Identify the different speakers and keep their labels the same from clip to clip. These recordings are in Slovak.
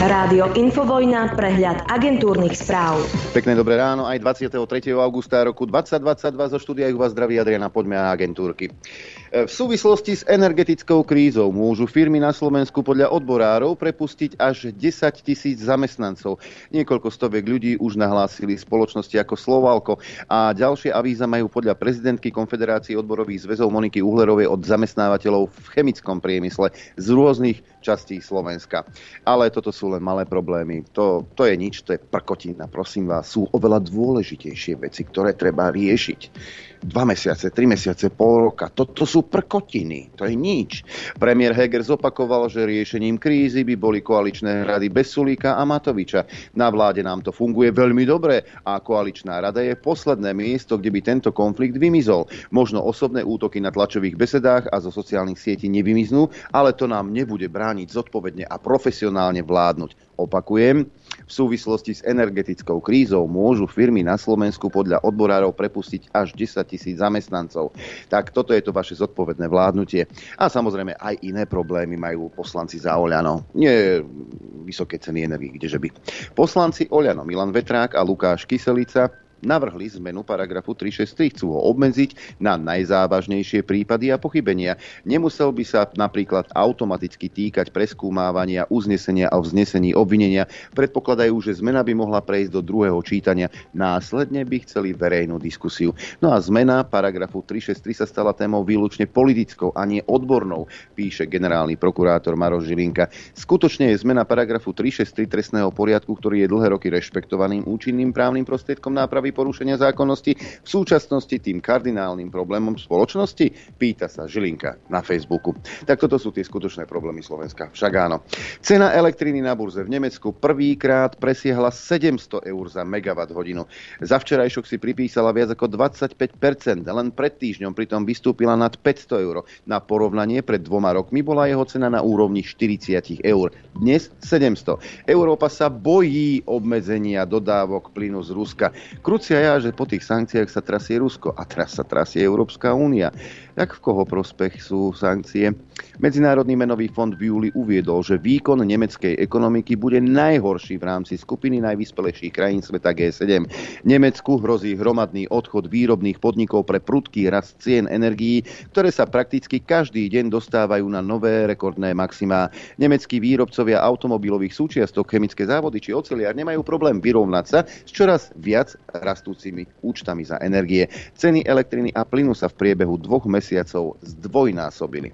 Speaker 1: Rádio Infovojna, prehľad agentúrnych správ.
Speaker 2: Pekné dobré ráno, aj 23. augusta roku 2022 zo štúdia vás zdraví Adriana, poďme na agentúrky. E, v súvislosti s energetickou krízou môžu firmy na Slovensku podľa odborárov prepustiť až 10 tisíc zamestnancov. Niekoľko stoviek ľudí už nahlásili spoločnosti ako Slovalko a ďalšie avíza majú podľa prezidentky Konfederácie odborových zväzov Moniky Uhlerovej od zamestnávateľov v chemickom priemysle z rôznych častí Slovenska. Ale toto sú len malé problémy. To, to je nič, to je prkotina. Prosím vás, sú oveľa dôležitejšie veci, ktoré treba riešiť dva mesiace, tri mesiace, pol roka. Toto sú prkotiny, to je nič. Premiér Heger zopakoval, že riešením krízy by boli koaličné rady bez Sulíka a Matoviča. Na vláde nám to funguje veľmi dobre a koaličná rada je posledné miesto, kde by tento konflikt vymizol. Možno osobné útoky na tlačových besedách a zo sociálnych sietí nevymiznú, ale to nám nebude brániť zodpovedne a profesionálne vládnuť. Opakujem, v súvislosti s energetickou krízou môžu firmy na Slovensku podľa odborárov prepustiť až 10 tisíc zamestnancov. Tak toto je to vaše zodpovedné vládnutie. A samozrejme aj iné problémy majú poslanci za Oľano. Nie vysoké ceny energii, kdeže by. Poslanci Oľano Milan Vetrák a Lukáš Kyselica navrhli zmenu paragrafu 363. Chcú ho obmedziť na najzávažnejšie prípady a pochybenia. Nemusel by sa napríklad automaticky týkať preskúmávania uznesenia a vznesení obvinenia. Predpokladajú, že zmena by mohla prejsť do druhého čítania. Následne by chceli verejnú diskusiu. No a zmena paragrafu 363 sa stala témou výlučne politickou a nie odbornou, píše generálny prokurátor Maroš Žilinka. Skutočne je zmena paragrafu 363 trestného poriadku, ktorý je dlhé roky rešpektovaným účinným právnym prostriedkom nápravy prípady porušenia zákonnosti v súčasnosti tým kardinálnym problémom spoločnosti? Pýta sa Žilinka na Facebooku. Tak toto sú tie skutočné problémy Slovenska. Však áno. Cena elektriny na burze v Nemecku prvýkrát presiahla 700 eur za megawatt hodinu. Za včerajšok si pripísala viac ako 25%, len pred týždňom pritom vystúpila nad 500 eur. Na porovnanie pred dvoma rokmi bola jeho cena na úrovni 40 eur. Dnes 700. Európa sa bojí obmedzenia dodávok plynu z Ruska. Krúcia ja, že po tých sankciách sa trasie Rusko a teraz sa trasie Európska únia. Tak v koho prospech sú sankcie? Medzinárodný menový fond v júli uviedol, že výkon nemeckej ekonomiky bude najhorší v rámci skupiny najvyspelejších krajín sveta G7. Nemecku hrozí hromadný odchod výrobných podnikov pre prudký rast cien energií, ktoré sa prakticky každý deň dostávajú na nové rekordné maximá. Nemeckí výrobcovia automobilových súčiastok, chemické závody či oceliar nemajú problém vyrovnať sa s čoraz viac rastúcimi účtami za energie. Ceny elektriny a plynu sa v priebehu dvoch mesiacov zdvojnásobili.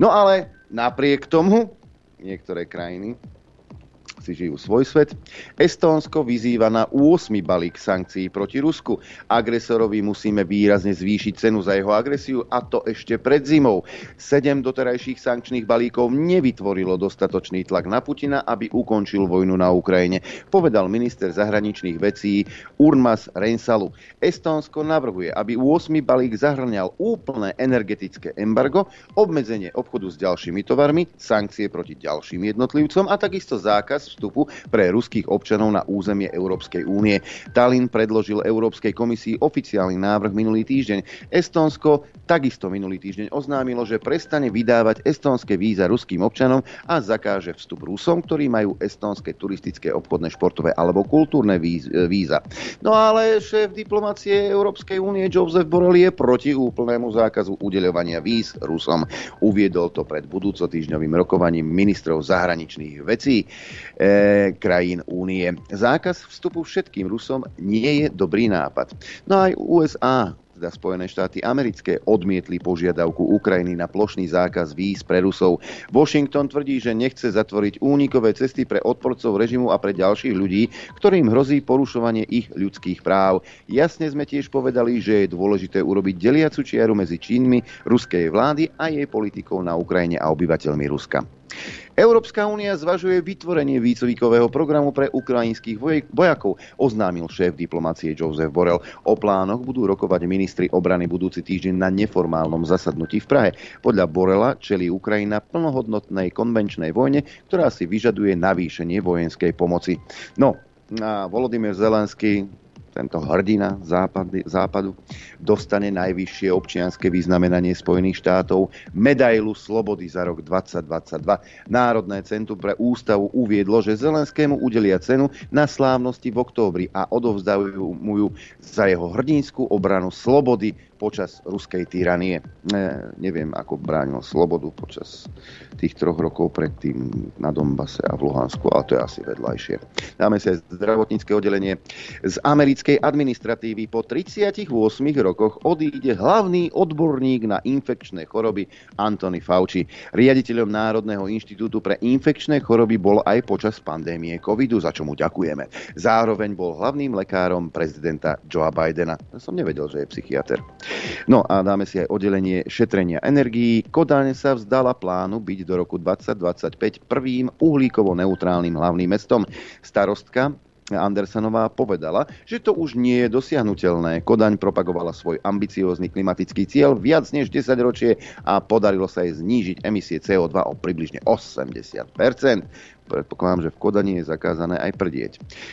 Speaker 2: No ale napriek tomu niektoré krajiny si žijú svoj svet. Estónsko vyzýva na 8. balík sankcií proti Rusku. Agresorovi musíme výrazne zvýšiť cenu za jeho agresiu a to ešte pred zimou. Sedem doterajších sankčných balíkov nevytvorilo dostatočný tlak na Putina, aby ukončil vojnu na Ukrajine, povedal minister zahraničných vecí Urmas Rensalu. Estónsko navrhuje, aby 8. balík zahrňal úplné energetické embargo, obmedzenie obchodu s ďalšími tovarmi, sankcie proti ďalším jednotlivcom a takisto zákaz vstupu pre ruských občanov na územie Európskej únie. Tallinn predložil Európskej komisii oficiálny návrh minulý týždeň. Estónsko takisto minulý týždeň oznámilo, že prestane vydávať estónske víza ruským občanom a zakáže vstup Rusom, ktorí majú estónske turistické, obchodné, športové alebo kultúrne víza. No ale šéf diplomácie Európskej únie Joseph Borrell je proti úplnému zákazu udeľovania víz Rusom. Uviedol to pred budúco týždňovým rokovaním ministrov zahraničných vecí e, krajín únie. Zákaz vstupu všetkým Rusom nie je dobrý nápad. No aj USA teda Spojené štáty americké odmietli požiadavku Ukrajiny na plošný zákaz víz pre Rusov. Washington tvrdí, že nechce zatvoriť únikové cesty pre odporcov režimu a pre ďalších ľudí, ktorým hrozí porušovanie ich ľudských práv. Jasne sme tiež povedali, že je dôležité urobiť deliacu čiaru medzi činmi ruskej vlády a jej politikou na Ukrajine a obyvateľmi Ruska. Európska únia zvažuje vytvorenie výcvikového programu pre ukrajinských vojakov, oznámil šéf diplomácie Joseph Borrell. O plánoch budú rokovať ministri obrany budúci týždeň na neformálnom zasadnutí v Prahe. Podľa Borela čelí Ukrajina plnohodnotnej konvenčnej vojne, ktorá si vyžaduje navýšenie vojenskej pomoci. No, a Volodymyr Zelenský tento hrdina západy, západu, dostane najvyššie občianske vyznamenanie Spojených štátov, medailu slobody za rok 2022. Národné centrum pre ústavu uviedlo, že Zelenskému udelia cenu na slávnosti v októbri a odovzdajú mu ju za jeho hrdinskú obranu slobody počas ruskej tyranie. Ne, neviem, ako bránil slobodu počas tých troch rokov predtým na Donbase a v Luhansku, ale to je asi vedľajšie. Dáme sa zdravotnícke oddelenie. Z americkej administratívy po 38 rokoch odíde hlavný odborník na infekčné choroby Anthony Fauci. Riaditeľom Národného inštitútu pre infekčné choroby bol aj počas pandémie covidu, za čo mu ďakujeme. Zároveň bol hlavným lekárom prezidenta Joea Bidena. Som nevedel, že je psychiatr. No a dáme si aj oddelenie šetrenia energií. Kodaň sa vzdala plánu byť do roku 2025 prvým uhlíkovo-neutrálnym hlavným mestom. Starostka Andersonová povedala, že to už nie je dosiahnutelné. Kodaň propagovala svoj ambiciózny klimatický cieľ viac než 10 ročie a podarilo sa jej znížiť emisie CO2 o približne 80 predpokladám, že v Kodani je zakázané aj prdieť.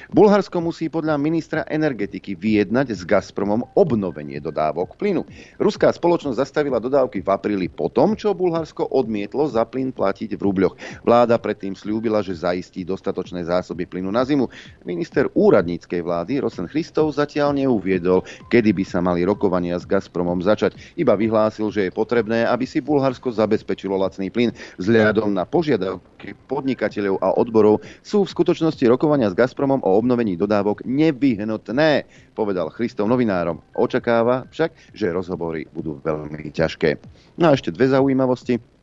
Speaker 2: Bulharsko musí podľa ministra energetiky vyjednať s Gazpromom obnovenie dodávok plynu. Ruská spoločnosť zastavila dodávky v apríli po tom, čo Bulharsko odmietlo za plyn platiť v rubľoch. Vláda predtým slúbila, že zaistí dostatočné zásoby plynu na zimu. Minister úradníckej vlády Rosen Christov zatiaľ neuviedol, kedy by sa mali rokovania s Gazpromom začať. Iba vyhlásil, že je potrebné, aby si Bulharsko zabezpečilo lacný plyn vzhľadom na požiadavky podnikateľov a odborov sú v skutočnosti rokovania s Gazpromom o obnovení dodávok nevyhnutné, povedal Christov novinárom. Očakáva však, že rozhovory budú veľmi ťažké. No a ešte dve zaujímavosti.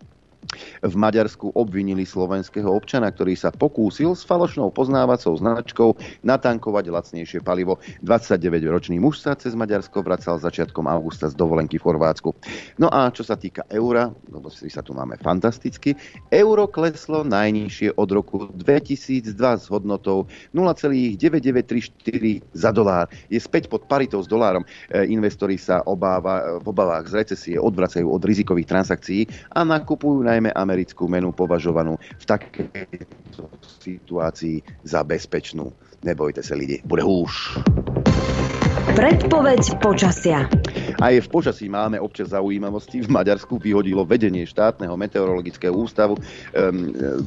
Speaker 2: V Maďarsku obvinili slovenského občana, ktorý sa pokúsil s falošnou poznávacou značkou natankovať lacnejšie palivo. 29-ročný muž sa cez Maďarsko vracal začiatkom augusta z dovolenky v Chorvátsku. No a čo sa týka eura, lebo si sa tu máme fantasticky, euro kleslo najnižšie od roku 2002 s hodnotou 0,9934 za dolár. Je späť pod paritou s dolárom. E, investori sa obáva, v obavách z recesie odvracajú od rizikových transakcií a nakupujú na najmä americkú menu považovanú v takejto situácii za bezpečnú. Nebojte sa lidi, bude húš.
Speaker 1: Predpoveď počasia.
Speaker 2: Aj v počasí máme občas zaujímavosti. V Maďarsku vyhodilo vedenie štátneho meteorologického ústavu um,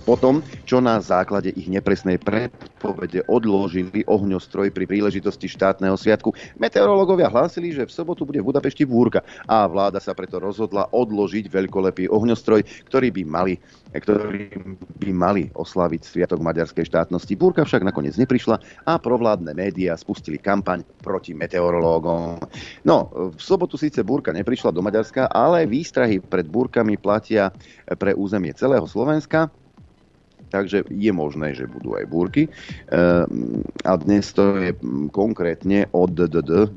Speaker 2: potom, čo na základe ich nepresnej predpovede odložili ohňostroj pri príležitosti štátneho sviatku. Meteorológovia hlásili, že v sobotu bude v Budapešti búrka a vláda sa preto rozhodla odložiť veľkolepý ohňostroj, ktorý by mali ktorí by mali oslaviť Sviatok maďarskej štátnosti. Búrka však nakoniec neprišla a provládne médiá spustili kampaň proti meteorológom. No, v sobotu síce búrka neprišla do Maďarska, ale výstrahy pred búrkami platia pre územie celého Slovenska takže je možné, že budú aj búrky. Ehm, a dnes to je konkrétne od DDD,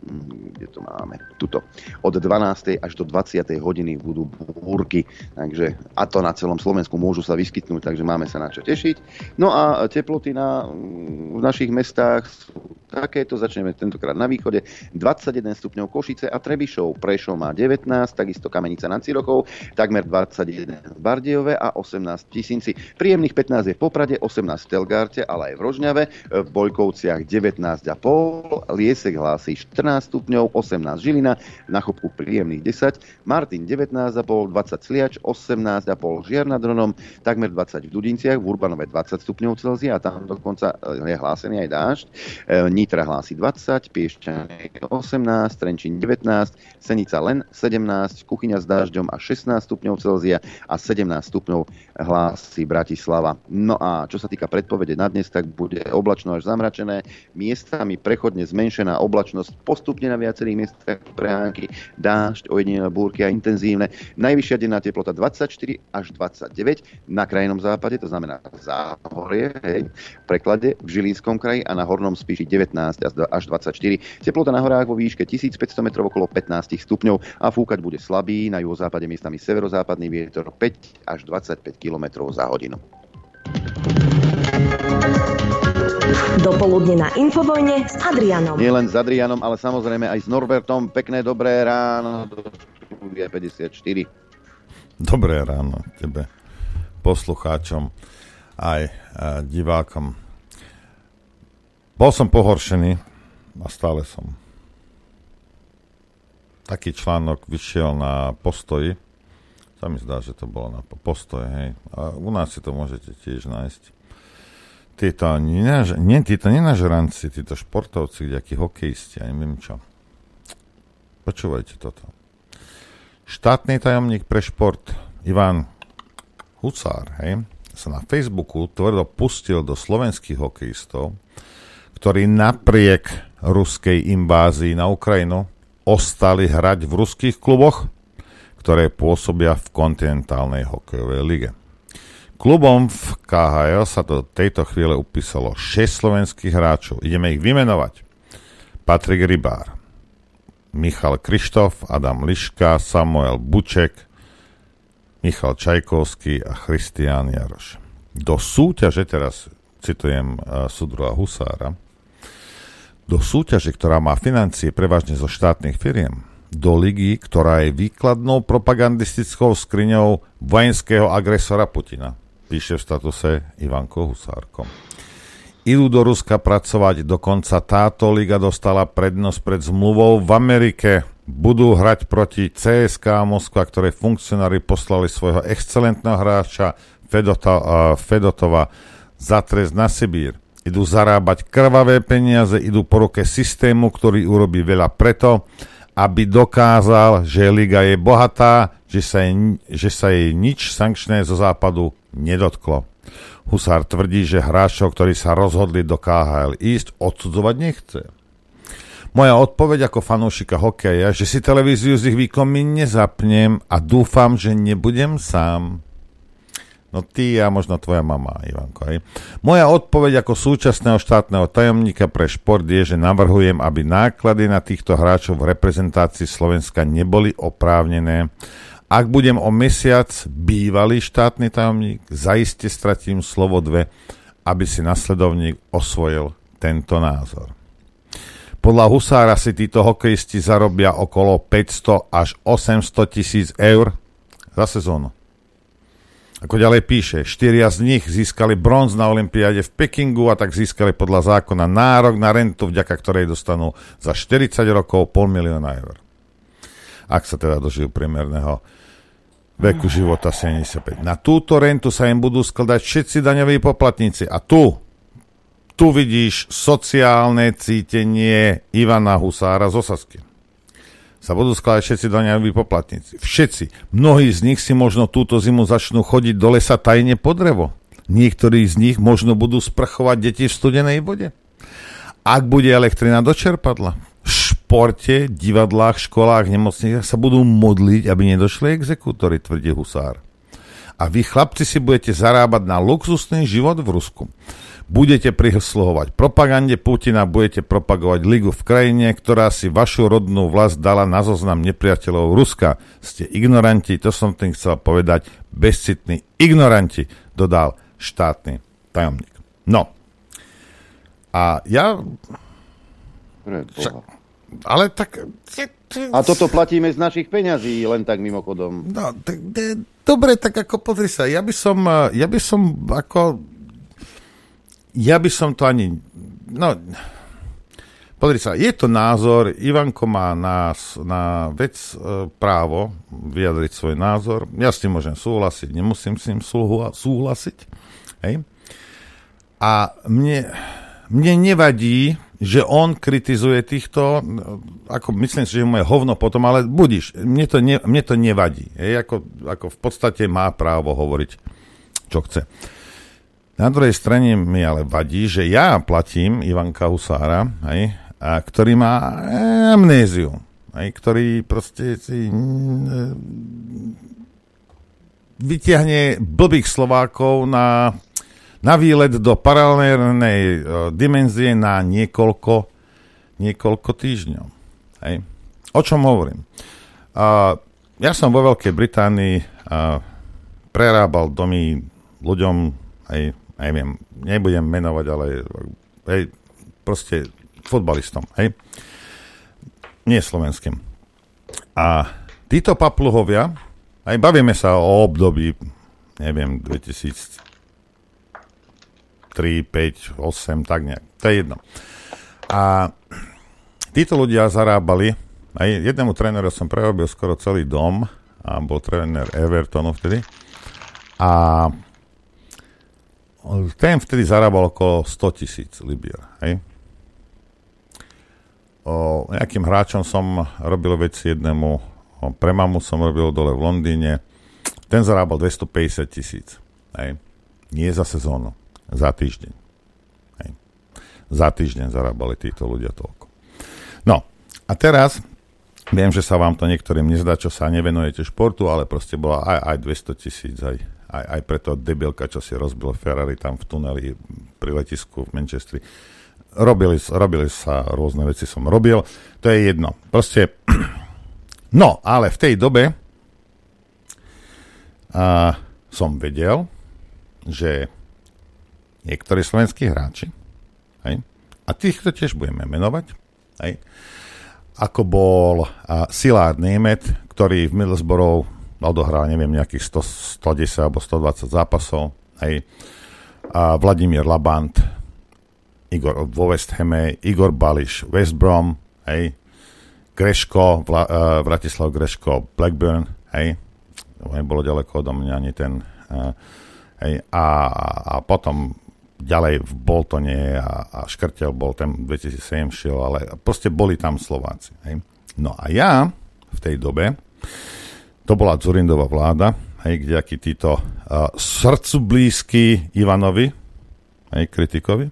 Speaker 2: kde to máme, tuto. Od 12. až do 20. hodiny budú búrky, takže a to na celom Slovensku môžu sa vyskytnúť, takže máme sa na čo tešiť. No a teploty na, v našich mestách sú takéto, začneme tentokrát na východe, 21 stupňov Košice a Trebišov, Prešov má 19, takisto Kamenica nad Cirochou, takmer 21 v Bardejove a 18 v Tisinci. Príjemných 15 je v Poprade, 18 v Telgárte, ale aj v Rožňave, v Bojkovciach 19,5, Liesek hlási 14 stupňov, 18 Žilina, na Chopku príjemných 10, Martin 19,5, 20 Sliač, 18,5 Žiar nad Dronom, takmer 20 v Dudinciach, v Urbanove 20 stupňov Celzia a tam dokonca je hlásený aj dážď. E, Nitra hlási 20, Piešťany 18, Trenčín 19, Senica len 17, Kuchyňa s dážďom a 16 stupňov Celzia a 17 stupňov hlási Bratislava. No a čo sa týka predpovede na dnes, tak bude oblačno až zamračené, miestami prechodne zmenšená oblačnosť, postupne na viacerých miestach prehánky, dážď, ojedinelé búrky a intenzívne. Najvyššia denná teplota 24 až 29 na krajnom západe, to znamená záhorie, hej, v preklade v Žilinskom kraji a na hornom spíši 19 19 až 24. Teplota na horách vo výške 1500 metrov okolo 15 stupňov a fúkať bude slabý, na juhozápade miestami severozápadný vietor 5 až 25 km za hodinu.
Speaker 1: Dopoludne na Infovojne s Adrianom.
Speaker 2: Nie len s Adrianom, ale samozrejme aj s Norbertom. Pekné dobré ráno do 54.
Speaker 3: Dobré ráno tebe, poslucháčom aj divákom Bol som pohoršený a stále som. Taký článok vyšiel na postoji. Sa mi zdá, že to bolo na postoje, hej. A u nás si to môžete tiež nájsť. Títo, nenaž, nie, títo nenažranci, títo športovci, kdejakí hokejisti, ja neviem čo. Počúvajte toto. Štátny tajomník pre šport Ivan Husár, hej, sa na Facebooku tvrdo pustil do slovenských hokejistov, ktorí napriek ruskej invázii na Ukrajinu ostali hrať v ruských kluboch, ktoré pôsobia v kontinentálnej hokejovej lige. Klubom v KHL sa do tejto chvíle upísalo 6 slovenských hráčov. Ideme ich vymenovať. Patrik Rybár, Michal Krištof, Adam Liška, Samuel Buček, Michal Čajkovský a Christian Jaroš. Do súťaže, teraz citujem uh, Sudruha Husára, do súťaže, ktorá má financie prevažne zo štátnych firiem, do ligy, ktorá je výkladnou propagandistickou skriňou vojenského agresora Putina píše v statuse Ivanko Husárko. Idú do Ruska pracovať, dokonca táto liga dostala prednosť pred zmluvou v Amerike. Budú hrať proti CSK Moskva, ktoré funkcionári poslali svojho excelentného hráča Fedota, uh, Fedotova za trest na Sibír. Idú zarábať krvavé peniaze, idú po ruke systému, ktorý urobí veľa preto, aby dokázal, že liga je bohatá, že sa jej, že sa jej nič sankčné zo západu nedotklo. Husár tvrdí, že hráčov, ktorí sa rozhodli do KHL ísť, odsudzovať nechce. Moja odpoveď ako fanúšika hokeja, že si televíziu s ich výkonmi nezapnem a dúfam, že nebudem sám. No ty a možno tvoja mama, Ivanko. Hej. Moja odpoveď ako súčasného štátneho tajomníka pre šport je, že navrhujem, aby náklady na týchto hráčov v reprezentácii Slovenska neboli oprávnené ak budem o mesiac bývalý štátny tajomník, zaiste stratím slovo dve, aby si nasledovník osvojil tento názor. Podľa Husára si títo hokejisti zarobia okolo 500 až 800 tisíc eur za sezónu. Ako ďalej píše, štyria z nich získali bronz na Olympiáde v Pekingu a tak získali podľa zákona nárok na rentu, vďaka ktorej dostanú za 40 rokov pol milióna eur. Ak sa teda dožijú priemerného veku života 75. Na túto rentu sa im budú skladať všetci daňoví poplatníci. A tu, tu vidíš sociálne cítenie Ivana Husára z Osasky. Sa budú skladať všetci daňoví poplatníci. Všetci. Mnohí z nich si možno túto zimu začnú chodiť do lesa tajne po drevo. Niektorí z nich možno budú sprchovať deti v studenej vode. Ak bude elektrina do čerpadla, športe, divadlách, školách, nemocniciach sa budú modliť, aby nedošli exekútory, tvrdí Husár. A vy, chlapci, si budete zarábať na luxusný život v Rusku. Budete prihsluhovať propagande Putina, budete propagovať ligu v krajine, ktorá si vašu rodnú vlast dala na zoznam nepriateľov Ruska. Ste ignoranti, to som tým chcel povedať, bezcitní ignoranti, dodal štátny tajomník. No. A ja... Však, ale tak...
Speaker 2: A toto platíme z našich peňazí, len tak mimochodom.
Speaker 3: No, tak, dobre, tak ako pozri sa, ja by som, ja by som ako, ja by som to ani, no, pozri sa, je to názor, Ivanko má na, na vec e, právo vyjadriť svoj názor, ja s tým môžem súhlasiť, nemusím s ním súhlasiť, hej. A mne, mne nevadí, že on kritizuje týchto, ako myslím si, že mu je hovno potom, ale budíš, mne to, ne, mne to nevadí. Je, ako, ako v podstate má právo hovoriť, čo chce. Na druhej strane mi ale vadí, že ja platím Ivanka Husára, hej, a ktorý má amnéziu, hej, ktorý proste si vytiahne blbých Slovákov na na výlet do paralelnej uh, dimenzie na niekoľko, niekoľko týždňov. Hej. O čom hovorím? Uh, ja som vo Veľkej Británii uh, prerábal domy ľuďom, aj, neviem, nebudem menovať, ale hej, proste fotbalistom, hej? Nie slovenským. A títo papluhovia, aj bavíme sa o období, neviem, 2000 3, 5, 8, tak nejak. To je jedno. A títo ľudia zarábali, aj jednému tréneru som prerobil skoro celý dom, a bol tréner Evertonu vtedy. A ten vtedy zarábal okolo 100 tisíc libier. Hej? O, nejakým hráčom som robil veci jednému, o, pre mamu som robil dole v Londýne, ten zarábal 250 tisíc. Hej? Nie za sezónu, za týždeň. Hej? Za týždeň zarábali títo ľudia toľko. No, a teraz viem, že sa vám to niektorým nezdá, čo sa nevenujete športu, ale proste bola aj, aj 200 tisíc, aj, aj, aj preto debilka, čo si rozbil Ferrari tam v tuneli pri letisku v Manchestri robili, robili sa rôzne veci, som robil, to je jedno. Proste, no, ale v tej dobe a, som vedel, že niektorí slovenskí hráči, hej, a týchto tiež budeme menovať, hej, ako bol a, Silár Niemet, ktorý v Middlesbrough odohral, neviem, nejakých 100, 110 alebo 120 zápasov, hej, a Vladimír Labant, Igor vo West Hame, Igor Bališ, West Brom, hej, Greško, Vla, uh, Vratislav Greško, Blackburn, hej, nebolo ďaleko odo mňa ani ten, uh, hej, a, a potom ďalej v Boltone a, a Škrtel bol ten 2007 šiel, ale proste boli tam Slováci, hej. No a ja v tej dobe, to bola Zurindová vláda, hej, kde akí títo uh, srdcu blízky Ivanovi, hej, kritikovi,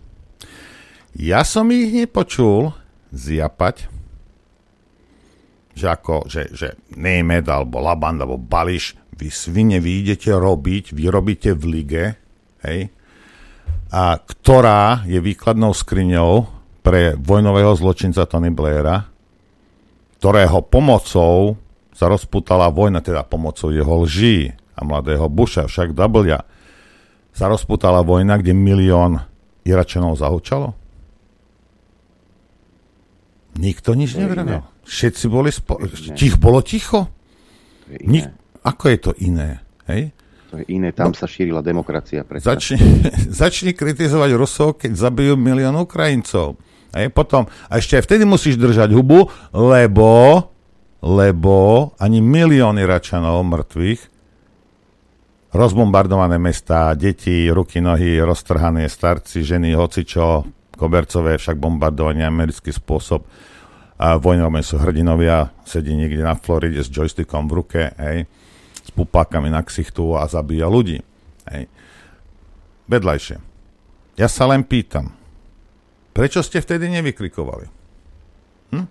Speaker 3: ja som ich nepočul zjapať, že ako, že, že Nemed alebo Laband alebo Bališ, vy svine vy idete robiť, vy robíte v lige, hej, a ktorá je výkladnou skriňou pre vojnového zločinca Tony Blaira, ktorého pomocou sa rozputala vojna, teda pomocou jeho lží a mladého Busha, však W, sa rozputala vojna, kde milión Iračanov zahučalo? Nikto nič nevravil. Všetci boli spo... Tich bolo ticho. Nik... Ako je to iné? Hej?
Speaker 2: To je iné, tam no, sa šírila demokracia.
Speaker 3: Začni, začni kritizovať Rusov, keď zabijú milión Ukrajincov. Hej? Potom, a ešte aj vtedy musíš držať hubu, lebo, lebo ani milióny Račanov mŕtvych, rozbombardované mesta, deti, ruky, nohy, roztrhané starci, ženy, hocičo, kobercové, však bombardovanie americký spôsob a vojnové sú hrdinovia, sedí niekde na Floride s joystickom v ruke, hej, s pupákami na ksichtu a zabíja ľudí. Hej. Vedľajšie. Ja sa len pýtam, prečo ste vtedy nevykrikovali? Hm?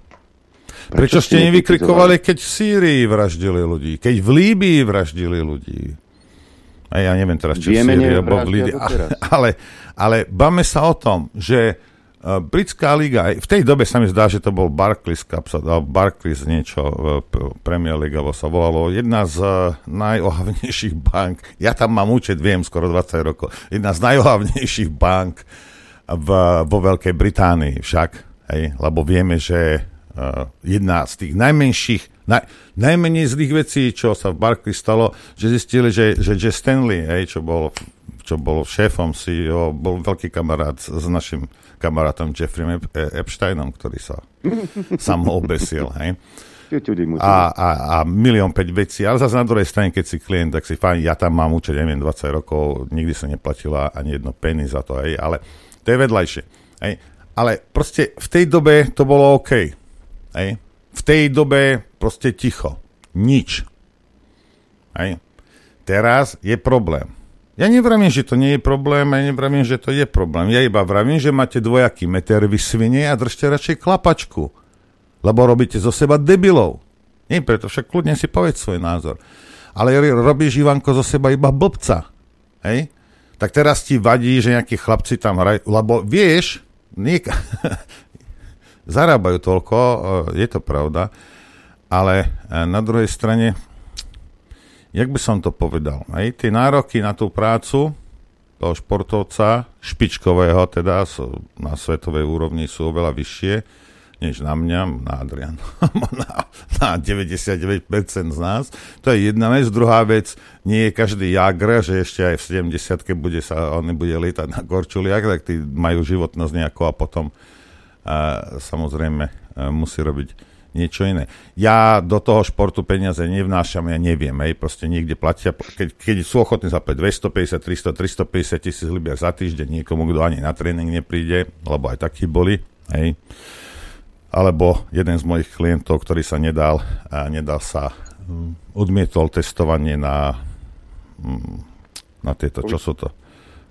Speaker 3: Prečo, prečo ste nevykrikovali, keď v Sýrii vraždili ľudí, keď v Líbii vraždili ľudí? A ja neviem teraz, či
Speaker 2: Vieme
Speaker 3: v Sýrii, alebo v Líbii. Ale, ale bavme sa o tom, že Uh, britská liga, v tej dobe sa mi zdá, že to bol Barclays Cup, Barclays niečo, uh, Premier League, sa volalo, jedna z uh, najohavnejších bank, ja tam mám účet, viem, skoro 20 rokov, jedna z najohavnejších bank v, vo Veľkej Británii však, hej, lebo vieme, že jedna z tých najmenších, naj, najmenej zlých vecí, čo sa v Barclays stalo, že zistili, že, že, že Stanley, hej, čo bol čo bol šéfom CEO, bol veľký kamarát s, s našim kamarátom Jeffrey Epsteinom, ktorý sa sam obesil. Hej. A, a, a milión päť vecí, ale zase na druhej strane, keď si klient, tak si fajn, ja tam mám účet, neviem, 20 rokov, nikdy sa neplatila ani jedno penny za to, hej, ale to je vedľajšie. Hej. Ale proste v tej dobe to bolo OK. Hej. V tej dobe proste ticho. Nič. Hej. Teraz je problém. Ja nevravím, že to nie je problém, ja nevravím, že to je problém. Ja iba vravím, že máte dvojaký meter vysvine a držte radšej klapačku. Lebo robíte zo seba debilov. Nie, preto však kľudne si povedz svoj názor. Ale robíš, Ivanko, zo seba iba blbca. Hej? Tak teraz ti vadí, že nejakí chlapci tam hrajú, lebo vieš, niek- zarábajú toľko, je to pravda, ale na druhej strane jak by som to povedal, aj tie nároky na tú prácu toho športovca, špičkového teda, na svetovej úrovni sú oveľa vyššie, než na mňa, na Adrian, na, na 99% z nás. To je jedna vec. Druhá vec, nie je každý jagr, že ešte aj v 70 bude sa, on bude lietať na korčuliach, tak tí majú životnosť nejako a potom a, samozrejme a, musí robiť niečo iné. Ja do toho športu peniaze nevnášam, ja neviem, hej, proste niekde platia, keď, keď sú ochotní zaplať 250, 300, 350 tisíc libier za týždeň niekomu, kto ani na tréning nepríde, lebo aj takí boli, hej, alebo jeden z mojich klientov, ktorý sa nedal, a nedal sa, um, odmietol testovanie na, um, na tieto, čo sú to?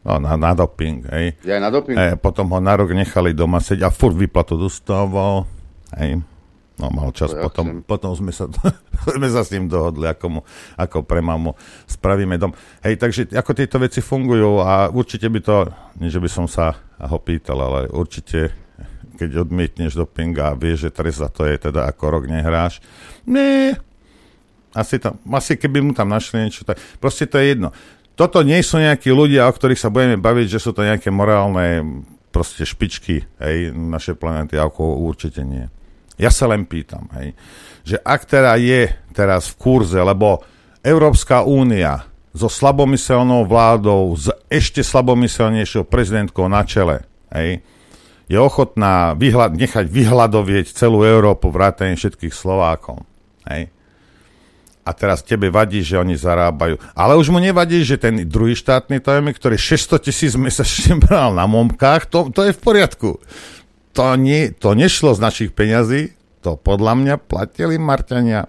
Speaker 3: No, na, na doping, hej.
Speaker 2: Ja na doping.
Speaker 3: E, potom ho na rok nechali doma sedieť a furt vyplatu dostával, hej. No, mal čas, potom, potom sme, sa, sme sa s ním dohodli, ako, mu, ako pre mamu spravíme dom. Hej, takže ako tieto veci fungujú a určite by to, nie že by som sa ho pýtal, ale určite keď odmietneš doping a vieš, že trest za to je teda ako rok nehráš. Nie. Asi, tam, asi keby mu tam našli niečo, tak proste to je jedno. Toto nie sú nejakí ľudia, o ktorých sa budeme baviť, že sú to nejaké morálne proste špičky hej, našej planety, ako určite nie. Ja sa len pýtam, hej, že ak teda je teraz v kurze, lebo Európska únia so slabomyselnou vládou, s ešte slabomyselnejšou prezidentkou na čele, hej, je ochotná vyhľad, nechať vyhľadovieť celú Európu, vrátane všetkých Slovákov. Hej. A teraz tebe vadí, že oni zarábajú. Ale už mu nevadí, že ten druhý štátny tajomník, ktorý 600 tisíc mesačne bral na momkách, to, to je v poriadku. To, nie, to nešlo z našich peňazí, to podľa mňa platili Marťania.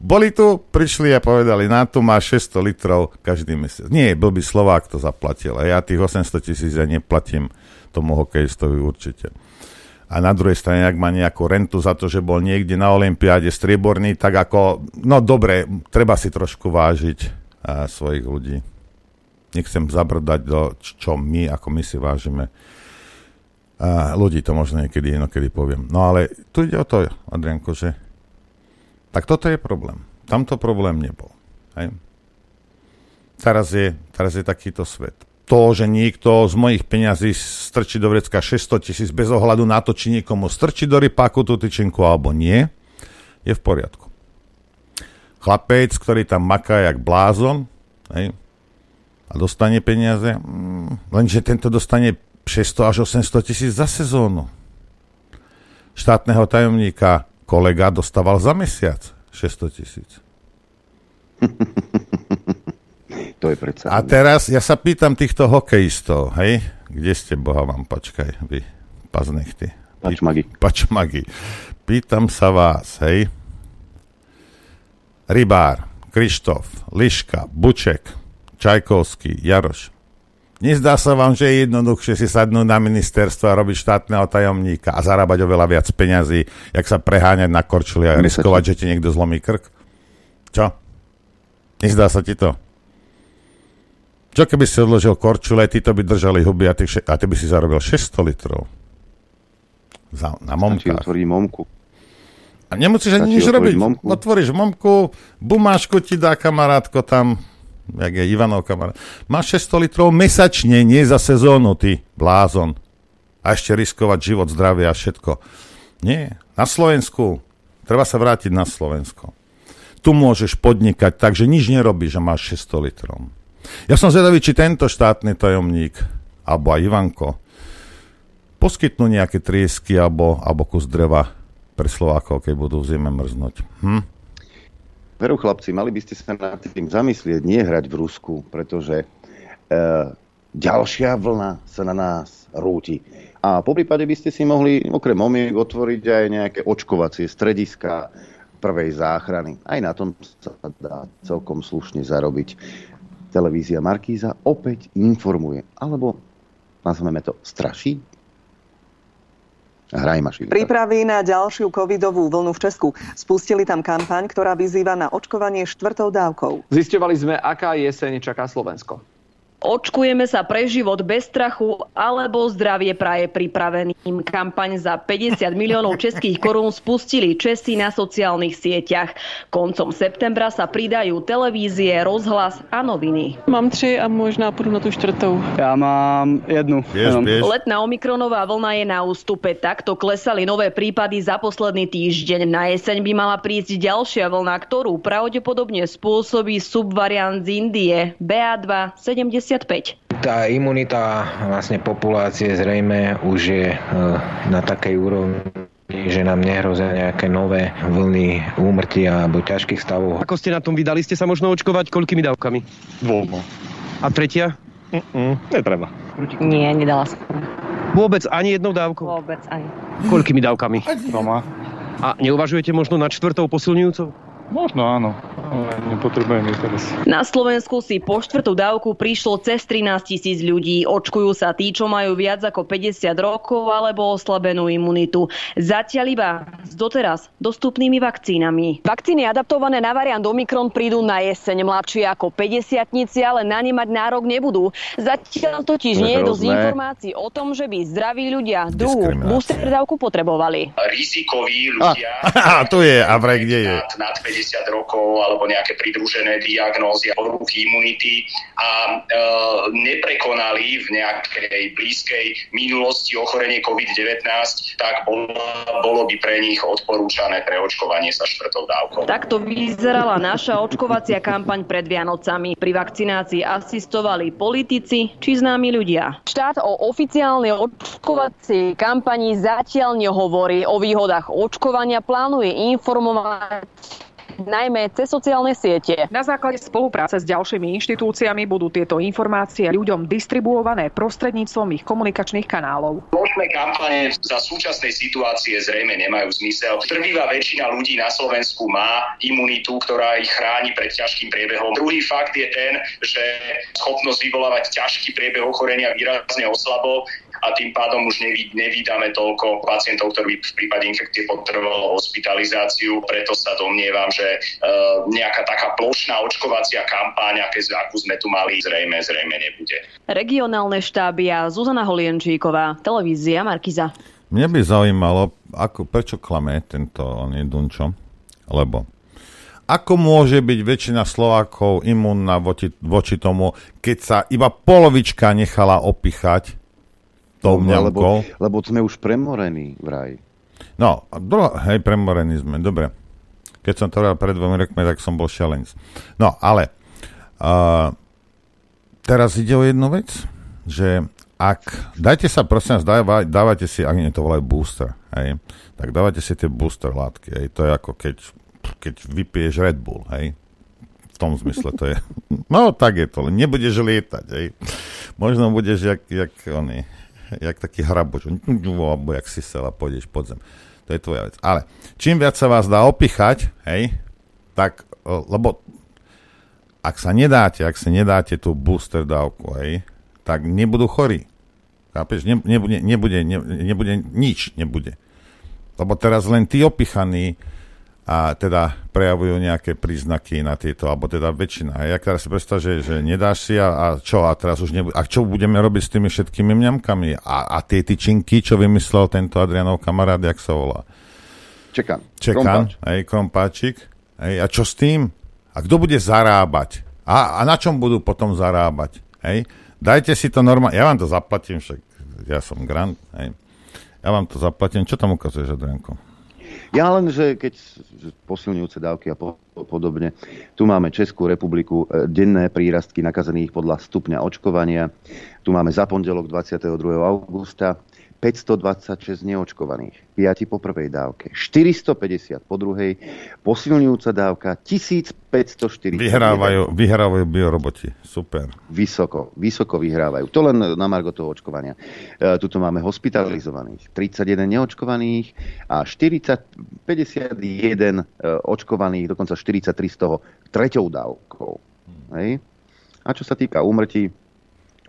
Speaker 3: Boli tu, prišli a povedali, na tu má 600 litrov každý mesiac. Nie, by Slovák to zaplatil. A ja tých 800 tisíc ja neplatím tomu hokejistovi určite. A na druhej strane, ak má nejakú rentu za to, že bol niekde na Olympiáde strieborný, tak ako, no dobre, treba si trošku vážiť a, svojich ľudí. Nechcem zabrdať do čo my, ako my si vážime a ľudí, to možno niekedy inokedy poviem. No ale tu ide o to, Adrianko, že tak toto je problém. Tamto problém nebol. Hej? Teraz, je, teraz je takýto svet to, že niekto z mojich peňazí strčí do vrecka 600 tisíc bez ohľadu na to, či niekomu strčí do rypáku tú tyčinku alebo nie, je v poriadku. Chlapec, ktorý tam maká jak blázon hej, a dostane peniaze, mm, lenže tento dostane 600 až 800 tisíc za sezónu. Štátneho tajomníka kolega dostával za mesiac 600 tisíc.
Speaker 2: To je predsa...
Speaker 3: A teraz ja sa pýtam týchto hokejistov, hej? Kde ste, boha vám, počkaj, vy, paznechty.
Speaker 2: Pačmagy.
Speaker 3: Pačmagy. Pýtam sa vás, hej? Rybár, Krištof, Liška, Buček, Čajkovský, Jaroš. Nezdá sa vám, že je jednoduchšie si sadnúť na ministerstvo a robiť štátneho tajomníka a zarábať oveľa viac peňazí, jak sa preháňať na korčuli a riskovať, že ti niekto zlomí krk? Čo? Nezdá sa ti to? Čo keby si odložil korčule, ty to by držali huby a ty, a ty by si zarobil 600 litrov. Za, na momkách.
Speaker 2: Stačí momku.
Speaker 3: A nemusíš ani nič robiť. Momku. Otvoríš momku, bumášku ti dá kamarátko tam, jak je Ivanov kamarát. Máš 600 litrov mesačne, nie za sezónu, ty blázon. A ešte riskovať život, zdravie a všetko. Nie. Na Slovensku. Treba sa vrátiť na Slovensko. Tu môžeš podnikať tak, že nič nerobíš a máš 600 litrov. Ja som zvedavý, či tento štátny tajomník, alebo aj Ivanko, poskytnú nejaké triesky alebo, alebo kus dreva pre Slovákov, keď budú v zime mrznúť. Hm?
Speaker 2: Veru chlapci, mali by ste sa nad tým zamyslieť, nie hrať v Rusku, pretože e, ďalšia vlna sa na nás rúti. A po prípade by ste si mohli okrem omiek otvoriť aj nejaké očkovacie strediska prvej záchrany. Aj na tom sa dá celkom slušne zarobiť televízia Markíza opäť informuje, alebo nazveme to straší? Hraj mašinka.
Speaker 4: Prípravy na ďalšiu covidovú vlnu v Česku. Spustili tam kampaň, ktorá vyzýva na očkovanie štvrtou dávkou.
Speaker 5: Zistovali sme, aká jeseň čaká Slovensko. Očkujeme sa pre život bez strachu alebo zdravie praje pripraveným. Kampaň za 50 miliónov českých korún spustili Česi na sociálnych sieťach. Koncom septembra sa pridajú televízie, rozhlas a noviny.
Speaker 6: Mám tři a možná půjdu na tu čtvrtou.
Speaker 7: Ja mám jednu.
Speaker 3: Vieš, vieš.
Speaker 5: Letná omikronová vlna je na ústupe. Takto klesali nové prípady za posledný týždeň. Na jeseň by mala prísť ďalšia vlna, ktorú pravdepodobne spôsobí subvariant z Indie BA2 70
Speaker 8: Tá imunita vlastne populácie zrejme už je e, na takej úrovni, že nám nehrozia nejaké nové vlny úmrtia alebo ťažkých stavov.
Speaker 9: Ako ste na tom vydali ste sa možno očkovať koľkými dávkami?
Speaker 10: Dvoma.
Speaker 9: A tretia?
Speaker 10: Mm-mm, netreba.
Speaker 11: Nie, nedala som.
Speaker 9: Vôbec ani jednou dávkou?
Speaker 11: Vôbec ani.
Speaker 9: Koľkými dávkami?
Speaker 10: Doma.
Speaker 9: A neuvažujete možno nad štvrtou posilňujúcou?
Speaker 10: Možno áno, ale nepotrebujem ich teraz.
Speaker 5: Na Slovensku si po štvrtú dávku prišlo cez 13 tisíc ľudí. Očkujú sa tí, čo majú viac ako 50 rokov alebo oslabenú imunitu. Zatiaľ iba s doteraz dostupnými vakcínami. Vakcíny adaptované na variant Omikron prídu na jeseň. Mladšie ako 50 ale na ne mať nárok nebudú. Zatiaľ totiž nie je dosť informácií o tom, že by zdraví ľudia druhú booster dávku potrebovali.
Speaker 12: rizikoví ľudia
Speaker 3: A tu je, a vraj kde je?
Speaker 12: nad, nad 50 rokov alebo nejaké pridružené diagnózy a poruchy imunity a e, neprekonali v nejakej blízkej minulosti ochorenie COVID-19, tak bolo, bolo by pre nich odporúčané preočkovanie sa štvrtou dávkou.
Speaker 5: Takto vyzerala naša očkovacia kampaň pred Vianocami. Pri vakcinácii asistovali politici či známi ľudia. Štát o oficiálnej očkovacej kampani zatiaľ nehovorí. O výhodách očkovania plánuje informovať najmä cez sociálne siete.
Speaker 13: Na základe spolupráce s ďalšími inštitúciami budú tieto informácie ľuďom distribuované prostredníctvom ich komunikačných kanálov.
Speaker 12: Plošné kampane za súčasnej situácie zrejme nemajú zmysel. Trvivá väčšina ľudí na Slovensku má imunitu, ktorá ich chráni pred ťažkým priebehom. Druhý fakt je ten, že schopnosť vyvolávať ťažký priebeh ochorenia výrazne oslabol a tým pádom už neví, nevídame toľko pacientov, ktorí by v prípade infekcie potrebovalo hospitalizáciu. Preto sa domnievam, že e, nejaká taká plošná očkovacia kampáň, aké, akú sme tu mali, zrejme, zrejme nebude.
Speaker 5: Regionálne štáby a Zuzana Holienčíková, televízia Markiza.
Speaker 3: Mne by zaujímalo, ako, prečo klame tento on je Dunčo, lebo ako môže byť väčšina Slovákov imúnna voči, voči tomu, keď sa iba polovička nechala opichať tou
Speaker 2: No, lebo, lebo sme už premorení vraj.
Speaker 3: No, a dro- hej, premorení sme, dobre. Keď som to robil pred dvomi rokmi, tak som bol šialenc. No, ale uh, teraz ide o jednu vec, že ak, dajte sa prosím vás, dáva, dávajte si, ak nie to volajú booster, hej, tak dávajte si tie booster látky, hej, to je ako keď, keď vypiješ Red Bull, hej, v tom zmysle to je, no tak je to, nebudeš lietať, hej, možno budeš jak, jak oný, jak taký hraboč, alebo jak si sela, pôjdeš pod zem. To je tvoja vec. Ale čím viac sa vás dá opichať, hej, tak, lebo ak sa nedáte, ak si nedáte tú booster dávku, hej, tak nebudú chorí. Chápeš? Ne, nebude, nebude, ne, nebude, nič nebude. Lebo teraz len tí opichaní a teda prejavujú nejaké príznaky na tieto, alebo teda väčšina. A ja teraz si predstav, že, že nedáš si a, a čo, a teraz už nebude, a čo budeme robiť s tými všetkými mňamkami? A, a tie tyčinky, čo vymyslel tento Adrianov kamarát, jak sa volá?
Speaker 2: Čekám.
Speaker 3: Čekám,
Speaker 2: Krompáč.
Speaker 3: hej, krompáčik. Hej, a čo s tým? A kto bude zarábať? A, a na čom budú potom zarábať? Hej? Dajte si to normálne, ja vám to zaplatím, však ja som grant, hej. Ja vám to zaplatím. Čo tam ukazuješ, Adrianko?
Speaker 2: Ja len, že keď posilňujúce dávky a po, podobne, tu máme Českú republiku, e, denné prírastky nakazených podľa stupňa očkovania. Tu máme za pondelok 22. augusta 526 neočkovaných, 5 po prvej dávke, 450 po druhej, posilňujúca dávka 1540.
Speaker 3: Vyhrávajú, vyhrávajú bioroboti. Super.
Speaker 2: Vysoko, vysoko vyhrávajú. To len na margo toho očkovania. E, tuto máme hospitalizovaných, 31 neočkovaných a 40, 51 e, očkovaných, dokonca 43 z toho treťou dávkou. Hej. A čo sa týka úmrtí,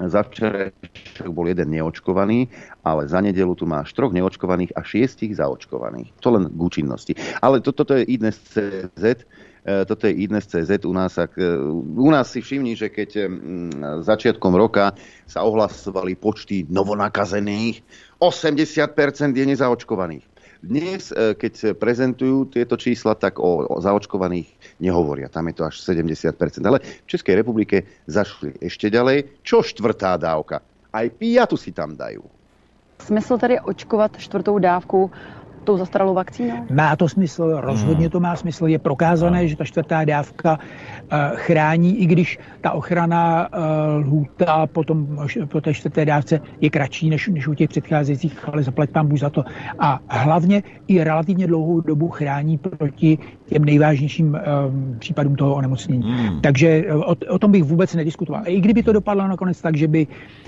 Speaker 2: za včerajšok bol jeden neočkovaný, ale za nedelu tu máš troch neočkovaných a šiestich zaočkovaných. To len k účinnosti. Ale to, toto je IDNES CZ. E, toto je Idnes CZ. U nás, ak, e, u nás si všimni, že keď e, začiatkom roka sa ohlasovali počty novonakazených, 80% je nezaočkovaných. Dnes, keď prezentujú tieto čísla, tak o, o zaočkovaných nehovoria. Tam je to až 70%. Ale v Českej republike zašli ešte ďalej. Čo štvrtá dávka? Aj piatu si tam dajú.
Speaker 11: Smysl tedy očkovat čtvrtou dávku tou zastaralou vakcínou?
Speaker 14: Má to smysl, rozhodně to má smysl. Je prokázané, že ta čtvrtá dávka uh, chrání, i když ta ochrana uh, lhůta potom, po té čtvrté dávce je kratší než, než u těch předcházejících, ale zaplať pán Bůh za to. A hlavně i relativně dlouhou dobu chrání proti těm nejvážnějším um, případům toho onemocnění. Hmm. Takže o, o tom bych vůbec nediskutoval. I kdyby to dopadlo nakonec tak, že by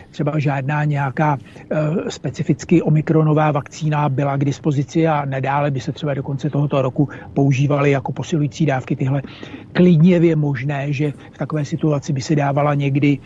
Speaker 14: třeba žádná nějaká uh, specificky omikronová vakcína byla k dispozici a nadále by se třeba do konce tohoto roku používaly jako posilující dávky tyhle. Klidně je možné, že v takové situaci by se dávala někdy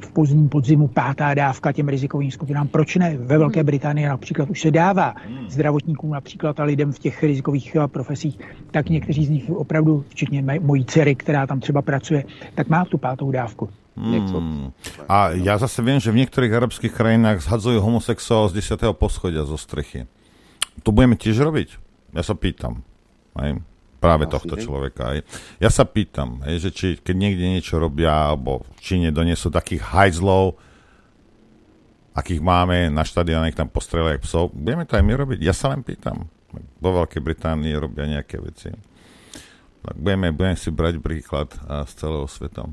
Speaker 14: v pozdním podzimu pátá dávka těm rizikovým skupinám. Proč ne? Ve Velké Británii například už se dává zdravotníkům například a lidem v těch rizikových eh, profesích, tak někteří z nich opravdu, včetně mojí dcery, která tam třeba pracuje, tak má tu pátou dávku.
Speaker 3: Hmm. A ja zase viem, že v niektorých arabských krajinách zhadzujú homosexuál z 10. poschodia zo strechy. To budeme tiež robiť? Ja sa pýtam. Aj? Práve Asi tohto ne? človeka. Ja sa pýtam, aj, že či keď niekde niečo robia, alebo v Číne donesú takých hajzlov, akých máme na štadióne, tam postrelajú psov, budeme to aj my robiť? Ja sa len pýtam. Vo Veľkej Británii robia nejaké veci. Tak budeme, budeme si brať príklad z celého sveta.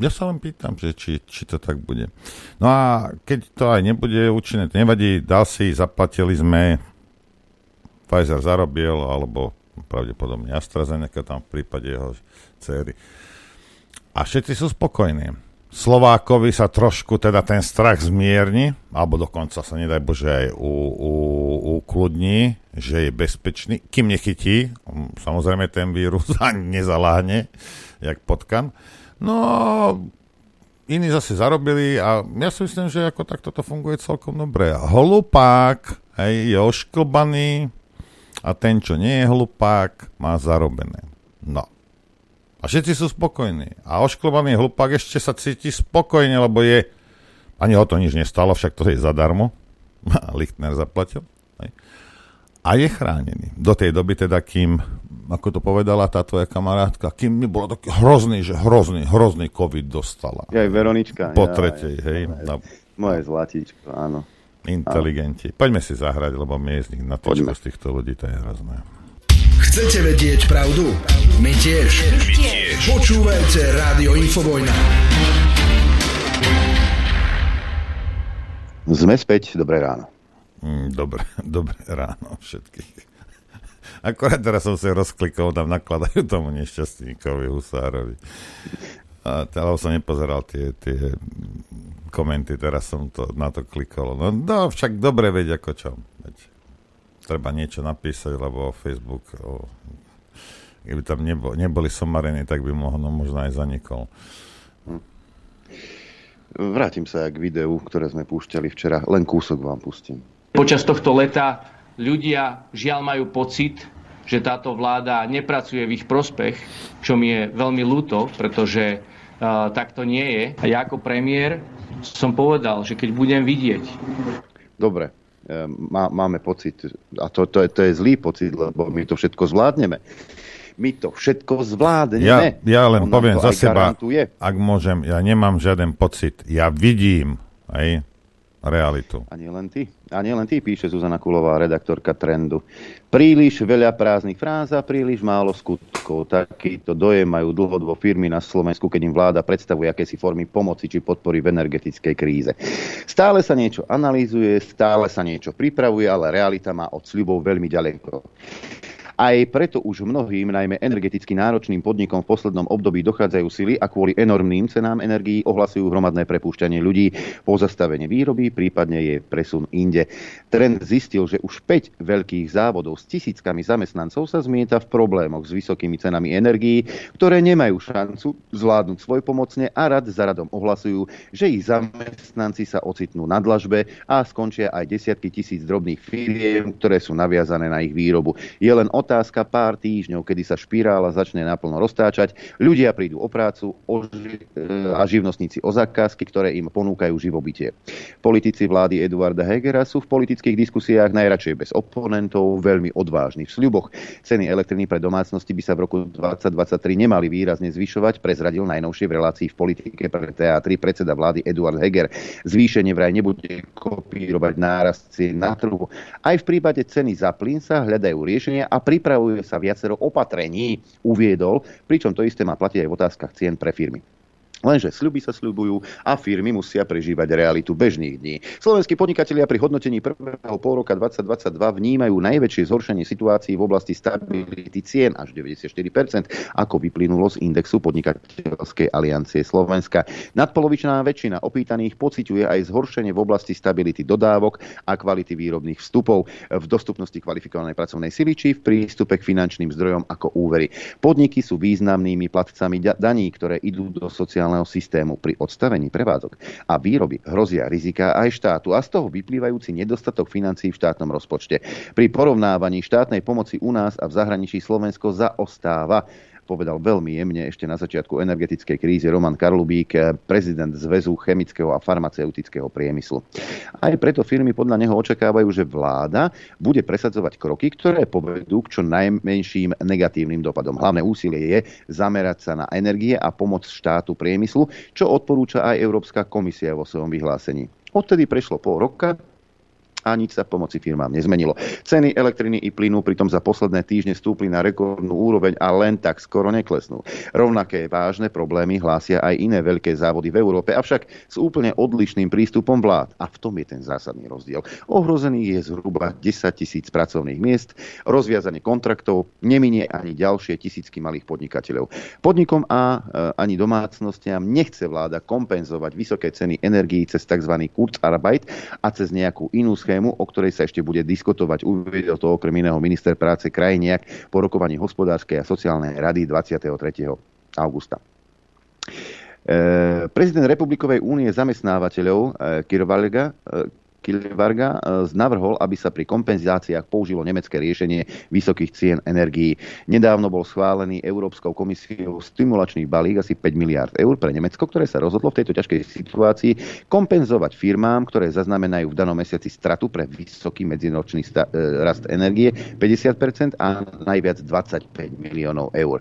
Speaker 3: Ja sa len pýtam, že či, či to tak bude. No a keď to aj nebude účinné, to nevadí, dal si, zaplatili sme, Pfizer zarobil, alebo pravdepodobne AstraZeneca tam v prípade jeho céry. A všetci sú spokojní. Slovákovi sa trošku teda ten strach zmierni, alebo dokonca sa nedaj Bože aj ukludní, že je bezpečný, kým nechytí, samozrejme ten vírus a nezaláhne, jak potkan. No, iní zase zarobili a ja si myslím, že ako takto to funguje celkom dobre. Holupák hej, je ošklbaný a ten, čo nie je hlupák, má zarobené. No. A všetci sú spokojní. A ošklbaný hlupák ešte sa cíti spokojne, lebo je... Ani o to nič nestalo, však to je zadarmo. Lichtner zaplatil. Hej. A je chránený. Do tej doby teda, kým ako to povedala tá tvoja kamarátka, kým mi bolo taký hrozný, že hrozný, hrozný COVID dostala.
Speaker 2: Aj Veronička.
Speaker 3: Po
Speaker 2: ja,
Speaker 3: tretej,
Speaker 2: ja,
Speaker 3: hej.
Speaker 2: Ja, moje zlatíčko, áno.
Speaker 3: Inteligenti. Poďme si zahrať, lebo my z nich na z týchto ľudí, to je hrozné.
Speaker 15: Chcete vedieť pravdu? My tiež. My tiež. Počúvajte Rádio Infovojna.
Speaker 2: Sme späť, dobré ráno.
Speaker 3: Mm, dobre, dobré ráno všetkých. Akorát teraz som si rozklikol, tam nakladajú tomu nešťastníkovi Husárovi. A teda som nepozeral tie, tie komenty, teraz som to, na to klikol. No, no však dobre veď ako čo. Veď, treba niečo napísať, lebo Facebook, o, keby tam nebo, neboli somarení, tak by možno, možno aj zanikol.
Speaker 2: Vrátim sa k videu, ktoré sme púšťali včera. Len kúsok vám pustím.
Speaker 16: Počas tohto leta ľudia žiaľ majú pocit, že táto vláda nepracuje v ich prospech, čo mi je veľmi ľúto, pretože tak to nie je. A ja ako premiér som povedal, že keď budem vidieť...
Speaker 2: Dobre, e, má, máme pocit, a to, to, je, to je zlý pocit, lebo my to všetko zvládneme. My to všetko zvládneme.
Speaker 3: Ja, ja len On poviem za seba, garantuje. ak môžem, ja nemám žiaden pocit. Ja vidím, aj realitu.
Speaker 2: A nie len ty. A nie len ty, píše Zuzana Kulová, redaktorka Trendu. Príliš veľa prázdnych fráz a príliš málo skutkov. Takýto dojem majú dlhodobo firmy na Slovensku, keď im vláda predstavuje akési formy pomoci či podpory v energetickej kríze. Stále sa niečo analýzuje, stále sa niečo pripravuje, ale realita má od sľubov veľmi ďaleko. Aj preto už mnohým, najmä energeticky náročným podnikom v poslednom období dochádzajú sily a kvôli enormným cenám energií ohlasujú hromadné prepúšťanie ľudí, pozastavenie výroby, prípadne je presun inde. Trend zistil, že už 5 veľkých závodov s tisíckami zamestnancov sa zmieta v problémoch s vysokými cenami energií, ktoré nemajú šancu zvládnuť svoj pomocne a rad za radom ohlasujú, že ich zamestnanci sa ocitnú na dlažbe a skončia aj desiatky tisíc drobných firiem, ktoré sú naviazané na ich výrobu. Je len o otázka pár týždňov, kedy sa špirála začne naplno roztáčať, ľudia prídu o prácu o ži- e, a živnostníci o zákazky, ktoré im ponúkajú živobytie. Politici vlády Eduarda Hegera sú v politických diskusiách najradšej bez oponentov, veľmi odvážni v sľuboch. Ceny elektriny pre domácnosti by sa v roku 2023 nemali výrazne zvyšovať, prezradil najnovšie v relácii v politike pre teatri predseda vlády Eduard Heger. Zvýšenie vraj nebude kopírovať nárast na trhu. Aj v prípade ceny za plyn sa hľadajú riešenia a pripravuje sa viacero opatrení, uviedol, pričom to isté má platiť aj v otázkach cien pre firmy. Lenže sľuby sa sľubujú a firmy musia prežívať realitu bežných dní. Slovenskí podnikatelia pri hodnotení prvého pol roka 2022 vnímajú najväčšie zhoršenie situácií v oblasti stability cien až 94%, ako vyplynulo z indexu podnikateľskej aliancie Slovenska. Nadpolovičná väčšina opýtaných pociťuje aj zhoršenie v oblasti stability dodávok a kvality výrobných vstupov, v dostupnosti kvalifikovanej pracovnej sily či v prístupe k finančným zdrojom ako úvery. Podniky sú významnými platcami daní, ktoré idú do sociálnej sociálneho systému pri odstavení prevádzok a výroby hrozia rizika aj štátu a z toho vyplývajúci nedostatok financií v štátnom rozpočte. Pri porovnávaní štátnej pomoci u nás a v zahraničí Slovensko zaostáva povedal veľmi jemne ešte na začiatku energetickej krízy Roman Karlubík, prezident Zväzu chemického a farmaceutického priemyslu. Aj preto firmy podľa neho očakávajú, že vláda bude presadzovať kroky, ktoré povedú k čo najmenším negatívnym dopadom. Hlavné úsilie je zamerať sa na energie a pomoc štátu priemyslu, čo odporúča aj Európska komisia vo svojom vyhlásení. Odtedy prešlo pol roka, a nič sa v pomoci firmám nezmenilo. Ceny elektriny i plynu pritom za posledné týždne stúpli na rekordnú úroveň a len tak skoro neklesnú. Rovnaké vážne problémy hlásia aj iné veľké závody v Európe, avšak s úplne odlišným prístupom vlád. A v tom je ten zásadný rozdiel. Ohrozených je zhruba 10 tisíc pracovných miest, rozviazanie kontraktov, neminie ani ďalšie tisícky malých podnikateľov. Podnikom a e, ani domácnostiam nechce vláda kompenzovať vysoké ceny energií cez tzv. Kurzarbeit a cez nejakú inú schému schému, o ktorej sa ešte bude diskutovať. Uvedel to okrem iného minister práce Krajniak po rokovaní hospodárskej a sociálnej rady 23. augusta. E, prezident Republikovej únie zamestnávateľov e, Kirvalga e, Kilvarga e, navrhol, aby sa pri kompenzáciách použilo nemecké riešenie vysokých cien energií. Nedávno bol schválený Európskou komisiou stimulačný balík asi 5 miliard eur pre Nemecko, ktoré sa rozhodlo v tejto ťažkej situácii kompenzovať firmám, ktoré zaznamenajú v danom mesiaci stratu pre vysoký medziročný sta- e, rast energie 50% a najviac 25 miliónov eur.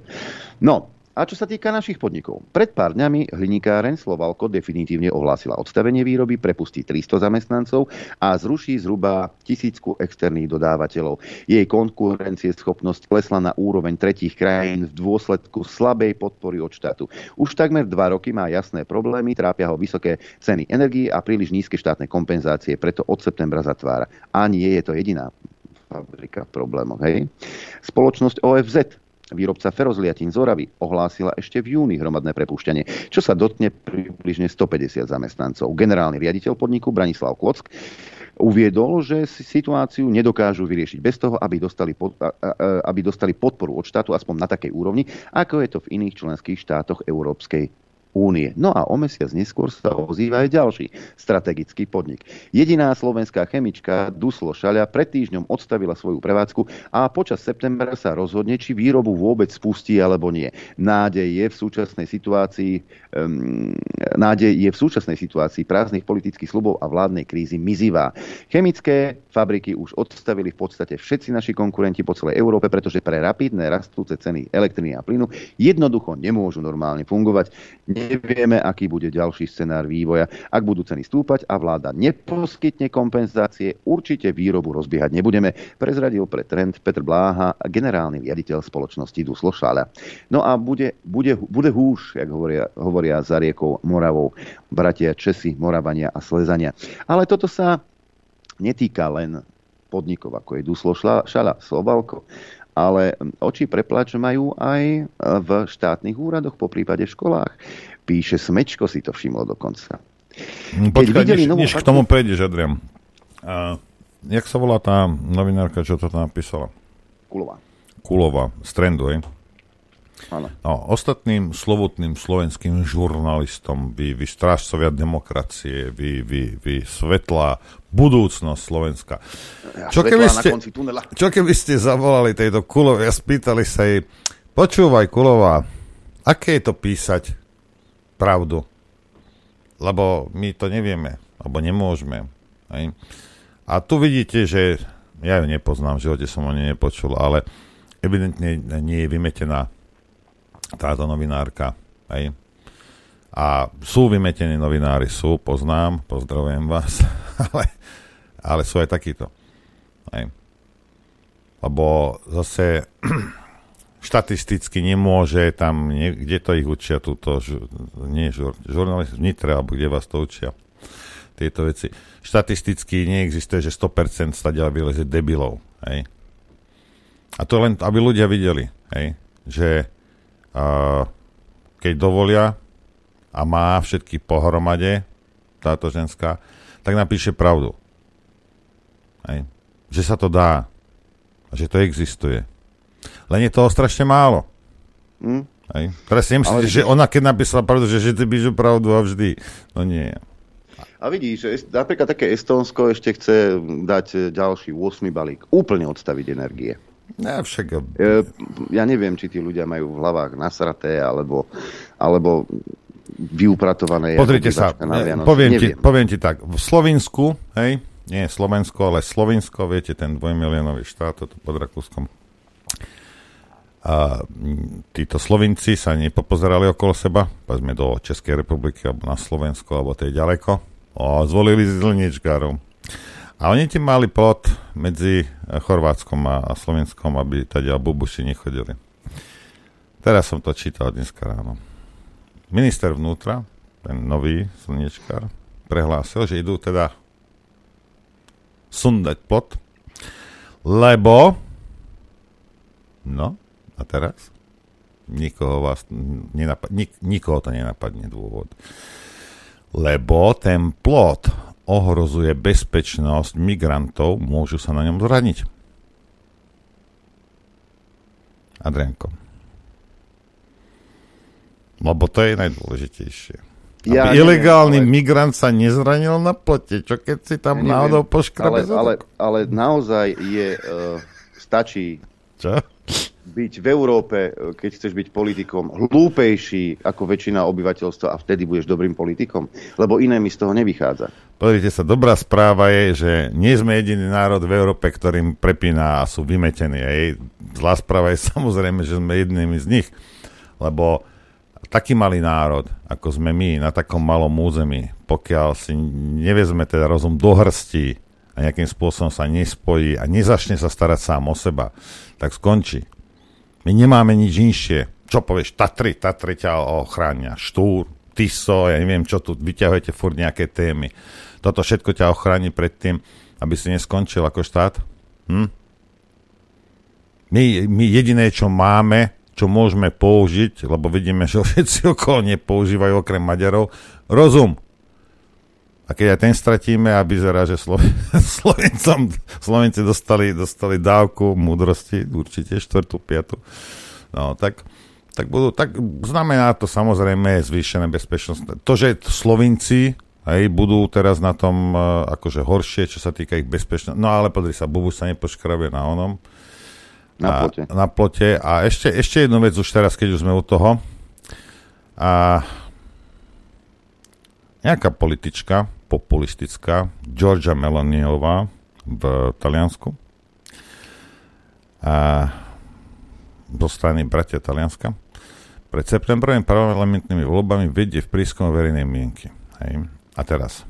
Speaker 2: No, a čo sa týka našich podnikov, pred pár dňami hliníkáren Slovalko definitívne ohlásila odstavenie výroby, prepustí 300 zamestnancov a zruší zhruba tisícku externých dodávateľov. Jej konkurencieschopnosť klesla na úroveň tretích krajín v dôsledku slabej podpory od štátu. Už takmer dva roky má jasné problémy, trápia ho vysoké ceny energii a príliš nízke štátne kompenzácie, preto od septembra zatvára. A nie je to jediná fabrika problémov. Hej. Spoločnosť OFZ Výrobca ferozliatín z Oravy ohlásila ešte v júni hromadné prepušťanie, čo sa dotkne približne 150 zamestnancov. Generálny riaditeľ podniku Branislav Klock uviedol, že situáciu nedokážu vyriešiť bez toho, aby dostali, pod, aby dostali podporu od štátu aspoň na takej úrovni, ako je to v iných členských štátoch Európskej únie. No a o mesiac neskôr sa ozýva aj ďalší strategický podnik. Jediná slovenská chemička Duslo Šaľa pred týždňom odstavila svoju prevádzku a počas septembra sa rozhodne, či výrobu vôbec spustí alebo nie. Nádej je v súčasnej situácii um, nádej je v súčasnej situácii prázdnych politických slubov a vládnej krízy mizivá. Chemické fabriky už odstavili v podstate všetci naši konkurenti po celej Európe, pretože pre rapidné rastúce ceny elektriny a plynu jednoducho nemôžu normálne fungovať Nevieme, aký bude ďalší scenár vývoja. Ak budú ceny stúpať a vláda neposkytne kompenzácie, určite výrobu rozbiehať nebudeme, prezradil pre trend Petr Bláha, generálny riaditeľ spoločnosti Duslo Šáľa. No a bude, bude, bude húš, jak hovoria, hovoria za riekou Moravou, bratia Česi, Moravania a Slezania. Ale toto sa netýka len podnikov, ako je Duslo Šala, ale oči preplač majú aj v štátnych úradoch, po prípade v školách. Píše Smečko, si to všimlo dokonca.
Speaker 3: Počkaj, než, než k tomu prejdeš, Adrian. A, jak sa volá tá novinárka, čo to tam napísala?
Speaker 2: Kulová.
Speaker 3: Kulova, z trendu, hej?
Speaker 2: Áno.
Speaker 3: No, ostatným slovutným slovenským žurnalistom, vy, vy strážcovia demokracie, vy, vy, vy svetlá budúcnosť Slovenska. Čo keby, ste, čo keby ste zavolali tejto Kulovej a spýtali sa jej, počúvaj Kulová, aké je to písať pravdu? Lebo my to nevieme, alebo nemôžeme. Hej? A tu vidíte, že ja ju nepoznám, v živote som o nej nepočul, ale evidentne nie je vymetená táto novinárka. Hej. A sú vymetení novinári, sú, poznám, pozdravujem vás, ale, ale sú aj takíto. Hej. Lebo zase štatisticky nemôže tam, nie, kde to ich učia, túto, nie žur, žurnalist v alebo kde vás to učia, tieto veci. Štatisticky neexistuje, že 100% stadia vyleze debilov. Hej. A to len, aby ľudia videli, hej, že keď dovolia a má všetky pohromade, táto ženská, tak napíše pravdu. Hej. Že sa to dá. A že to existuje. Len je toho strašne málo. Mm. Hej. Teraz si nemyslíte, Ale... že ona keď napísala pravdu, že, že ty píšu pravdu a vždy. No nie.
Speaker 2: A vidíš, že napríklad také Estónsko ešte chce dať ďalší 8 balík. Úplne odstaviť energie.
Speaker 3: Ja, však...
Speaker 2: E, ja neviem, či tí ľudia majú v hlavách nasraté, alebo, alebo vyupratované.
Speaker 3: Pozrite sa, poviem ti, poviem ti tak, v Slovensku, hej, nie Slovensko, ale Slovinsko, viete, ten dvojmiliónový štát, toto pod Rakúskom. A títo Slovinci sa nepopozerali okolo seba, povedzme do Českej republiky, alebo na Slovensko, alebo tej ďaleko. O, zvolili zlničkárov. A oni ti mali plot medzi Chorvátskom a, Slovenskom, aby tady bubuši nechodili. Teraz som to čítal dneska ráno. Minister vnútra, ten nový slnečkár, prehlásil, že idú teda sundať plot, lebo no, a teraz? Nikoho vás nenapad, nik, nikoho to nenapadne dôvod. Lebo ten plot ohrozuje bezpečnosť migrantov, môžu sa na ňom zraniť. Adrianko. Lebo to je najdôležitejšie. Ja Aby ilegálny neviem, ale... migrant sa nezranil na plote, čo keď si tam ja náhodou poškrabe
Speaker 2: ale, ale, ale naozaj je, uh, stačí čo? Byť v Európe, e, keď chceš byť politikom, hlúpejší ako väčšina obyvateľstva a vtedy budeš dobrým politikom? Lebo iné mi z toho nevychádza.
Speaker 3: Pozrite sa, dobrá správa je, že nie sme jediný národ v Európe, ktorým prepína a sú vymetení. Aj Zlá správa je samozrejme, že sme jednými z nich. Lebo taký malý národ, ako sme my, na takom malom území, pokiaľ si nevezme teda rozum do hrsti a nejakým spôsobom sa nespojí a nezačne sa starať sám o seba, tak skončí. My nemáme nič inšie. Čo povieš? Tatry, Tatry ťa ochránia. Štúr, Tiso, ja neviem čo tu, vyťahujete furt nejaké témy. Toto všetko ťa ochráni pred tým, aby si neskončil ako štát? Hm? My, my jediné, čo máme, čo môžeme použiť, lebo vidíme, že všetci okolo nepoužívajú okrem Maďarov, rozum. A keď aj ten stratíme a vyzerá, že Slo- Slovencom, Slovenci dostali, dostali dávku múdrosti, určite štvrtú, piatu, no tak, tak, budú, tak znamená to samozrejme zvýšené bezpečnosť. To, že Slovinci hej, budú teraz na tom uh, akože horšie, čo sa týka ich bezpečnosti. No ale podri sa, Bubu sa nepoškrabie na onom.
Speaker 2: Na plote.
Speaker 3: A, na plote. A ešte, ešte jednu vec už teraz, keď už sme u toho. A nejaká politička, populistická, Georgia Melaniová v Taliansku. A zo strany bratia Talianska. Pred septembrovými parlamentnými voľbami vedie v prískom verejnej mienky. Hej. A teraz.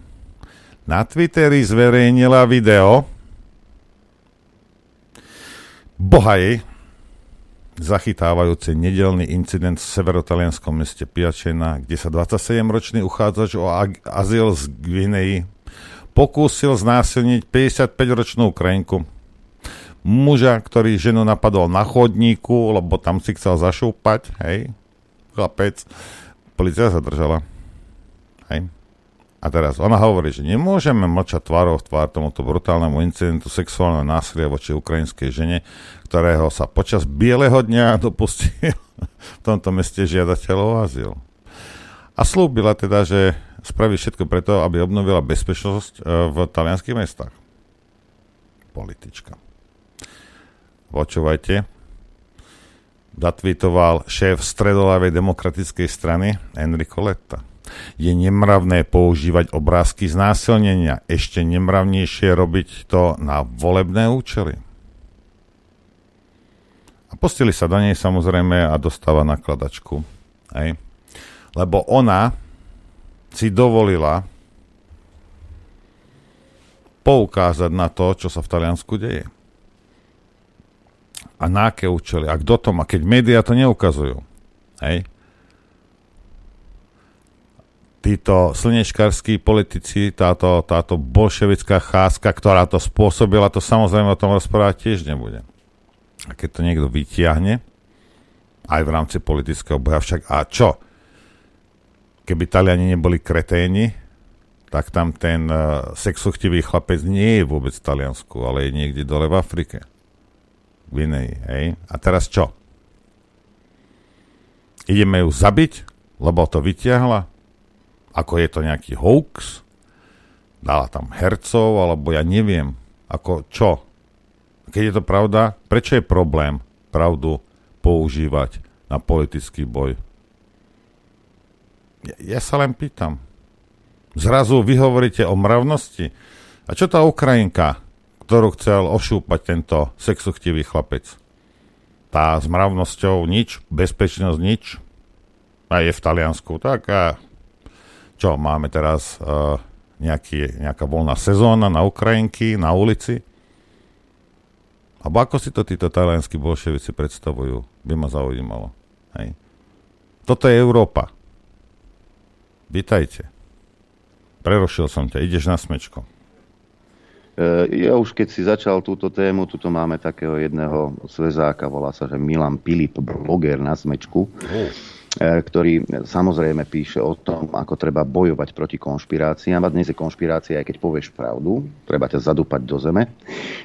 Speaker 3: Na Twitteri zverejnila video boha jej, zachytávajúce nedelný incident v severotalianskom meste Piačena, kde sa 27-ročný uchádzač o azyl z Gvineji pokúsil znásilniť 55-ročnú Ukrajinku. Muža, ktorý ženu napadol na chodníku, lebo tam si chcel zašúpať, hej, chlapec. Polícia zadržala. Hej. A teraz ona hovorí, že nemôžeme mlčať tvárov v tvár tomuto brutálnemu incidentu sexuálneho násilia voči ukrajinskej žene, ktorého sa počas bieleho dňa dopustil v tomto meste žiadateľov azyl. A slúbila teda, že spraví všetko preto, aby obnovila bezpečnosť e, v talianských mestách. Politička. Počúvajte. Datvitoval šéf stredolavej demokratickej strany Enrico Letta. Je nemravné používať obrázky znásilnenia. Ešte nemravnejšie robiť to na volebné účely. A postili sa do nej samozrejme a dostáva nakladačku. Hej. Lebo ona si dovolila poukázať na to, čo sa v Taliansku deje. A na aké účely. A kto to má? Keď médiá to neukazujú. Hej? Títo slnečkarskí politici, táto, táto bolševická cházka, ktorá to spôsobila, to samozrejme o tom rozprávať tiež nebude. A keď to niekto vytiahne, aj v rámci politického boja však, a čo? Keby Taliani neboli kreténi, tak tam ten uh, sexuchtivý chlapec nie je vôbec v Taliansku, ale je niekde dole v Afrike. V inej, hej? A teraz čo? Ideme ju zabiť, lebo to vytiahla? Ako je to nejaký hoax? Dala tam hercov, alebo ja neviem. Ako čo? Keď je to pravda, prečo je problém pravdu používať na politický boj? Ja, ja sa len pýtam zrazu vy hovoríte o mravnosti. A čo tá Ukrajinka, ktorú chcel ošúpať tento sexuchtivý chlapec? Tá s mravnosťou nič, bezpečnosť nič. A je v Taliansku, tak a čo, máme teraz uh, nejaký, nejaká voľná sezóna na Ukrajinky, na ulici? Abo ako si to títo talianskí bolševici predstavujú, by ma zaujímalo. Hej. Toto je Európa. Vítajte. Prerušil som ťa, ideš na smečko.
Speaker 2: E, ja už keď si začal túto tému, tuto máme takého jedného svezáka, volá sa, že Milan Pilip, bloger na smečku, oh. Ktorý samozrejme píše o tom, ako treba bojovať proti konšpiráciám. A dnes je konšpirácia, aj keď povieš pravdu, treba ťa zadúpať do zeme.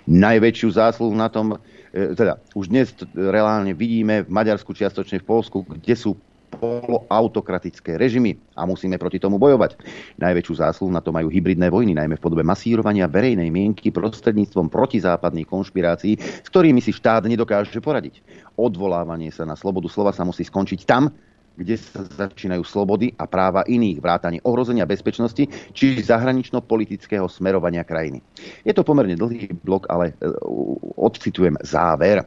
Speaker 2: Najväčšiu zásluhu na tom, e, teda už dnes reálne vidíme v Maďarsku, čiastočne v Polsku, kde sú poloautokratické režimy a musíme proti tomu bojovať. Najväčšiu zásluhu na to majú hybridné vojny, najmä v podobe masírovania verejnej mienky prostredníctvom protizápadných konšpirácií, s ktorými si štát nedokáže poradiť. Odvolávanie sa na slobodu slova sa musí skončiť tam, kde sa začínajú slobody a práva iných, vrátanie ohrozenia bezpečnosti či zahranično-politického smerovania krajiny. Je to pomerne dlhý blok, ale e, odcitujem záver.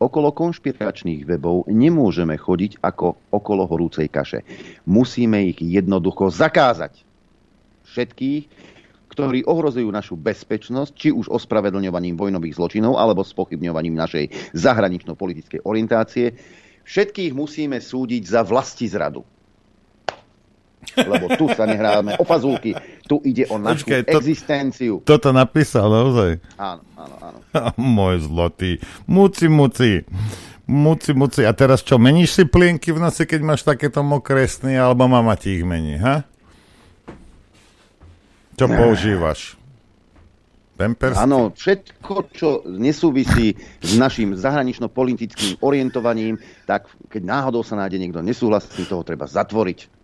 Speaker 2: Okolo konšpiračných webov nemôžeme chodiť ako okolo horúcej kaše. Musíme ich jednoducho zakázať. Všetkých, ktorí ohrozujú našu bezpečnosť, či už ospravedlňovaním vojnových zločinov alebo spochybňovaním našej zahranično-politickej orientácie, všetkých musíme súdiť za vlasti zradu. Lebo tu sa nehráme o fazulky, tu ide o našu Počkej, to, existenciu.
Speaker 3: Toto napísal naozaj?
Speaker 2: Áno, áno, áno.
Speaker 3: Môj zlotý. Muci, muci. Muci, muci. A teraz čo, meníš si plienky v noci, keď máš takéto mokré sny, alebo mama ti ich mení, ha? Čo ne. používaš?
Speaker 2: Pampers? Áno, všetko, čo nesúvisí s našim zahranično-politickým orientovaním, tak keď náhodou sa nájde niekto nesúhlasný, toho treba zatvoriť.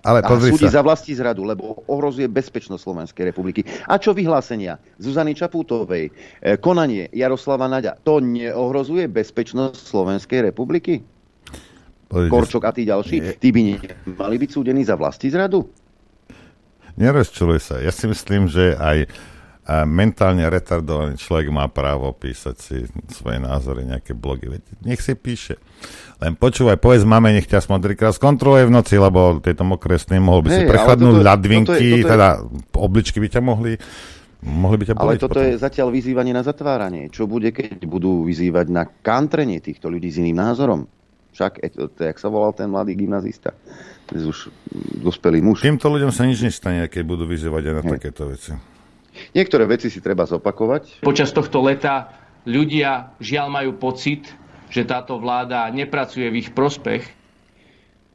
Speaker 2: Ale a súdi sa. za vlasti zradu, lebo ohrozuje bezpečnosť Slovenskej republiky. A čo vyhlásenia Zuzany Čapútovej, e, konanie Jaroslava Naďa, to neohrozuje bezpečnosť Slovenskej republiky? Pozrite Korčok a tí ďalší, nie. tí by mali byť súdení za vlasti zradu?
Speaker 3: Nerozčuluj sa. Ja si myslím, že aj a mentálne retardovaný človek má právo písať si svoje názory, nejaké blogy. Veď nech si píše. Len počúvaj, povedz mame, nech ťa aspoň trikrát skontroluje v noci, lebo tieto mokré sny mohol by hey, si prechladnúť ľadvinky, teda obličky by ťa mohli mohli by ťa
Speaker 2: Ale toto potom. je zatiaľ vyzývanie na zatváranie. Čo bude, keď budú vyzývať na kantrenie týchto ľudí s iným názorom? Však, to, to, jak sa volal ten mladý gymnazista? Dnes už dospelý muž.
Speaker 3: Týmto ľuďom sa nič nestane, keď budú vyzývať aj na hey. takéto veci.
Speaker 2: Niektoré veci si treba zopakovať.
Speaker 16: Počas tohto leta ľudia žiaľ majú pocit, že táto vláda nepracuje v ich prospech.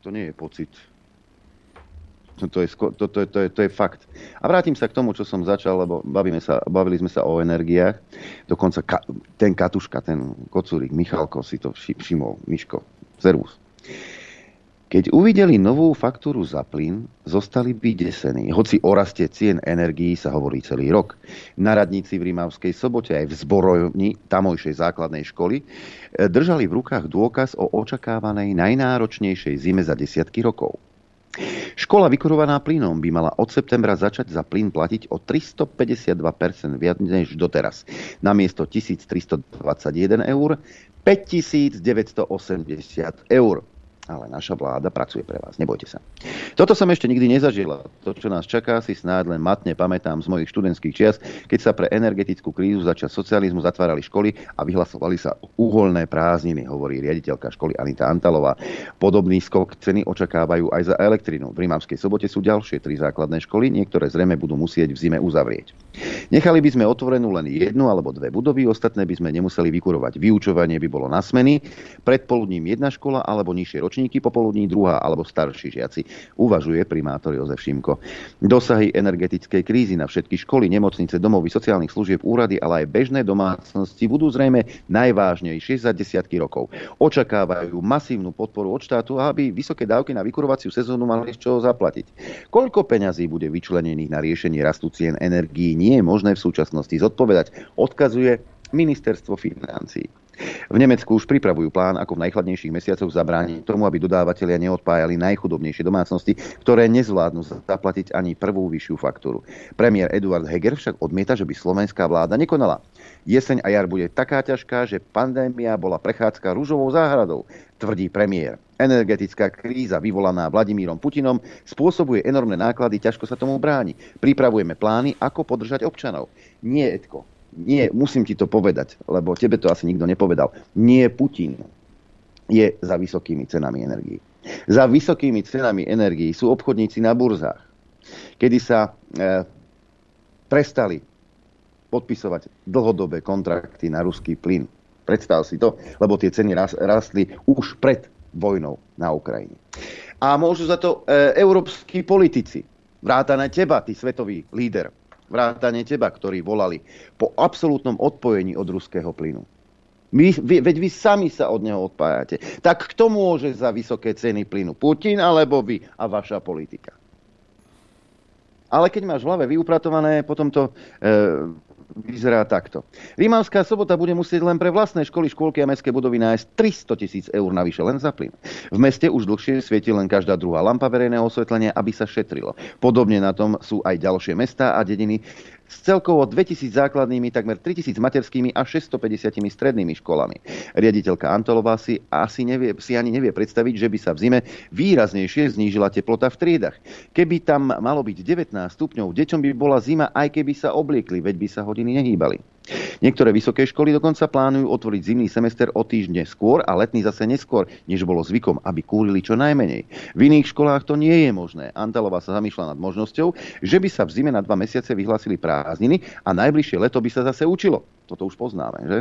Speaker 2: To nie je pocit. To, je, to, to, to, je, to je fakt. A vrátim sa k tomu, čo som začal, lebo bavíme sa, bavili sme sa o energiách. Dokonca ka, ten Katuška, ten kocúrik, Michalko si to všimol, Miško, servus. Keď uvideli novú faktúru za plyn, zostali by desení. Hoci o raste cien energií sa hovorí celý rok. Na radnici v Rímavskej sobote aj v zborojni tamojšej základnej školy e, držali v rukách dôkaz o očakávanej najnáročnejšej zime za desiatky rokov. Škola vykurovaná plynom by mala od septembra začať za plyn platiť o 352% viac než doteraz. Namiesto 1321 eur 5980 eur ale naša vláda pracuje pre vás, nebojte sa. Toto som ešte nikdy nezažila. To, čo nás čaká, si snáď len matne pamätám z mojich študentských čias, keď sa pre energetickú krízu začas socializmu zatvárali školy a vyhlasovali sa uholné prázdniny, hovorí riaditeľka školy Anita Antalová. Podobný skok ceny očakávajú aj za elektrinu. V Rímavskej sobote sú ďalšie tri základné školy, niektoré zrejme budú musieť v zime uzavrieť. Nechali by sme otvorenú len jednu alebo dve budovy, ostatné by sme nemuseli vykurovať. Vyučovanie by bolo na smeny, predpoludním jedna škola alebo nižšie ročníky, popoludní druhá alebo starší žiaci, uvažuje primátor Jozef Šimko. Dosahy energetickej krízy na všetky školy, nemocnice, domovy, sociálnych služieb, úrady, ale aj bežné domácnosti budú zrejme najvážnejšie za desiatky rokov. Očakávajú masívnu podporu od štátu, aby vysoké dávky na vykurovaciu sezónu mali z čoho zaplatiť. Koľko peňazí bude vyčlenených na riešenie rastu cien energií, nie je možné v súčasnosti zodpovedať, odkazuje ministerstvo financií. V Nemecku už pripravujú plán, ako v najchladnejších mesiacoch zabrániť tomu, aby dodávateľia neodpájali najchudobnejšie domácnosti, ktoré nezvládnu zaplatiť ani prvú vyššiu faktúru. Premiér Eduard Heger však odmieta, že by slovenská vláda nekonala. Jeseň a jar bude taká ťažká, že pandémia bola prechádzka rúžovou záhradou, tvrdí premiér. Energetická kríza vyvolaná Vladimírom Putinom spôsobuje enormné náklady, ťažko sa tomu bráni. Pripravujeme plány, ako podržať občanov. Nie, Edko, nie, musím ti to povedať, lebo tebe to asi nikto nepovedal. Nie Putin je za vysokými cenami energií. Za vysokými cenami energií sú obchodníci na burzách, kedy sa e, prestali podpisovať dlhodobé kontrakty na ruský plyn. Predstav si to, lebo tie ceny rastli už pred vojnou na Ukrajine. A môžu za to e, európsky politici, vrátane teba, ty svetový líder, vrátane teba, ktorí volali po absolútnom odpojení od ruského plynu. My, vy, veď vy sami sa od neho odpájate. Tak kto môže za vysoké ceny plynu? Putin alebo vy a vaša politika? Ale keď máš v hlave vyupratované, potom to e, vyzerá takto. Rímavská sobota bude musieť len pre vlastné školy, škôlky a mestské budovy nájsť 300 tisíc eur navyše len za plyn. V meste už dlhšie svieti len každá druhá lampa verejného osvetlenia, aby sa šetrilo. Podobne na tom sú aj ďalšie mestá a dediny, s celkovo 2000 základnými, takmer 3000 materskými a 650 strednými školami. Riaditeľka Antolová si, asi nevie, si ani nevie predstaviť, že by sa v zime výraznejšie znížila teplota v triedach. Keby tam malo byť 19 stupňov, deťom by bola zima, aj keby sa obliekli, veď by sa hodiny nehýbali. Niektoré vysoké školy dokonca plánujú otvoriť zimný semester o týždne skôr a letný zase neskôr, než bolo zvykom, aby kúrili čo najmenej. V iných školách to nie je možné. Antalová sa zamýšľa nad možnosťou, že by sa v zime na dva mesiace vyhlásili prázdniny a najbližšie leto by sa zase učilo. Toto už poznáme, že?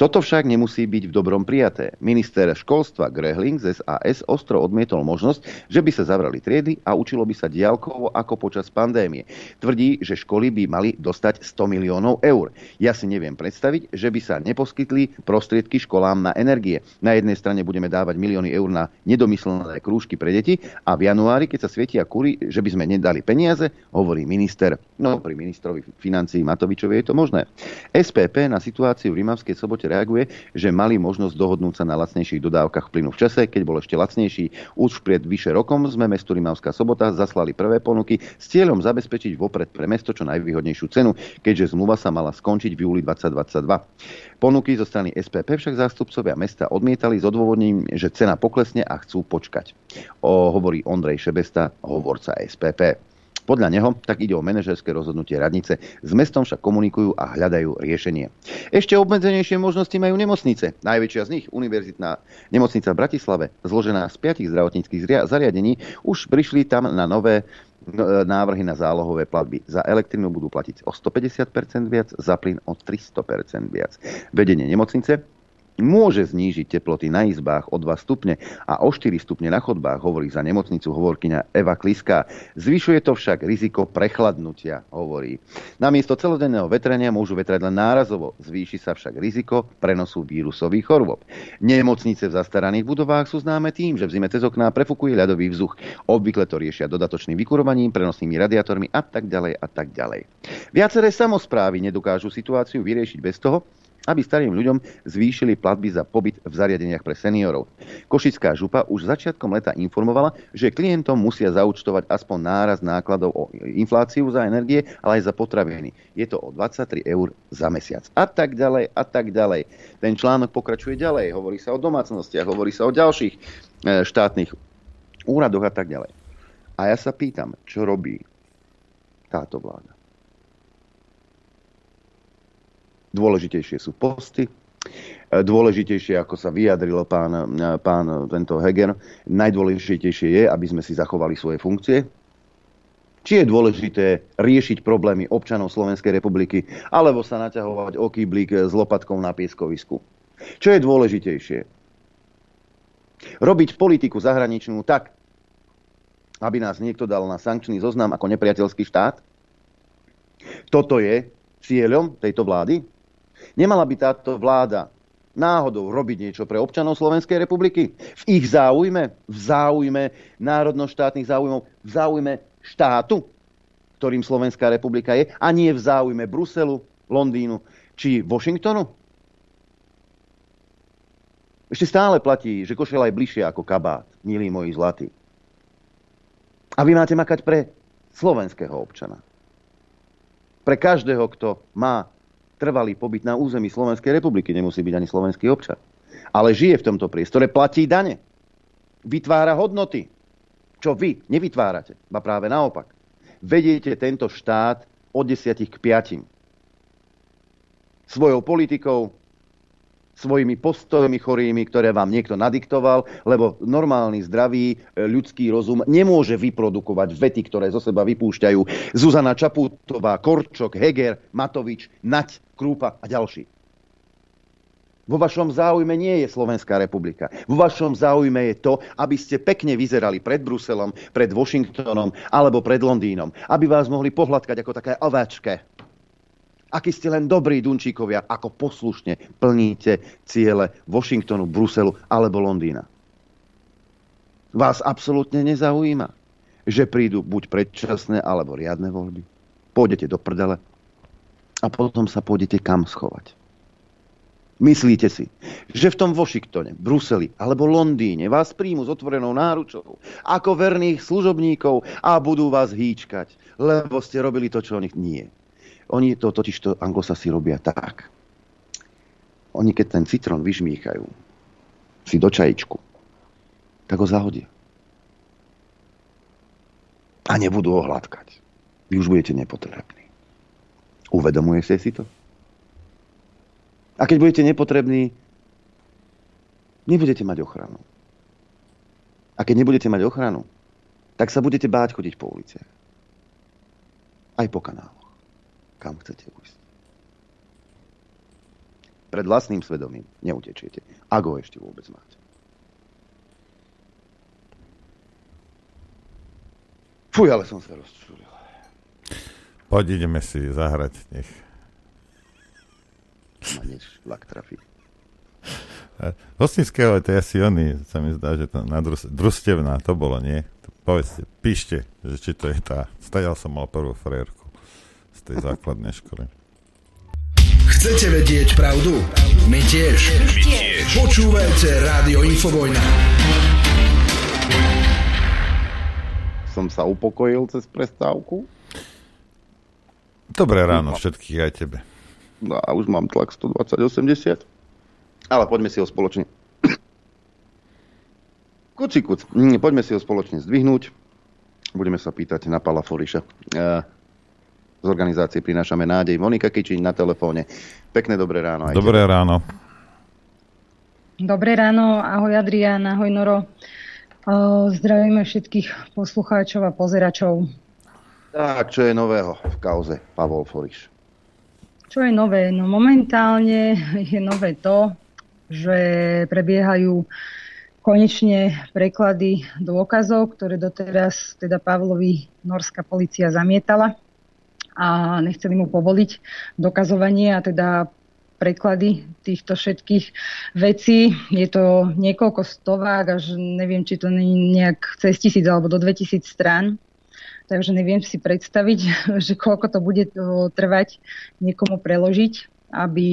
Speaker 2: Toto však nemusí byť v dobrom prijaté. Minister školstva Grehling z SAS ostro odmietol možnosť, že by sa zavrali triedy a učilo by sa diálkovo ako počas pandémie. Tvrdí, že školy by mali dostať 100 miliónov eur. Ja si neviem predstaviť, že by sa neposkytli prostriedky školám na energie. Na jednej strane budeme dávať milióny eur na nedomyslené krúžky pre deti a v januári, keď sa svietia kúry, že by sme nedali peniaze, hovorí minister. No, pri ministrovi financií Matovičovi je to možné. SPP na situáciu v Rimavskej Slovenskej sobote reaguje, že mali možnosť dohodnúť sa na lacnejších dodávkach plynu v čase, keď bol ešte lacnejší. Už pred vyše rokom sme mestu Rimavská sobota zaslali prvé ponuky s cieľom zabezpečiť vopred pre mesto čo najvýhodnejšiu cenu, keďže zmluva sa mala skončiť v júli 2022. Ponuky zo strany SPP však zástupcovia mesta odmietali s odôvodnením, že cena poklesne a chcú počkať. O, hovorí Ondrej Šebesta, hovorca SPP. Podľa neho tak ide o manažerské rozhodnutie radnice. S mestom však komunikujú a hľadajú riešenie. Ešte obmedzenejšie možnosti majú nemocnice. Najväčšia z nich, univerzitná nemocnica v Bratislave, zložená z piatich zdravotníckých zariadení, už prišli tam na nové no, e, návrhy na zálohové platby. Za elektrinu budú platiť o 150% viac, za plyn o 300% viac. Vedenie nemocnice môže znížiť teploty na izbách o 2 stupne a o 4 stupne na chodbách, hovorí za nemocnicu hovorkyňa Eva Kliská. Zvyšuje to však riziko prechladnutia, hovorí. Namiesto celodenného vetrania môžu vetrať len nárazovo, zvýši sa však riziko prenosu vírusových chorôb. Nemocnice v zastaraných budovách sú známe tým, že v zime cez okná prefukuje ľadový vzduch. Obvykle to riešia dodatočným vykurovaním, prenosnými radiátormi a tak ďalej a tak ďalej. Viaceré samozprávy nedokážu situáciu vyriešiť bez toho, aby starým ľuďom zvýšili platby za pobyt v zariadeniach pre seniorov. Košická župa už začiatkom leta informovala, že klientom musia zaučtovať aspoň náraz nákladov o infláciu za energie, ale aj za potraviny. Je to o 23 eur za mesiac. A tak ďalej, a tak ďalej. Ten článok pokračuje ďalej. Hovorí sa o domácnostiach, hovorí sa o ďalších e, štátnych úradoch a tak ďalej. A ja sa pýtam, čo robí táto vláda. Dôležitejšie sú posty, e, dôležitejšie, ako sa vyjadril pán, e, pán tento Heger, najdôležitejšie je, aby sme si zachovali svoje funkcie. Či je dôležité riešiť problémy občanov Slovenskej republiky, alebo sa naťahovať o kýblik s lopatkou na pieskovisku. Čo je dôležitejšie? Robiť politiku zahraničnú tak, aby nás niekto dal na sankčný zoznam ako nepriateľský štát? Toto je cieľom tejto vlády? Nemala by táto vláda náhodou robiť niečo pre občanov Slovenskej republiky? V ich záujme? V záujme národno-štátnych záujmov? V záujme štátu, ktorým Slovenská republika je? A nie v záujme Bruselu, Londýnu či Washingtonu? Ešte stále platí, že košela je bližšie ako kabát, milí moji zlatí. A vy máte makať pre slovenského občana. Pre každého, kto má trvalý pobyt na území Slovenskej republiky. Nemusí byť ani slovenský občan. Ale žije v tomto priestore, platí dane. Vytvára hodnoty. Čo vy nevytvárate. Ba práve naopak. Vediete tento štát od 10 k 5. Svojou politikou, svojimi postojmi chorými, ktoré vám niekto nadiktoval, lebo normálny, zdravý e, ľudský rozum nemôže vyprodukovať vety, ktoré zo seba vypúšťajú Zuzana Čaputová, Korčok, Heger, Matovič, Nať, Krúpa a ďalší. Vo vašom záujme nie je Slovenská republika. Vo vašom záujme je to, aby ste pekne vyzerali pred Bruselom, pred Washingtonom alebo pred Londýnom. Aby vás mohli pohľadkať ako také ováčke akí ste len dobrí Dunčíkovia, ako poslušne plníte ciele Washingtonu, Bruselu alebo Londýna. Vás absolútne nezaujíma, že prídu buď predčasné alebo riadne voľby. Pôjdete do prdele a potom sa pôjdete kam schovať. Myslíte si, že v tom Washingtone, Bruseli alebo Londýne vás príjmu s otvorenou náručou ako verných služobníkov a budú vás hýčkať, lebo ste robili to, čo oni nie. Oni to totiž to anglosasi robia tak. Oni keď ten citrón vyžmýchajú si do čajičku, tak ho zahodia. A nebudú ho hladkať. Vy už budete nepotrební. Uvedomujete si to? A keď budete nepotrební, nebudete mať ochranu. A keď nebudete mať ochranu, tak sa budete báť chodiť po ulici. Aj po kanálu kam chcete ujsť. Pred vlastným svedomím neutečiete, ak ho ešte vôbec máte. Fuj, ale som sa rozčúril.
Speaker 3: Poď, ideme si zahrať, nech.
Speaker 2: Ma než vlak trafí.
Speaker 3: Hostinského to je asi oný, sa mi zdá, že to na drus, družstevná, to bolo, nie? Povedzte, píšte, že či to je tá. Stajal som mal prvú frérku z tej základnej školy.
Speaker 15: Chcete vedieť pravdu? My tiež. My tiež. Počúvajte Rádio Infovojna.
Speaker 2: Som sa upokojil cez prestávku.
Speaker 3: Dobré ráno všetkých aj tebe.
Speaker 2: No a už mám tlak 120-80. Ale poďme si ho spoločne... Kuci kuc. Mm, poďme si ho spoločne zdvihnúť. Budeme sa pýtať na Pala Foriša. Uh, z organizácie Prinášame nádej. Monika Kičiň na telefóne. Pekné dobré ráno. Aj
Speaker 3: dobré tebe. ráno.
Speaker 17: Dobré ráno, ahoj Adrián, ahoj Noro. Zdravíme všetkých poslucháčov a pozeračov.
Speaker 2: Tak, čo je nového v kauze Pavol Foriš?
Speaker 17: Čo je nové? No momentálne je nové to, že prebiehajú konečne preklady dôkazov, ktoré doteraz teda Pavlovi norská policia zamietala a nechceli mu povoliť dokazovanie a teda preklady týchto všetkých vecí. Je to niekoľko stovák, až neviem, či to nie nejak cez tisíc alebo do 2000 strán. Takže neviem si predstaviť, že koľko to bude trvať niekomu preložiť, aby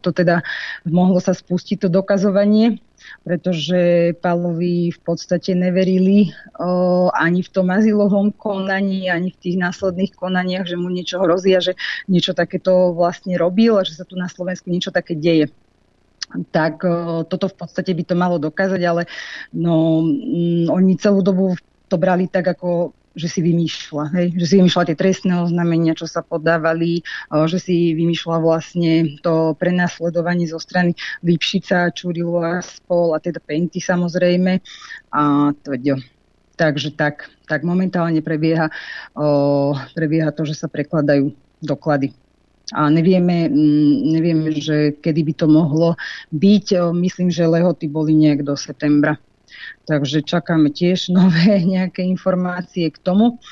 Speaker 17: to teda mohlo sa spustiť to dokazovanie pretože Pavlovi v podstate neverili ani v tom azylovom konaní, ani v tých následných konaniach, že mu niečo hrozí a že niečo takéto vlastne robil a že sa tu na Slovensku niečo také deje. Tak toto v podstate by to malo dokázať, ale no, mm, oni celú dobu to brali tak, ako že si vymýšľa, hej? že si vymýšľa tie trestné oznámenia, čo sa podávali, že si vymýšľa vlastne to prenasledovanie zo strany Lipšica, a spol a teda Penty samozrejme a tvrdio. Takže tak, tak momentálne prebieha, o, prebieha to, že sa prekladajú doklady. A nevieme, nevieme, že kedy by to mohlo byť. Myslím, že lehoty boli nejak do septembra. Takže čakáme tiež nové nejaké informácie k tomu.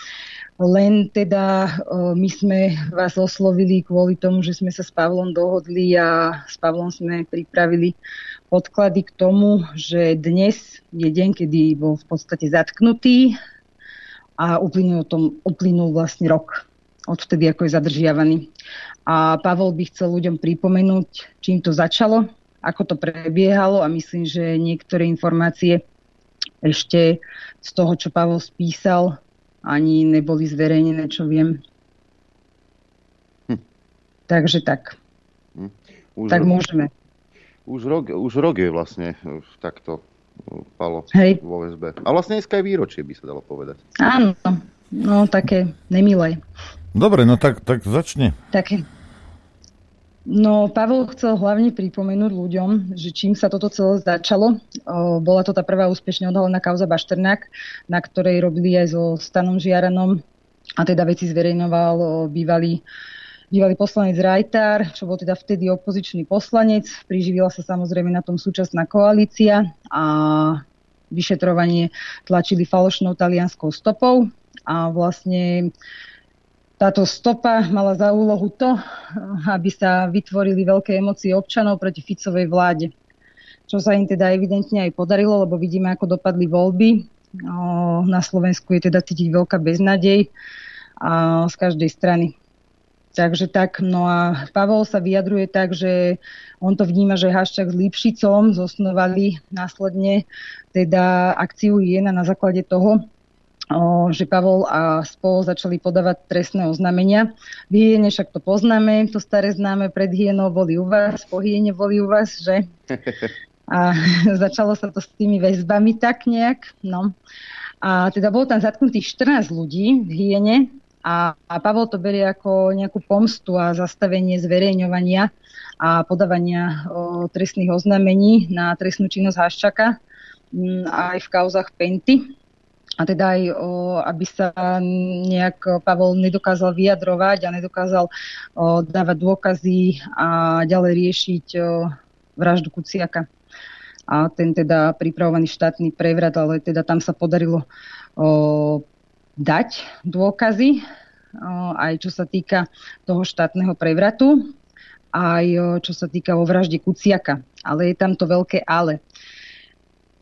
Speaker 17: Len teda my sme vás oslovili kvôli tomu, že sme sa s Pavlom dohodli a s Pavlom sme pripravili podklady k tomu, že dnes je deň, kedy bol v podstate zatknutý a uplynul, tom, uplynul vlastne rok odvtedy, ako je zadržiavaný. A Pavol by chcel ľuďom pripomenúť, čím to začalo, ako to prebiehalo a myslím, že niektoré informácie ešte z toho, čo Pavol spísal, ani neboli zverejnené, čo viem. Hm. Takže tak. Hm. Už tak rok, môžeme.
Speaker 2: Už rok, už rok je vlastne takto Palo Hej. vo SB. A vlastne dneska je výročie, by sa dalo povedať.
Speaker 17: Áno, no také nemilé.
Speaker 3: Dobre, no tak, tak začne.
Speaker 17: Také. No, Pavel chcel hlavne pripomenúť ľuďom, že čím sa toto celé začalo. Bola to tá prvá úspešne odhalená kauza Bašternák, na ktorej robili aj so Stanom Žiaranom a teda veci zverejnoval bývalý bývalý poslanec Rajtár, čo bol teda vtedy opozičný poslanec. Priživila sa samozrejme na tom súčasná koalícia a vyšetrovanie tlačili falošnou talianskou stopou a vlastne táto stopa mala za úlohu to, aby sa vytvorili veľké emócie občanov proti Ficovej vláde. Čo sa im teda evidentne aj podarilo, lebo vidíme, ako dopadli voľby. Na Slovensku je teda cítiť veľká beznadej z každej strany. Takže tak, no a Pavol sa vyjadruje tak, že on to vníma, že Haščák s Lipšicom zosnovali následne teda akciu Jena na základe toho, že Pavol a spol začali podávať trestné oznámenia. V hyene však to poznáme, to staré známe, pred hyenou boli u vás, po hyene boli u vás, že? A začalo sa to s tými väzbami tak nejak. No. A teda bolo tam zatknutých 14 ľudí v hyene a, a Pavol to berie ako nejakú pomstu a zastavenie zverejňovania a podávania o, trestných oznámení na trestnú činnosť Haščaka aj v kauzach Penty a teda aj, o, aby sa nejak Pavol nedokázal vyjadrovať a nedokázal o, dávať dôkazy a ďalej riešiť o, vraždu Kuciaka. A ten teda pripravovaný štátny prevrat, ale teda tam sa podarilo o, dať dôkazy, o, aj čo sa týka toho štátneho prevratu, aj čo sa týka o vražde Kuciaka. Ale je tam to veľké ale.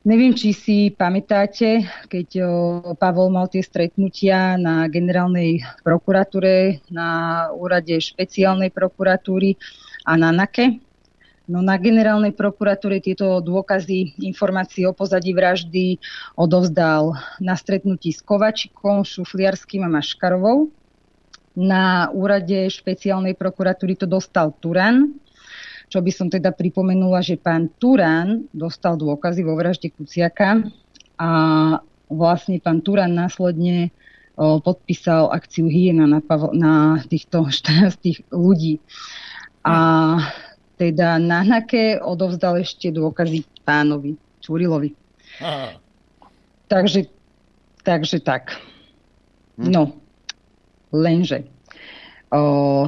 Speaker 17: Neviem, či si pamätáte, keď o, Pavol mal tie stretnutia na generálnej prokuratúre, na úrade špeciálnej prokuratúry a na NAKE. No na generálnej prokuratúre tieto dôkazy, informácie o pozadí vraždy odovzdal na stretnutí s Kovačikom, Šufliarským a Maškarovou. Na úrade špeciálnej prokuratúry to dostal Turan, čo by som teda pripomenula, že pán Turán dostal dôkazy vo vražde Kuciaka a vlastne pán Turán následne podpísal akciu Hyena na, na týchto 14 ľudí. A teda na Nake odovzdal ešte dôkazy pánovi Čurilovi. Takže, takže tak. Hm. No, lenže o,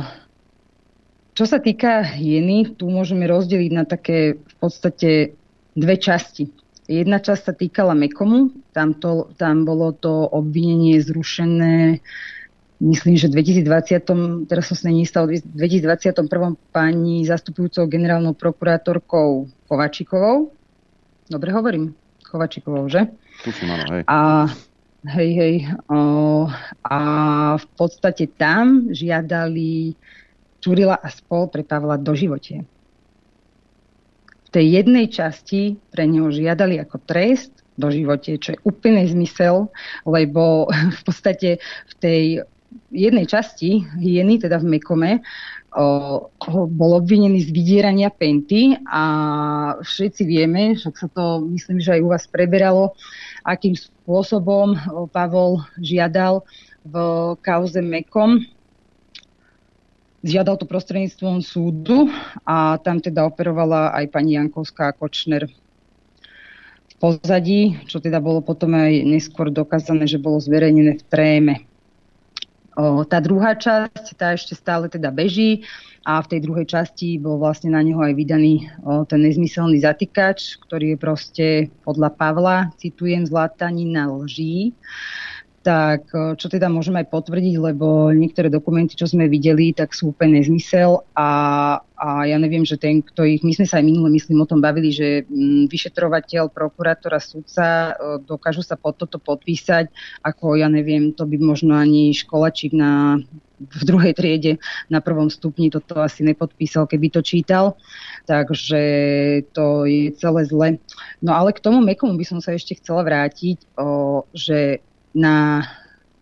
Speaker 17: čo sa týka hyeny, tu môžeme rozdeliť na také v podstate dve časti. Jedna časť sa týkala Mekomu, tam, to, tam bolo to obvinenie zrušené myslím, že v 2020, teraz som sa nestal, v 2021 pani zastupujúcou generálnou prokurátorkou Kovačikovou. Dobre hovorím? Kovačikovou, že?
Speaker 2: Tu som, áno, hej.
Speaker 17: A hej, hej. O, a v podstate tam žiadali Čurila a spol pre Pavla do živote. V tej jednej časti pre neho žiadali ako trest do živote, čo je úplný zmysel, lebo v podstate v tej jednej časti hyeny, teda v Mekome, o, bol obvinený z vydierania penty a všetci vieme, však sa to myslím, že aj u vás preberalo, akým spôsobom Pavol žiadal v kauze Mekom Žiadal to prostredníctvom súdu a tam teda operovala aj pani Jankovská Kočner v pozadí, čo teda bolo potom aj neskôr dokázané, že bolo zverejnené v tréme. O, tá druhá časť, tá ešte stále teda beží a v tej druhej časti bol vlastne na neho aj vydaný o, ten nezmyselný zatýkač, ktorý je proste podľa Pavla, citujem, zlatanina lží tak čo teda môžeme aj potvrdiť, lebo niektoré dokumenty, čo sme videli, tak sú úplne nezmysel a, a ja neviem, že ten, kto ich, my sme sa aj minule, myslím, o tom bavili, že m, vyšetrovateľ, prokurátor a sudca e, dokážu sa pod toto podpísať, ako ja neviem, to by možno ani školačík na v druhej triede na prvom stupni toto asi nepodpísal, keby to čítal. Takže to je celé zle. No ale k tomu Mekomu by som sa ešte chcela vrátiť, o, že na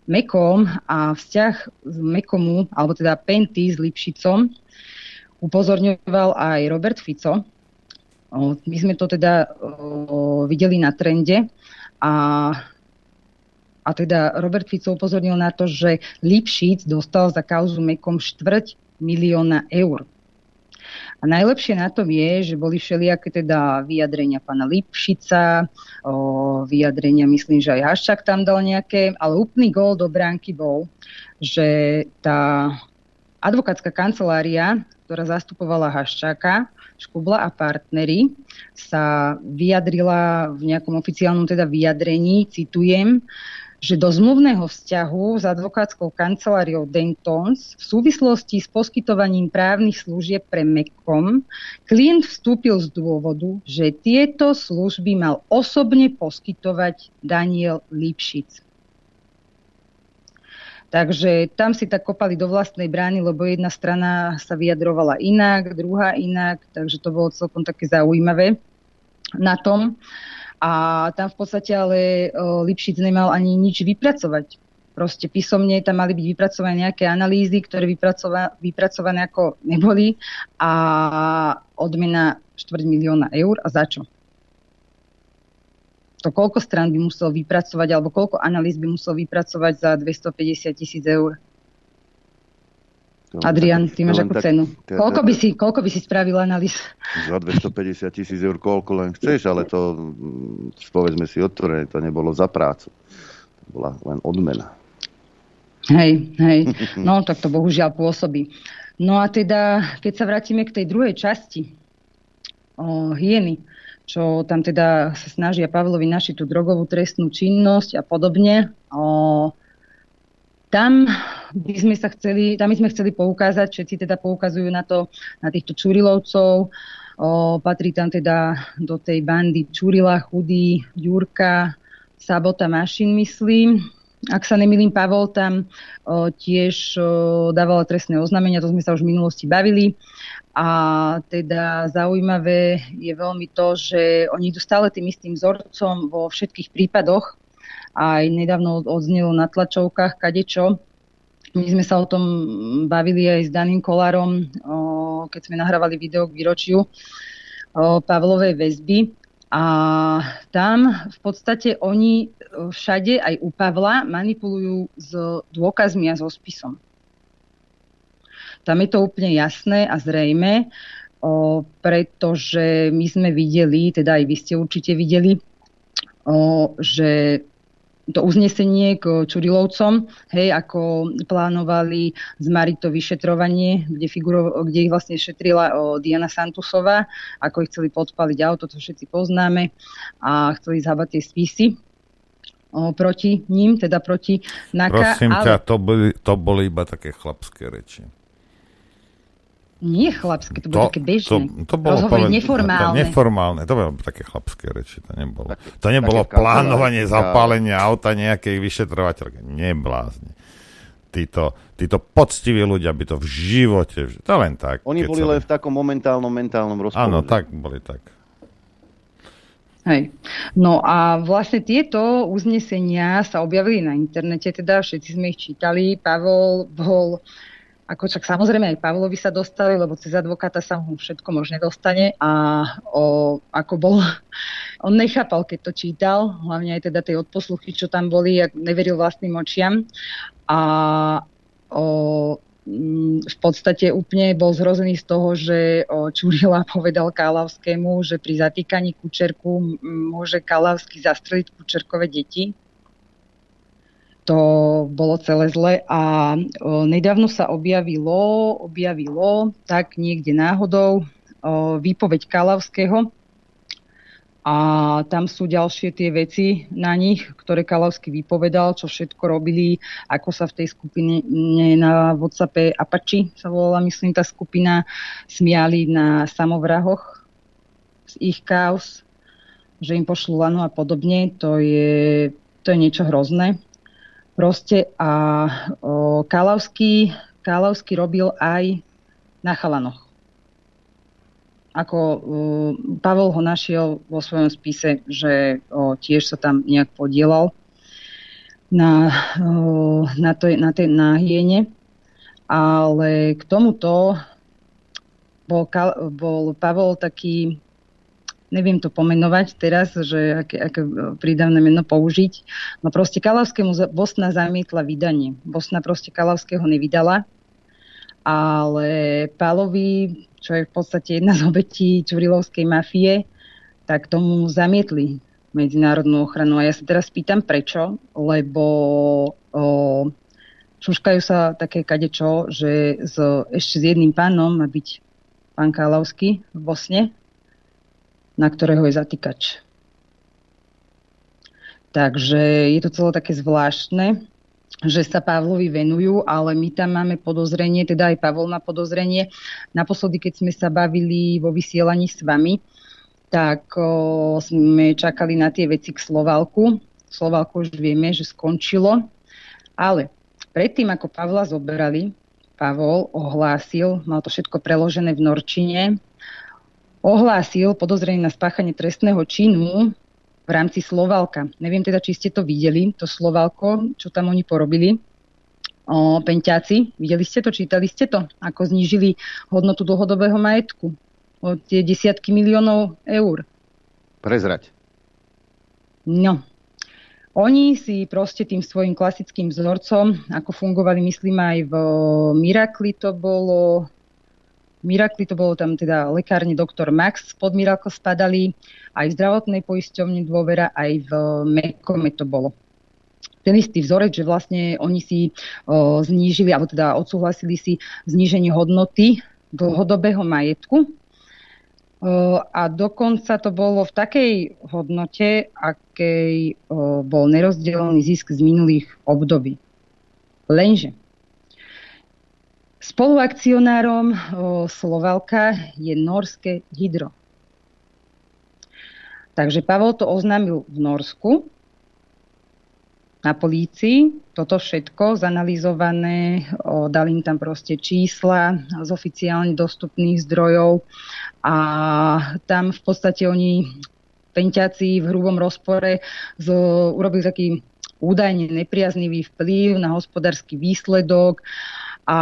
Speaker 17: Mekom a vzťah z Mekomu, alebo teda Penty s Lipšicom, upozorňoval aj Robert Fico. My sme to teda videli na trende a, a teda Robert Fico upozornil na to, že Lipšic dostal za kauzu Mekom štvrť milióna eur. Najlepšie na tom je, že boli všelijaké teda vyjadrenia pána Lipšica, o, vyjadrenia myslím, že aj Haščák tam dal nejaké, ale úplný gól do bránky bol, že tá advokátska kancelária, ktorá zastupovala Haščáka, Škubla a partnery, sa vyjadrila v nejakom oficiálnom teda vyjadrení, citujem, že do zmluvného vzťahu s advokátskou kanceláriou Dentons v súvislosti s poskytovaním právnych služieb pre MECOM klient vstúpil z dôvodu, že tieto služby mal osobne poskytovať Daniel Lipšic. Takže tam si tak kopali do vlastnej brány, lebo jedna strana sa vyjadrovala inak, druhá inak, takže to bolo celkom také zaujímavé na tom. A tam v podstate ale Lipšic nemal ani nič vypracovať. Proste písomne tam mali byť vypracované nejaké analýzy, ktoré vypracova- vypracované ako neboli a odmena 4 milióna eur a za čo? To koľko strán by musel vypracovať alebo koľko analýz by musel vypracovať za 250 tisíc eur? Adrian, ty máš akú cenu. Koľko by, si, koľko by si spravil analýz?
Speaker 2: Za 250 tisíc eur koľko len chceš, ale to, mm, povedzme si otvorené, to nebolo za prácu. To bola len odmena.
Speaker 17: Hej, hej. No, tak to bohužiaľ pôsobí. No a teda, keď sa vrátime k tej druhej časti o hyeny, čo tam teda sa snažia Pavlovi našiť tú drogovú trestnú činnosť a podobne, o, tam by sme sa chceli, tam by sme chceli poukázať, všetci teda poukazujú na to, na týchto Čurilovcov, o, patrí tam teda do tej bandy Čurila, Chudý, Ďurka, Sabota, Mašin, myslím. Ak sa nemýlim, Pavol tam o, tiež o, dával trestné oznámenia, to sme sa už v minulosti bavili. A teda zaujímavé je veľmi to, že oni idú stále tým istým vzorcom vo všetkých prípadoch, aj nedávno odznelo na tlačovkách kadečo. My sme sa o tom bavili aj s Daným Kolárom, keď sme nahrávali video k výročiu Pavlovej väzby. A tam v podstate oni všade, aj u Pavla, manipulujú s dôkazmi a so spisom. Tam je to úplne jasné a zrejme, pretože my sme videli, teda aj vy ste určite videli, že to uznesenie k Čurilovcom, hej, ako plánovali zmariť to vyšetrovanie, kde, figuro, kde ich vlastne šetrila o, Diana Santusová, ako ich chceli podpaliť auto, to všetci poznáme, a chceli zhabať tie spisy o, proti ním, teda proti NAKA.
Speaker 3: Prosím ale... ťa, to boli, to boli iba také chlapské reči.
Speaker 17: Nie chlapské, to bolo to, také bežné.
Speaker 3: To, to bolo
Speaker 17: poved... neformálne.
Speaker 3: Neformálne, to bolo také chlapské reči, to nebolo. Také, to nebolo také plánovanie zapálenia auta nejakej vyšetrovateľky. Neblázni. Títo, títo poctiví ľudia by to v živote, to len tak.
Speaker 2: Oni boli sa... len v takom momentálnom mentálnom rozpore.
Speaker 3: Áno, tak boli tak.
Speaker 17: Hej. No a vlastne tieto uznesenia sa objavili na internete, teda všetci sme ich čítali. Pavol bol ako čak samozrejme aj Pavlovi sa dostali, lebo cez advokáta sa mu všetko možne dostane a o, ako bol, on nechápal, keď to čítal, hlavne aj teda tie odposluchy, čo tam boli, ak neveril vlastným očiam. A o, mm, v podstate úplne bol zrozený z toho, že Čurila povedal Kalavskému, že pri zatýkaní Kučerku môže Kalavský zastreliť Kučerkové deti to bolo celé zle a nedávno sa objavilo, objavilo tak niekde náhodou výpoveď Kalavského a tam sú ďalšie tie veci na nich, ktoré Kalavský vypovedal, čo všetko robili, ako sa v tej skupine na WhatsAppe Apache sa volala, myslím, tá skupina, smiali na samovrahoch z ich kaos, že im pošlú lanu a podobne, to je, to je niečo hrozné. Proste a o, Kalavský, Kalavský robil aj na chalanoch. Ako o, Pavel ho našiel vo svojom spise, že o, tiež sa tam nejak podielal na, o, na, to, na, tej, na hiene. Ale k tomuto bol, bol Pavel taký neviem to pomenovať teraz, že aké, aké prídavné meno použiť. No proste Kalavskému Bosna zamietla vydanie. Bosna proste Kalavského nevydala, ale Pálovi, čo je v podstate jedna z obetí Čurilovskej mafie, tak tomu zamietli medzinárodnú ochranu. A ja sa teraz pýtam prečo, lebo o, šuškajú sa také kadečo, že s, ešte s jedným pánom má byť pán Kalavský v Bosne, na ktorého je zatýkač. Takže je to celé také zvláštne, že sa Pavlovi venujú, ale my tam máme podozrenie, teda aj Pavol má podozrenie. Naposledy, keď sme sa bavili vo vysielaní s vami, tak o, sme čakali na tie veci k Slovalku. Slovalku už vieme, že skončilo. Ale predtým, ako Pavla zoberali, Pavol ohlásil, mal to všetko preložené v Norčine, ohlásil podozrenie na spáchanie trestného činu v rámci Slovalka. Neviem teda, či ste to videli, to Slovalko, čo tam oni porobili. O, penťáci, videli ste to, čítali ste to, ako znížili hodnotu dlhodobého majetku o tie desiatky miliónov eur.
Speaker 2: Prezrať.
Speaker 17: No. Oni si proste tým svojim klasickým vzorcom, ako fungovali, myslím aj v Mirakli to bolo, Mirakli to bolo tam teda lekárne doktor Max, pod Miracle spadali, aj v zdravotnej poisťovni dôvera, aj v Mekome to bolo ten istý vzorec, že vlastne oni si o, znížili, alebo teda odsúhlasili si zníženie hodnoty dlhodobého majetku. O, a dokonca to bolo v takej hodnote, akej o, bol nerozdelený zisk z minulých období. Lenže Spoluakcionárom Slovalka je norské hydro. Takže Pavol to oznámil v Norsku na polícii. Toto všetko zanalizované, o, dali im tam proste čísla z oficiálne dostupných zdrojov a tam v podstate oni penťaci v hrubom rozpore z, urobili taký údajne nepriaznivý vplyv na hospodársky výsledok a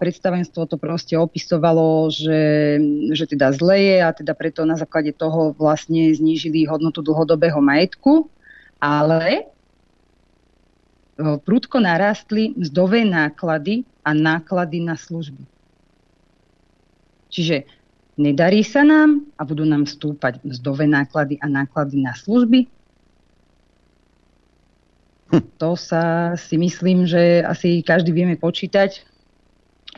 Speaker 17: predstavenstvo to proste opisovalo, že, že teda zle je a teda preto na základe toho vlastne znížili hodnotu dlhodobého majetku, ale e, prudko narastli mzdové náklady a náklady na služby. Čiže nedarí sa nám a budú nám stúpať mzdové náklady a náklady na služby. To sa si myslím, že asi každý vieme počítať.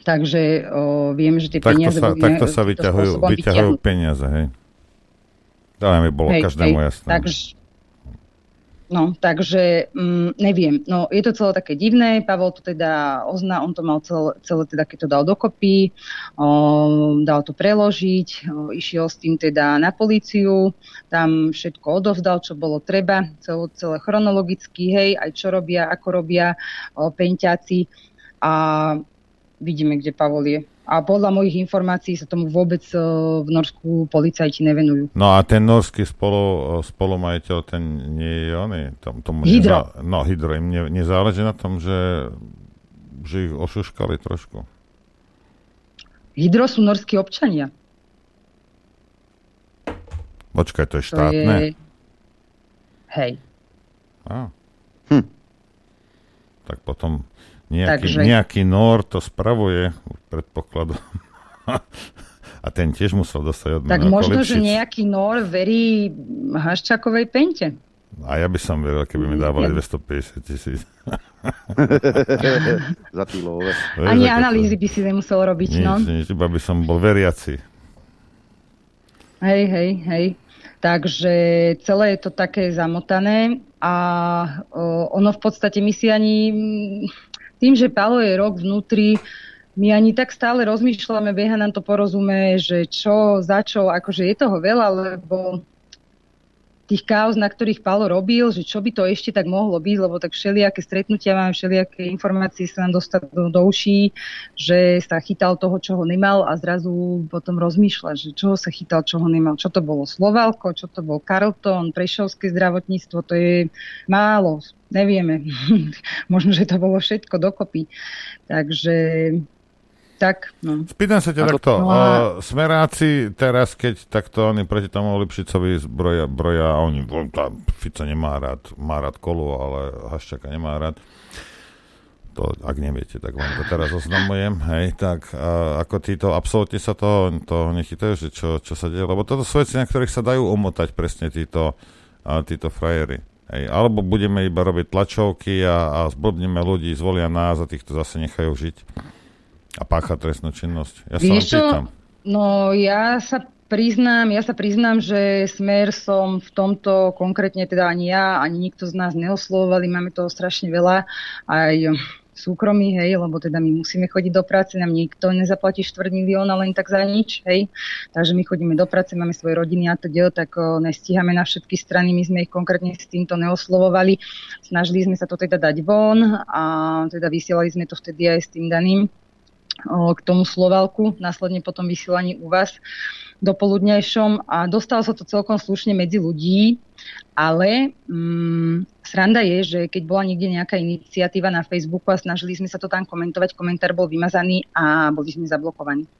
Speaker 17: Takže o, vieme, že tie
Speaker 3: Takto
Speaker 17: peniaze...
Speaker 3: sa,
Speaker 17: budeme
Speaker 3: takto sa vyťahujú, vyťahujú peniaze, hej. To mi bolo
Speaker 17: Hej,
Speaker 3: každému
Speaker 17: hej,
Speaker 3: jasné.
Speaker 17: Takže, no, takže mm, neviem. No, je to celé také divné. Pavel to teda ozná, on to mal celé, celé teda, keď to dal dokopy, o, dal to preložiť, o, išiel s tým teda na políciu, tam všetko odovzdal, čo bolo treba, celé, celé chronologicky, hej, aj čo robia, ako robia o, penťáci a vidíme, kde Pavol je. A podľa mojich informácií sa tomu vôbec o, v Norsku policajti nevenujú.
Speaker 3: No a ten norský spolu, spolumajiteľ, ten nie je oný. Tom, tomu
Speaker 17: Hydro.
Speaker 3: Nezá, no, Hydro. Im ne, nezáleží na tom, že, že ich ošuškali trošku.
Speaker 17: Hydro sú norskí občania.
Speaker 3: Počkaj, to je
Speaker 17: To
Speaker 3: štátne?
Speaker 17: je... Hej.
Speaker 3: Á.
Speaker 2: Hm.
Speaker 3: Tak potom nejaký,
Speaker 17: Takže-
Speaker 3: nejaký Nor to spravuje, predpokladom. a ten tiež musel dostať odmenu
Speaker 17: Tak možno, že
Speaker 3: Lipšic.
Speaker 17: nejaký Nor verí Haščakovej pente.
Speaker 3: A ja by som veril, keby mi dávali 250 tisíc.
Speaker 2: Za Tilové.
Speaker 17: Ani analýzy by si nemusel robiť,
Speaker 3: Nič,
Speaker 17: no.
Speaker 3: nič, iba by som bol veriaci.
Speaker 17: Hej, hej, hej. Takže celé je to také zamotané a o, ono v podstate my si ani tým, že Palo je rok vnútri, my ani tak stále rozmýšľame, Bieha nám to porozumie, že čo, za čo, akože je toho veľa, lebo tých kaos, na ktorých Palo robil, že čo by to ešte tak mohlo byť, lebo tak všelijaké stretnutia máme, všelijaké informácie sa nám dostanú do, uší, že sa chytal toho, čo ho nemal a zrazu potom rozmýšľa, že čoho sa chytal, čo ho nemal. Čo to bolo Slovalko, čo to bol Carlton, Prešovské zdravotníctvo, to je málo, nevieme. Možno, že to bolo všetko dokopy. Takže tak, no.
Speaker 3: Spýtam sa ťa
Speaker 17: to-
Speaker 3: takto.
Speaker 17: no a-
Speaker 3: Uh, smeráci teraz, keď takto oni proti tomu Lipšicovi zbroja, broja, a oni, on tam Fico nemá rád, má rád kolu, ale Haščaka nemá rád. To, ak neviete, tak vám to teraz oznamujem. Hej, tak uh, ako títo, absolútne sa to, to nechytajú, že čo, čo sa deje, lebo toto sú veci, na ktorých sa dajú omotať presne títo, uh, títo frajery. Hej, alebo budeme iba robiť tlačovky a, a zblbneme ľudí, zvolia nás a týchto zase nechajú žiť a páchať trestnú činnosť. Ja sa
Speaker 17: Vieš
Speaker 3: pýtam.
Speaker 17: No ja sa priznám, ja sa priznám, že smer som v tomto konkrétne teda ani ja, ani nikto z nás neoslovovali, máme toho strašne veľa, aj súkromí, hej, lebo teda my musíme chodiť do práce, nám nikto nezaplatí štvrt milióna len tak za nič, hej. Takže my chodíme do práce, máme svoje rodiny a to dielo, tak o, nestíhame na všetky strany, my sme ich konkrétne s týmto neoslovovali. Snažili sme sa to teda dať von a teda vysielali sme to vtedy aj s tým daným k tomu Slovalku, následne potom vysielaní u vás dopoludnejšom a dostalo sa to celkom slušne medzi ľudí, ale mm, sranda je, že keď bola niekde nejaká iniciatíva na Facebooku a snažili sme sa to tam komentovať, komentár bol vymazaný a boli sme zablokovaní.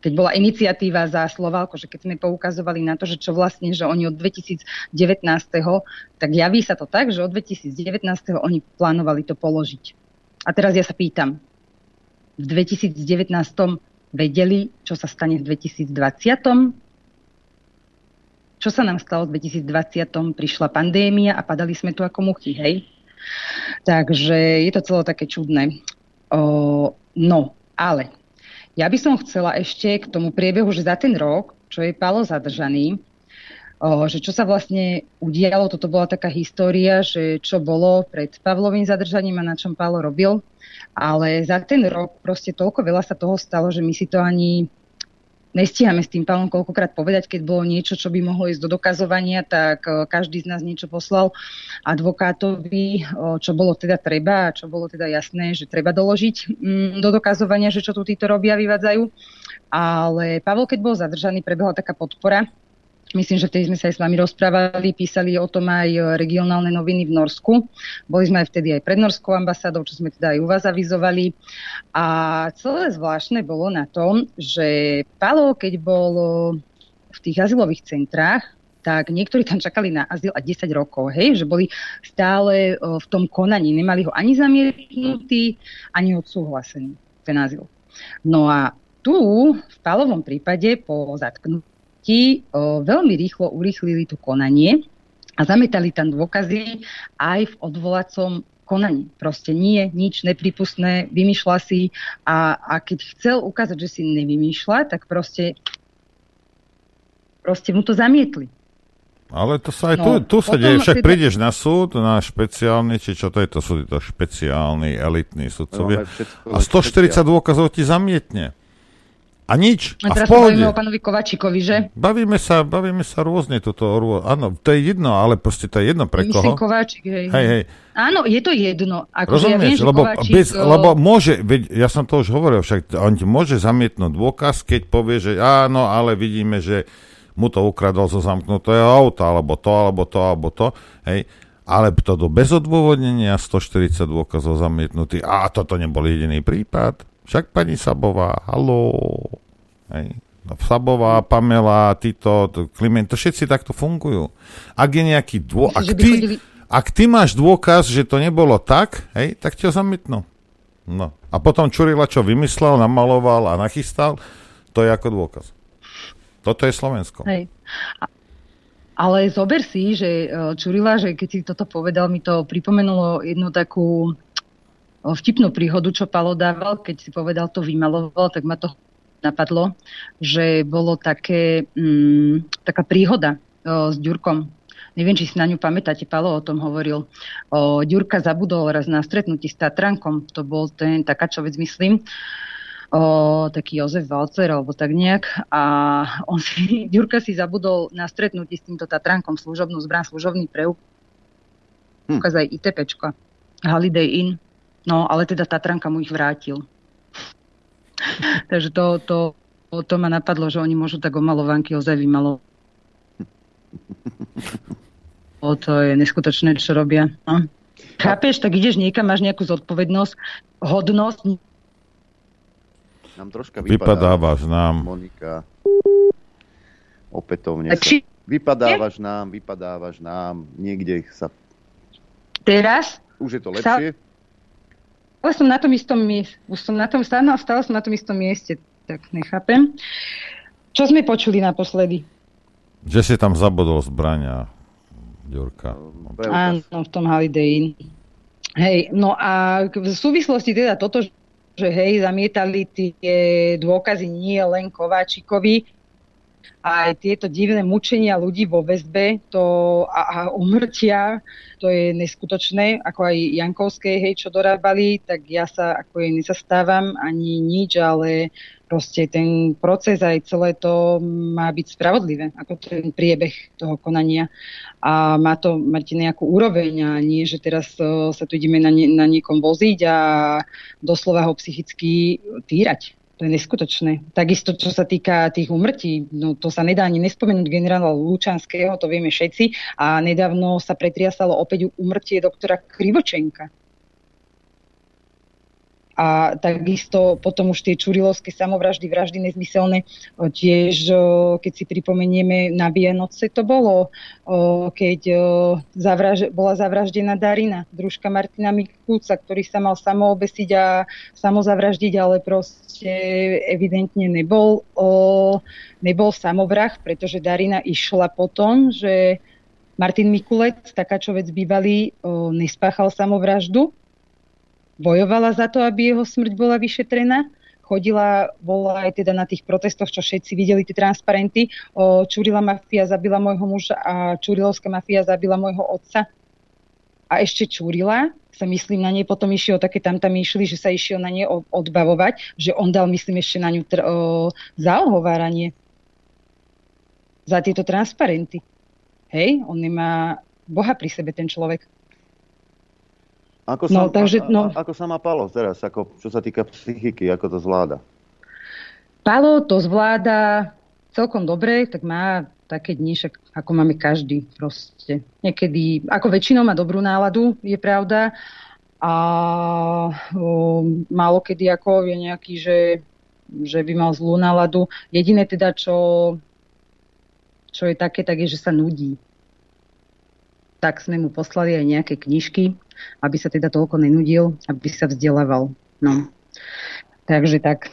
Speaker 17: Keď bola iniciatíva za Slovalko, že keď sme poukazovali na to, že čo vlastne, že oni od 2019. tak javí sa to tak, že od 2019. oni plánovali to položiť. A teraz ja sa pýtam, v 2019 vedeli, čo sa stane v 2020? Čo sa nám stalo v 2020? Prišla pandémia a padali sme tu ako muchy, hej? Takže je to celé také čudné. O, no, ale ja by som chcela ešte k tomu priebehu, že za ten rok, čo je Pálo zadržaný, že čo sa vlastne udialo, toto bola taká história, že čo bolo pred Pavlovým zadržaním a na čom Pálo robil. Ale za ten rok proste toľko veľa sa toho stalo, že my si to ani nestíhame s tým Pavlom koľkokrát povedať, keď bolo niečo, čo by mohlo ísť do dokazovania, tak každý z nás niečo poslal advokátovi, čo bolo teda treba a čo bolo teda jasné, že treba doložiť mm, do dokazovania, že čo tu títo robia, vyvádzajú. Ale Pavel, keď bol zadržaný, prebehla taká podpora Myslím, že vtedy sme sa aj s vami rozprávali, písali o tom aj regionálne noviny v Norsku. Boli sme aj vtedy aj pred Norskou ambasádou, čo sme teda aj u vás avizovali. A celé zvláštne bolo na tom, že Palo, keď bol v tých azylových centrách, tak niektorí tam čakali na azyl a 10 rokov, hej, že boli stále v tom konaní, nemali ho ani zamietnutý, ani odsúhlasený, ten azyl. No a tu, v Palovom prípade, po zatknutí ti o, veľmi rýchlo urýchlili to konanie a zametali tam dôkazy aj v odvolacom konaní. Proste nie, nič nepripustné, vymýšľa si a, a keď chcel ukázať, že si nevymýšľa, tak proste, proste mu to zamietli.
Speaker 3: Ale to sa aj
Speaker 17: No,
Speaker 3: tu, tu sa deje, však
Speaker 17: teda-
Speaker 3: prídeš na súd, na špeciálny, či čo to je, to sú títo špeciálni, elitní sudcovia
Speaker 2: No, všetko
Speaker 3: a
Speaker 2: len
Speaker 3: 140 dôkazov ti zamietne. A nič.
Speaker 17: A
Speaker 3: A v
Speaker 17: teraz sa
Speaker 3: pohode.
Speaker 17: o pánovi Kovačíkovi, že?
Speaker 3: Bavíme sa, bavíme sa rôzne toto. rô- Áno, to je jedno, ale proste to je jedno pre
Speaker 17: Myslím
Speaker 3: koho.
Speaker 17: Kováčik, hej.
Speaker 3: Hej, hej.
Speaker 17: Áno, je to jedno. Akože ja viem,
Speaker 3: Rozumieš?
Speaker 17: že
Speaker 3: lebo,
Speaker 17: Kováčik,
Speaker 3: bez, lebo môže, veď, ja som to už hovoril, však on ti môže zamietnúť dôkaz, keď povie, že áno, ale vidíme, že mu to ukradol zo zamknutého auta, alebo to, alebo to, alebo to. Hej. Ale to do bez odôvodnenia 140 dôkazov zamietnutý. A toto nebol jediný prípad. Však pani Sabová, haló. Hej. No, Sabová, Pamela, títo, t- Kliment, to všetci takto fungujú. Ak je nejaký dô...
Speaker 17: Myslím,
Speaker 3: Ak ty,
Speaker 17: chodili-
Speaker 3: ak ty máš dôkaz, že to nebolo tak, hej, tak ťa zamietnú. No. A potom Čurila, čo vymyslel, namaloval a nachystal, to je ako dôkaz. Toto je Slovensko.
Speaker 17: Hej. Ale zober si, že e, Čurila, že keď si toto povedal, mi to pripomenulo jednu takú vtipnú príhodu, čo Palo dával, keď si povedal to vymaloval, tak ma to napadlo, že bolo také, mm, taká príhoda o, s Ďurkom. Neviem, či si na ňu pamätáte, Palo o tom hovoril. O, Ďurka zabudol raz na stretnutí s Tatrankom, to bol ten takáčovec, myslím, o, taký Jozef Valcer alebo tak nejak a on si, Ďurka si zabudol na stretnutí s týmto Tatrankom služobnú zbran, služobný preukaz
Speaker 2: Hm.
Speaker 17: aj ITPčka, Holiday Inn, no ale teda Tatranka mu ich vrátil. Takže to, to, to ma napadlo, že oni môžu tak omalovanky ozaj vymalovať. O, to je neskutočné, čo robia. No. Chápeš, tak ideš niekam, máš nejakú zodpovednosť, hodnosť,
Speaker 2: Nám troška
Speaker 3: Vypadávaš nám.
Speaker 2: Monika. Opätovne sa...
Speaker 17: či-
Speaker 2: Vypadávaš nám, vypadávaš nám, niekde sa...
Speaker 17: teraz
Speaker 2: Už je to
Speaker 17: Sa-
Speaker 2: lepšie?
Speaker 17: Ale som na tom istom mieste. Už som na tom stále, stále som na tom istom mieste. Tak nechápem. Čo sme počuli naposledy?
Speaker 3: Že si tam zabodol zbrania, Ďurka.
Speaker 17: Áno, v tom Holiday Inn. Hej, no a v súvislosti teda toto, že hej, zamietali tie dôkazy nie len Kováčikovi, aj tieto divné mučenia ľudí vo väzbe to, a, a umrtia, to je neskutočné, ako aj Jankovské, hej, čo dorábali, tak ja sa ako jej nezastávam ani nič, ale proste ten proces aj celé to má byť spravodlivé, ako ten priebeh toho konania a má to mať nejakú úroveň a nie, že teraz uh, sa tu ideme na, nie, na niekom voziť a doslova ho psychicky týrať. To je neskutočné. Takisto, čo sa týka tých umrtí, no to sa nedá ani nespomenúť generála Lučanského, to vieme všetci. A nedávno sa pretriasalo opäť umrtie doktora Krivočenka. A takisto potom už tie čurilovské samovraždy, vraždy nezmyselné, tiež keď si pripomenieme na Vianoce to bolo, keď zavraž- bola zavraždená Darina, družka Martina Mikulca, ktorý sa mal samoobesiť a samozavraždiť, ale proste evidentne nebol, nebol samovrah, pretože Darina išla potom, že Martin Mikulec, takáčovec bývalý, nespáchal samovraždu, bojovala za to, aby jeho smrť bola vyšetrená. Chodila, bola aj teda na tých protestoch, čo všetci videli, tie transparenty. O, Čurila mafia zabila môjho muža a Čurilovská mafia zabila môjho otca. A ešte Čurila, sa myslím, na nej potom išiel, také tam tam išli, že sa išiel na nej odbavovať, že on dal, myslím, ešte na ňu tr- o, zaohováranie za tieto transparenty. Hej, on nemá Boha pri sebe, ten človek.
Speaker 2: Ako
Speaker 17: No,
Speaker 2: sa,
Speaker 17: takže,
Speaker 2: a,
Speaker 17: no.
Speaker 2: a, ako sa má Palo teraz, ako, čo sa týka psychiky, ako to zvláda?
Speaker 17: Palo to zvláda celkom dobre, tak má také dni, však ako máme každý proste. Niekedy, ako väčšinou má dobrú náladu, je pravda. A o, málo kedy ako je nejaký, že, že by mal zlú náladu. Jediné teda, čo, čo je také, tak je, že sa nudí. Tak sme mu poslali aj nejaké knižky, aby sa teda toľko nenudil, aby sa vzdelával. No. Takže tak.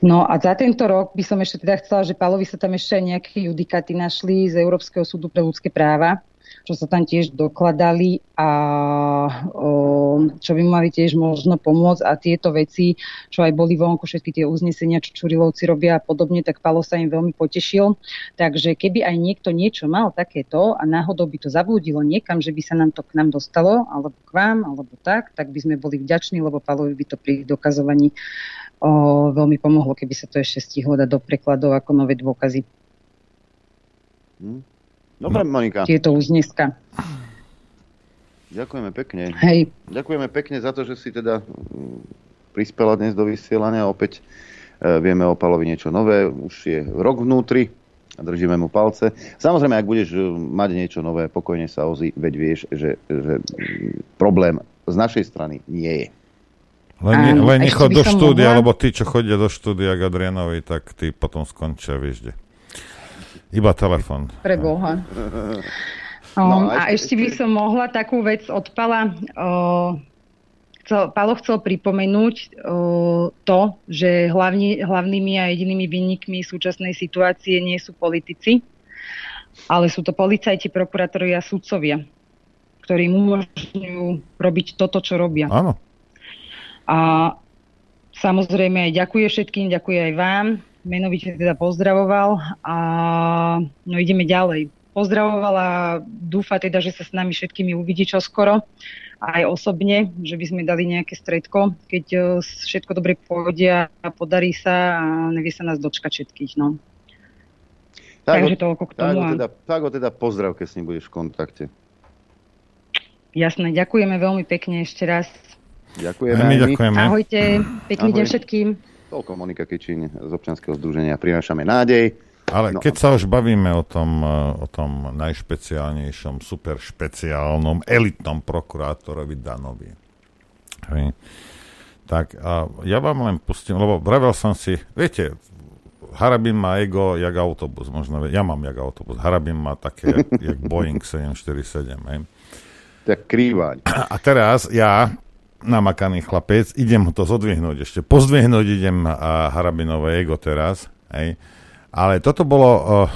Speaker 17: No a za tento rok by som ešte teda chcela, že Palovi sa tam ešte aj nejaké judikáty našli z Európskeho súdu pre ľudské práva, čo sa tam tiež dokladali a čo by mali tiež možno pomôcť a tieto veci, čo aj boli vonku, všetky tie uznesenia, čo Čurilovci robia a podobne, tak Palo sa im veľmi potešil. Takže keby aj niekto niečo mal takéto a náhodou by to zabludilo niekam, že by sa nám to k nám dostalo, alebo k vám, alebo tak, tak by sme boli vďační, lebo Palovi by to pri dokazovaní o, veľmi pomohlo, keby sa to ešte stihlo dať do prekladov ako nové dôkazy.
Speaker 2: Hm? Dobre, Monika.
Speaker 17: Tieto už dneska.
Speaker 2: Ďakujeme pekne.
Speaker 17: Hej.
Speaker 2: Ďakujeme pekne za to, že si teda mm, prispela dnes do vysielania. Opäť e, vieme o Palovi niečo nové. Už je rok vnútri a držíme mu palce. Samozrejme, ak budeš e, mať niečo nové, pokojne sa ozí, veď vieš, že, že mm, problém z našej strany nie je.
Speaker 3: Len,
Speaker 17: Áno,
Speaker 3: len nechod do štúdia,
Speaker 17: mohla?
Speaker 3: lebo tí, čo chodia do štúdia k Adrianovi, tak tí potom skončia, vieš kde. Iba telefon.
Speaker 17: Pre Boha.
Speaker 2: No,
Speaker 17: Um,
Speaker 2: a
Speaker 17: a
Speaker 2: ešte-
Speaker 17: by som mohla takú vec od Pala. O, chcel, Palo chcel pripomenúť o, to, že hlavni, hlavnými a jedinými vinníkmi súčasnej situácie nie sú politici, ale sú to policajti, prokurátori a sudcovia, ktorí mu umožňujú robiť toto, čo robia.
Speaker 3: Áno.
Speaker 17: A samozrejme aj ďakuje všetkým, ďakuje aj vám. Menovite teda pozdravoval a no ideme ďalej. Pozdravoval a dúfa teda, že sa s nami všetkými uvidí čoskoro aj osobne, že by sme dali nejaké stredko, keď e, všetko dobre pôjde a podarí sa a nevie sa nás dočkať všetkých. No. Takže toľko k
Speaker 2: tak,
Speaker 17: tomu
Speaker 2: ho
Speaker 17: a-
Speaker 2: teda, tak ho teda pozdrav, keď s ním budeš v kontakte.
Speaker 17: Jasné, ďakujeme veľmi pekne ešte raz.
Speaker 2: Ďakujeme.
Speaker 3: My ďakujeme.
Speaker 17: Ahojte, pekný
Speaker 2: Ahoj.
Speaker 17: deň všetkým.
Speaker 2: Toľko Monika Kičín z občanského združenia Prinášame nádej.
Speaker 3: Ale
Speaker 2: No.
Speaker 3: keď sa už bavíme o tom, eh, o tom najšpeciálnejšom, super špeciálnom, elitnom prokurátorovi Danovi, hej, tak a ja vám len pustím, lebo vravel som si, viete, Harabin má ego jak autobus, možno, ja mám jak autobus, Harabin má také jak, jak Boeing 747, hej.
Speaker 2: Tak krývaň.
Speaker 3: A teraz ja, namakaný chlapec, idem ho to zodvihnúť ešte. Pozdvihnúť idem a Harabinové ego teraz. Hej. Ale toto bolo... Uh,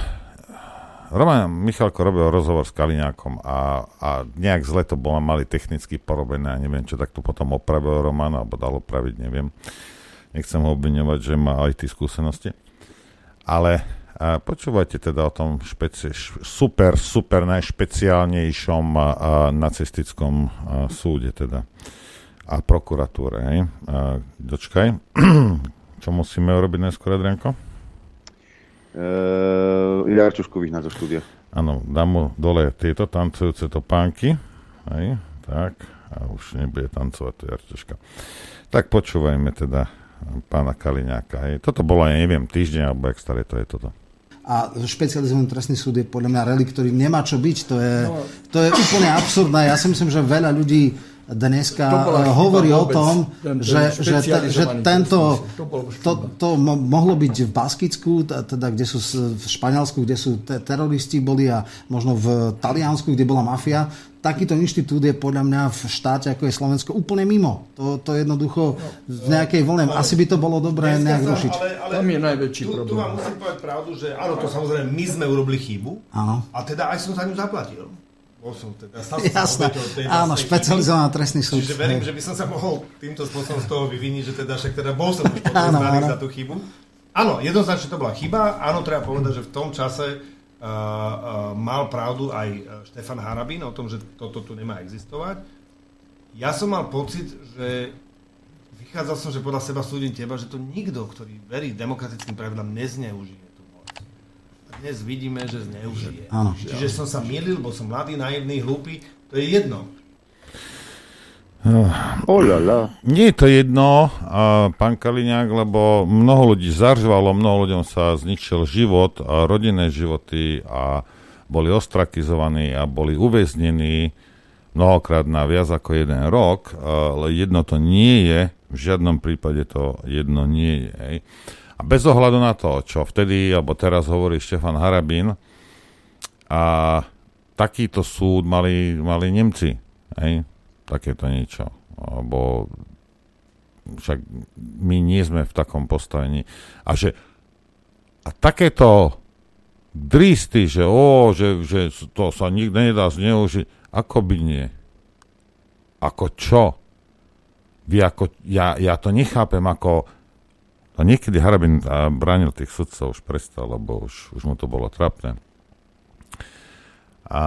Speaker 3: Roman Michalko robil rozhovor s Kaliňákom a, a nejak zle to bolo, mali technicky porobené a neviem, čo tak to potom opravil Roman, alebo dal opraviť, neviem. Nechcem ho obviňovať, že má aj tie skúsenosti. Ale a počúvajte teda o tom špeci- super, super najšpeciálnejšom a, a nacistickom a, súde teda a prokuratúre, hej. A, dočkaj. Čo musíme urobiť neskôr, Adrianko?
Speaker 2: Uh, Jarčušku vyhnať zo štúdia.
Speaker 3: Áno, dám mu dole tieto tancujúce topánky. Hej, tak. A už nebude tancovať to Jarčuška. Tak počúvajme teda pána Kaliňáka. Hej. Toto bolo, ja neviem, týždeň, alebo jak staré to je toto.
Speaker 18: A špecializovaný trestný súd je podľa mňa relikt, ktorý nemá čo byť. To je, to je úplne absurdné. Ja si myslím, že veľa ľudí dneska eh, hovorí o tom,
Speaker 15: ten- ten
Speaker 18: že, že, te, že tento.
Speaker 15: To
Speaker 18: to, to mo- mohlo byť v Baskicku, teda kde sú v Španielsku, kde sú te- teroristi boli a možno v Taliansku, kde bola mafia. Takýto inštitút je podľa mňa v štáte, ako je Slovensko, úplne mimo. To, to jednoducho v nejakej vlne. Asi by to bolo dobré nejak rušiť.
Speaker 15: Ale, ale
Speaker 18: Tam je najväčší
Speaker 15: tu,
Speaker 18: problém.
Speaker 15: Tu vám musím povedať pravdu, že áno, to samozrejme my sme urobili chybu
Speaker 18: Áno.
Speaker 15: a teda aj som za ňu zaplatil. Bol som teda, stal som
Speaker 18: Jasné. Áno,
Speaker 15: chyby.
Speaker 18: trestný súd.
Speaker 15: Čiže verím, že by som sa mohol týmto spôsobom z toho vyviniť, že teda však teda bol som už potrestaný za tú chybu. Áno, jednoznačne to bola chyba. Áno, treba povedať, že v tom čase uh, uh, mal pravdu aj uh, Štefan Harabín o tom, že toto tu nemá existovať. Ja som mal pocit, že vychádzal som, že podľa seba súdim teba, že to nikto, ktorý verí demokratickým pravidlám, nezneužije dnes vidíme, že zneužije.
Speaker 18: Áno.
Speaker 15: Čiže som sa milil, bol som mladý, naivný, hlúpy, to je jedno.
Speaker 2: Oh la la.
Speaker 3: Nie je to jedno, a pán Kaliňák, lebo mnoho ľudí zaržvalo, mnoho ľuďom sa zničil život, a rodinné životy a boli ostrakizovaní a boli uväznení mnohokrát na viac ako jeden rok, ale jedno to nie je, v žiadnom prípade to jedno nie je. Hej. A bez ohľadu na to, čo vtedy, alebo teraz hovorí Štefan Harabín, a takýto súd mali, mali Nemci. Hej? Takéto niečo. Alebo však my nie sme v takom postavení. A že a takéto dristy, že o, že, že to sa nikdy nedá zneužiť, ako by nie. Ako čo? Vy ako, ja, ja to nechápem ako a niekedy Harabin bránil tých sudcov, už prestal, lebo už, už mu to bolo trapné. A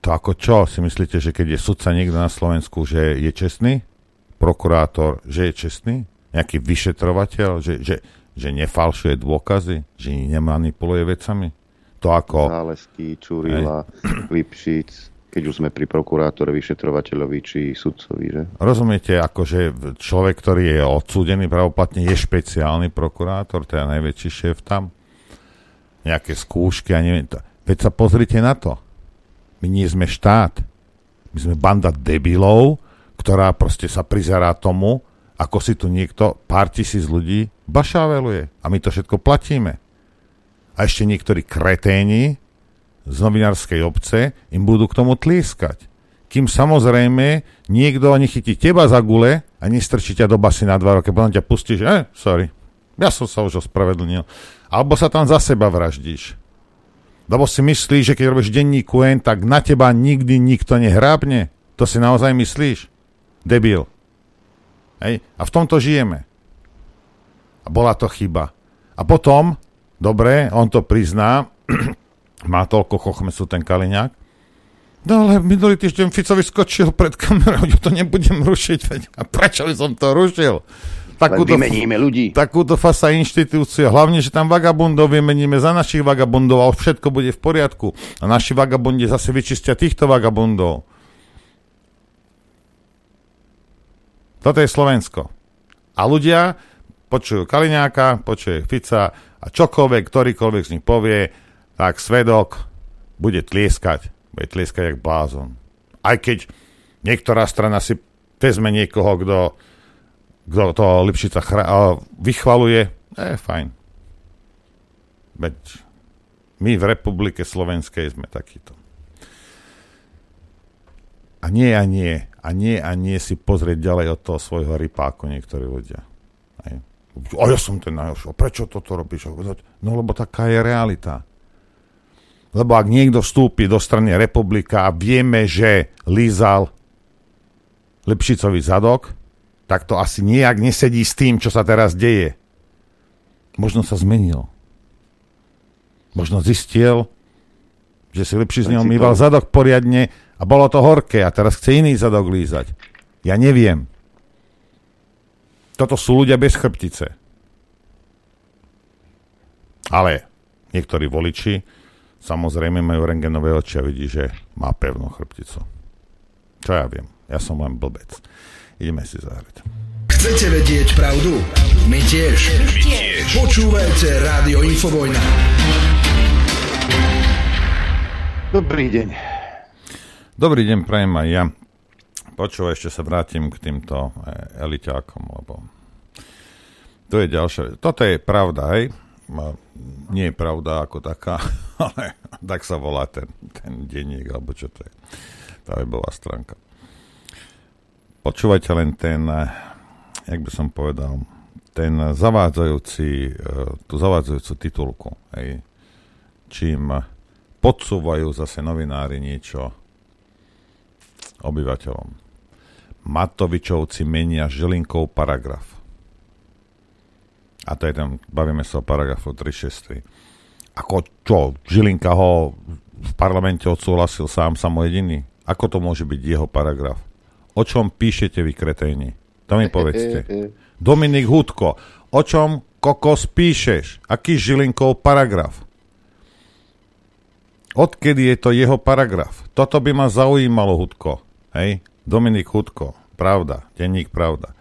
Speaker 3: to ako čo? Si myslíte, že keď je sudca niekto na Slovensku, že je čestný? Prokurátor, že je čestný? Nejaký vyšetrovateľ, že, že, že nefalšuje dôkazy? Že nemanipuluje vecami? To ako...
Speaker 2: Zálesky, Čurila, Lipšic, keď už sme pri prokurátore, vyšetrovateľovi či sudcovi, že?
Speaker 3: Rozumiete, akože človek, ktorý je odsúdený pravoplatne, je špeciálny prokurátor, to je najväčší šéf tam. Nejaké skúšky a neviem to. Veď sa pozrite na to. My nie sme štát. My sme banda debilov, ktorá proste sa prizerá tomu, ako si tu niekto, pár tisíc ľudí, bašáveluje. A my to všetko platíme. A ešte niektorí kreténi, z novinárskej obce im budú k tomu tlieskať. Kým samozrejme niekto nechytí teba za gule a nestrčí ťa do basy na dva roky, potom ťa pustíš, eh, sorry, ja som sa už ospravedlnil. Alebo sa tam za seba vraždíš. Lebo si myslíš, že keď robíš denní Q, tak na teba nikdy nikto nehrábne. To si naozaj myslíš? Debil. Hej? A v tomto žijeme. A bola to chyba. A potom, dobre, on to prizná, má toľko chochmesu ten Kaliňák. No ale minulý týždeň Ficovi skočil pred kamerou, ja to nebudem rušiť, veď a prečo by som to rušil?
Speaker 2: Takúto, vymeníme ľudí.
Speaker 3: Takúto fasa inštitúcia, hlavne, že tam vagabundov vymeníme za našich vagabundov a všetko bude v poriadku. A naši vagabundi zase vyčistia týchto vagabundov. Toto je Slovensko. A ľudia počujú Kaliňáka, počujú Fica a čokoľvek, ktorýkoľvek z nich povie, tak svedok bude tlieskať. Bude tlieskať jak blázon. Aj keď niektorá strana si vezme niekoho, kto, kto to Lipšica chra- vychvaluje, je fajn. Veď my v Republike Slovenskej sme takíto. A nie a nie. A nie a nie si pozrieť ďalej od toho svojho rypáku niektorí ľudia. Aj. A ja som ten najhorší. Prečo toto robíš? No lebo taká je realita. Lebo ak niekto vstúpi do strany republika a vieme, že lízal Lipšicový zadok, tak to asi nejak nesedí s tým, čo sa teraz deje. Možno sa zmenil. Možno zistil, že si Lipšic neumýval zadok poriadne a bolo to horké a teraz chce iný zadok lízať. Ja neviem. Toto sú ľudia bez chrbtice. Ale niektorí voliči Samozrejme majú rengenové oči a vidí, že má pevnú chrbticu. Čo ja viem, ja som len blbec. Ideme si zahrať.
Speaker 19: Chcete vedieť pravdu? My tiež. My tiež. Počúvajte Rádio Infovojna.
Speaker 2: Dobrý deň.
Speaker 3: Dobrý deň, prajem aj ja. Počúvaj, ešte sa vrátim k týmto eh, eliťákom, lebo to je ďalšia Toto je pravda, hej? Nie je pravda ako taká, ale tak sa volá ten, ten denník, alebo čo to je, tá webová stránka. Počúvajte len ten, jak by som povedal, ten zavádzajúci, e, tú zavádzajúcu titulku, hej, čím podsúvajú zase novinári niečo obyvateľom. Matovičovci menia Žilinkov paragraf. A to je tam, bavíme sa o paragrafu 363. Ako čo, Žilinka ho v parlamente odsúhlasil sám samo jediný? Ako to môže byť jeho paragraf? O čom píšete vy, kreténi? To mi povedzte. Dominik Hudko, o čom kokos píšeš? Aký Žilinkov paragraf? Odkedy je to jeho paragraf? Toto by ma zaujímalo, Hudko. Hej? Dominik Hudko, pravda, denník pravda.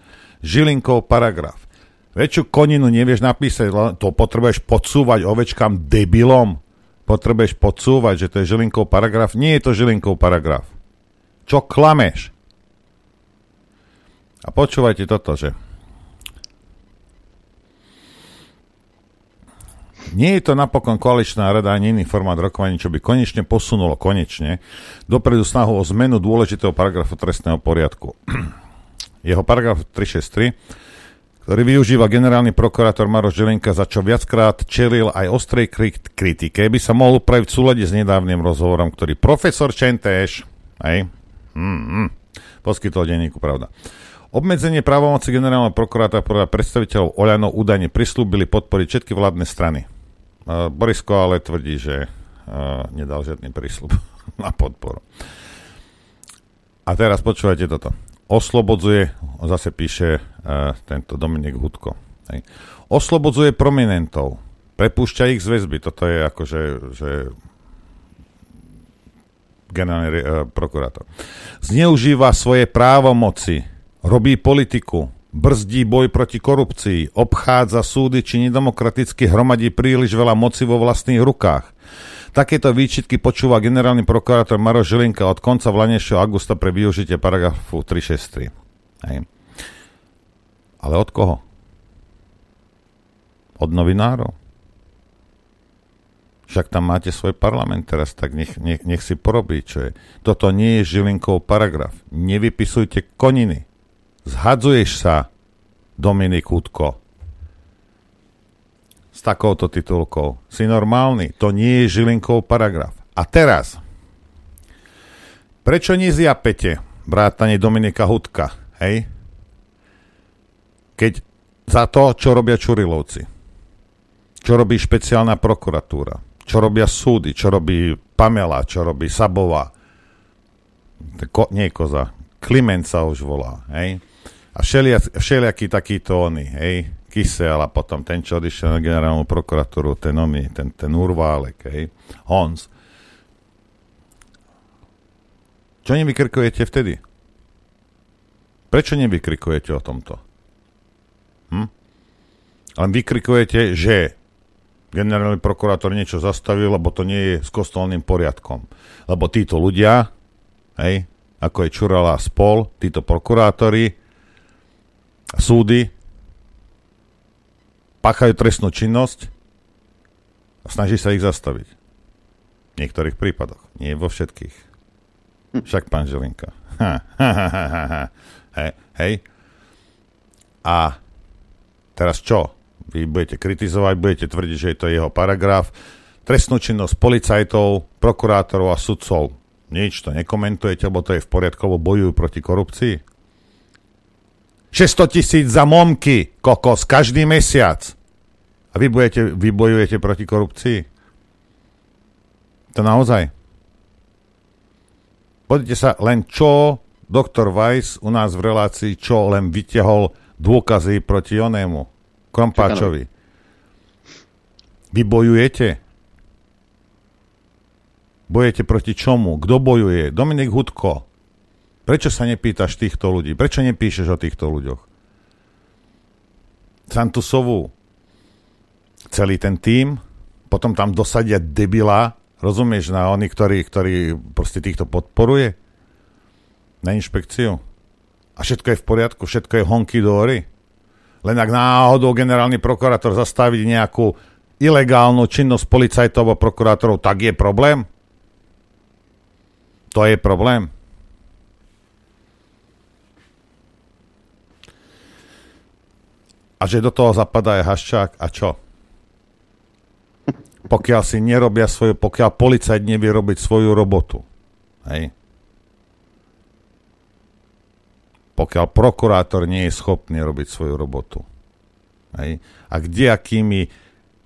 Speaker 3: Žilinkov paragraf. Väčšiu koninu nevieš napísať, to potrebuješ podsúvať ovečkám debilom. Potrebuješ podsúvať, že to je Žilinkov paragraf. Nie je to Žilinkov paragraf. Čo klameš? A počúvajte toto, že Nie je to napokon koaličná rada ani iný formát rokovaní, čo by konečne posunulo konečne dopredu snahu o zmenu dôležitého paragrafu trestného poriadku. Jeho paragraf 363, ktorý využíva generálny prokurátor Maroš Žilinka, za čo viackrát čelil aj ostrej kritike, by sa mohol upraviť v súlade s nedávnym rozhovorom, ktorý profesor Čentéš, aj, mm, mm, poskytol denníku, pravda. Obmedzenie právomoci generálneho prokurátora podľa predstaviteľov Oľano údajne prislúbili podporiť všetky vládne strany. Uh, Borisko ale tvrdí, že uh, nedal žiadny prísľub na podporu. A teraz počúvajte toto oslobodzuje, zase píše tento Dominik Hudko, hej, oslobodzuje prominentov, prepúšťa ich z väzby, toto je akože že generálny uh, prokurátor. Zneužíva svoje právomoci, robí politiku, brzdí boj proti korupcii, obchádza súdy či nedemokraticky. Hromadí príliš veľa moci vo vlastných rukách. Takéto výčitky počúva generálny prokurátor Maro Žilinka od konca vlanejšieho augusta pre využitie paragrafu 363. Hej. Ale od koho? Od novinárov? Však tam máte svoj parlament teraz, tak nech, nech, nech si porobí, čo je. Toto nie je Žilinkov paragraf. Nevypisujte koniny. Zhadzuješ sa, Dominik Hudko takouto titulkou. Si normálny. To nie je Žilinkov paragraf. A teraz, prečo nezjapete vrátanie Dominika Hudka, hej? Keď za to, čo robia Čurilovci, čo robí špeciálna prokuratúra, čo robia súdy, čo robí Pamela, čo robí Sabová, Ko, nie Koza, Kliment už volá, hej? A všelijakí takíto oni, hej? Kysel a potom ten, čo odišiel na generálnu prokuratúru, ten omi, ten, ten Urválek, hej, Hons. Čo nevykrikujete vtedy? Prečo nevykrikujete o tomto? Hm? Len vykrikujete, že generálny prokurátor niečo zastavil, lebo to nie je s kostolným poriadkom. Lebo títo ľudia, hej, ako je Čurala spol, títo prokurátori, súdy, páchajú trestnú činnosť a snaží sa ich zastaviť. V niektorých prípadoch. Nie vo všetkých. Však pán Žilinka. hej, hej. A teraz čo? Vy budete kritizovať, budete tvrdiť, že je to jeho paragraf. Trestnú činnosť policajtov, prokurátorov a sudcov. Nič to nekomentujete, lebo to je v poriadku, lebo bojujú proti korupcii. 600 tisíc za momky, kokos, každý mesiac. A vy, budete, vy bojujete proti korupcii? To naozaj. Pozrite sa len, čo doktor Weiss u nás v relácii, čo len vytiahol dôkazy proti onému, Krompáčovi. Vy bojujete? Bojujete proti čomu? Kto bojuje? Dominik Hudko. Prečo sa nepýtaš týchto ľudí? Prečo nepíšeš o týchto ľuďoch? Santusovu, celý ten tím, potom tam dosadia debila, rozumieš, na oni, ktorý, ktorý proste týchto podporuje na inšpekciu. A všetko je v poriadku, všetko je honky do hory. Len ak náhodou generálny prokurátor zastaví nejakú ilegálnu činnosť policajtov a prokurátorov, tak je problém? To je problém. a že do toho zapadá aj Haščák a čo? Pokiaľ si nerobia svoju, pokiaľ policajt nevie robiť svoju robotu. Hej? Pokiaľ prokurátor nie je schopný robiť svoju robotu. Hej? A kde akými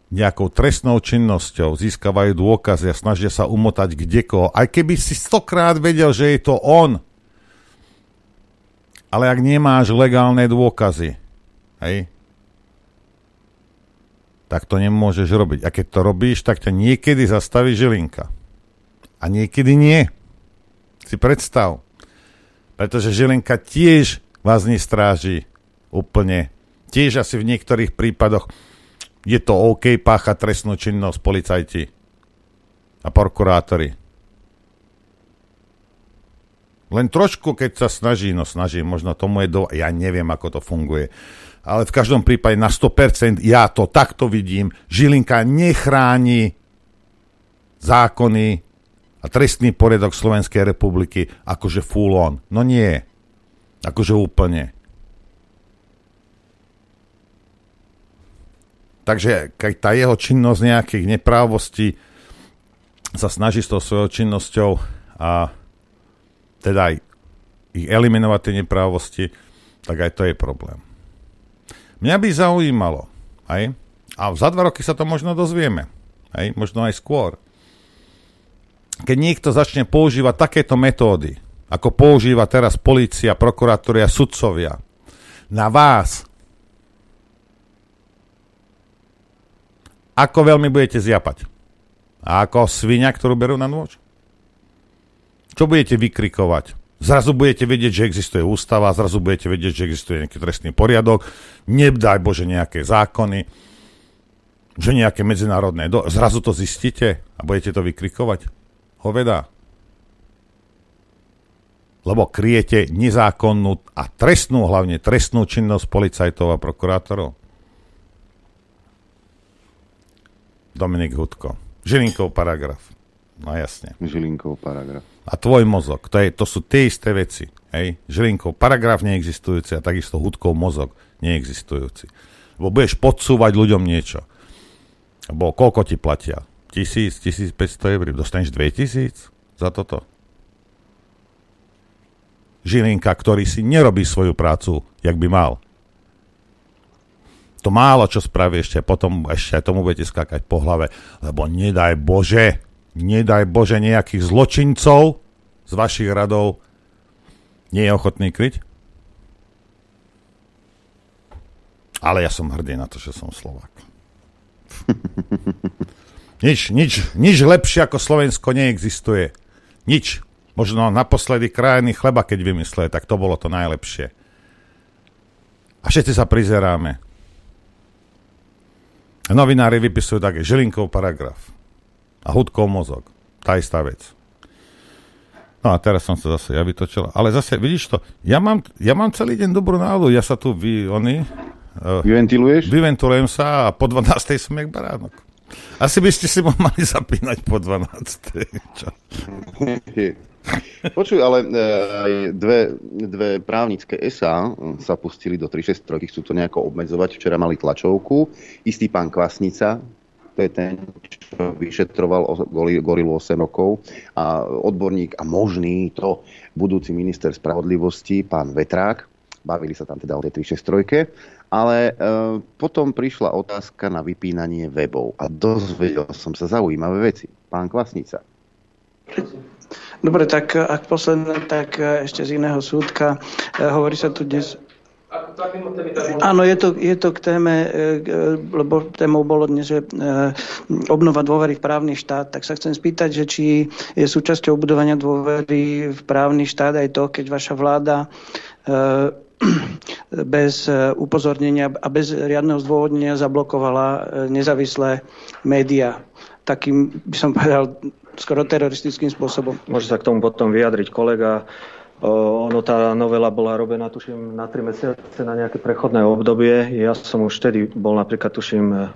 Speaker 3: nejakou trestnou činnosťou získavajú dôkazy a snažia sa umotať kde koho, aj keby si stokrát vedel, že je to on. Ale ak nemáš legálne dôkazy, hej, tak to nemôžeš robiť. A keď to robíš, tak ťa niekedy zastaví Žilinka. A niekedy nie. Si predstav. Pretože Žilinka tiež vás nestráži úplne. Tiež asi v niektorých prípadoch je to OK páchať trestnú činnosť policajti a prokurátori. Len trošku, keď sa snaží, no snaží, možno tomu je do... Ja neviem, ako to funguje ale v každom prípade na 100% ja to takto vidím. Žilinka nechráni zákony a trestný poriadok Slovenskej republiky akože full on. No nie. Akože úplne. Takže keď tá jeho činnosť nejakých neprávostí sa snaží s tou svojou činnosťou a teda aj ich eliminovať tie neprávosti, tak aj to je problém. Mňa by zaujímalo, aj, a za dva roky sa to možno dozvieme, aj, možno aj skôr, keď niekto začne používať takéto metódy, ako používa teraz policia, prokurátori a sudcovia, na vás, ako veľmi budete zjapať? A ako svinia, ktorú berú na nôž? Čo budete vykrikovať? Zrazu budete vedieť, že existuje ústava, zrazu budete vedieť, že existuje nejaký trestný poriadok, nedaj Bože nejaké zákony, že nejaké medzinárodné... Do... Zrazu to zistíte a budete to vykrikovať? Hoveda. Lebo kryjete nezákonnú a trestnú, hlavne trestnú činnosť policajtov a prokurátorov. Dominik Hudko. Žilinkov paragraf. No jasne.
Speaker 2: Žilinkov paragraf.
Speaker 3: A tvoj mozog. To, je, to sú tie isté veci. Hej? Žilinkov paragraf neexistujúci a takisto Hudkov mozog neexistujúci. Lebo budeš podsúvať ľuďom niečo. Lebo koľko ti platia? 1000, 1500 eur? Dostaneš 2000 za toto? Žilinka, ktorý si nerobí svoju prácu, jak by mal to málo čo spraví ešte, potom ešte aj tomu budete skákať po hlave, lebo nedaj Bože, nedaj Bože nejakých zločincov z vašich radov nie je ochotný kryť? Ale ja som hrdý na to, že som Slovák. nič, nič, nič lepšie ako Slovensko neexistuje. Nič. Možno naposledy krajiny chleba, keď vymysleli, tak to bolo to najlepšie. A všetci sa prizeráme. Novinári vypisujú také Žilinkov paragraf a Hudkov mozog. Tá istá vec. No a teraz som sa zase ja vytočil. Ale zase, vidíš to, ja mám, ja mám celý deň dobrú náladu, ja sa tu vy, oni...
Speaker 2: Uh, Vyventiluješ?
Speaker 3: Vyventilujem sa a po 12. som jak baránok. Asi by ste si ma mali zapínať po 12. Čo?
Speaker 2: Počuj, ale e, dve, dve právnické SA sa pustili do 363, chcú to nejako obmedzovať. Včera mali tlačovku. Istý pán Kvasnica, to je ten, čo vyšetroval Gorilu 8 rokov a odborník a možný to budúci minister spravodlivosti, pán Vetrák. Bavili sa tam teda o tej 363. Ale e, potom prišla otázka na vypínanie webov a dozvedel som sa zaujímavé veci. Pán Kvasnica.
Speaker 20: Dobre, tak ak posledné, tak e, ešte z iného súdka. E, hovorí sa tu dnes Áno, je to, je to k téme, e, lebo témou bolo dnes, že obnova dôvery v právny štát, tak sa chcem spýtať, že či je súčasťou budovania dôvery v právny štát aj to, keď vaša vláda bez upozornenia a bez riadneho zdôvodnenia zablokovala nezávislé médiá. Takým by som povedal skoro teroristickým spôsobom.
Speaker 21: Môže sa k tomu potom vyjadriť kolega. Ono, tá novela bola robená, tuším, na 3 mesiace na nejaké prechodné obdobie. Ja som už vtedy bol napríklad, tuším,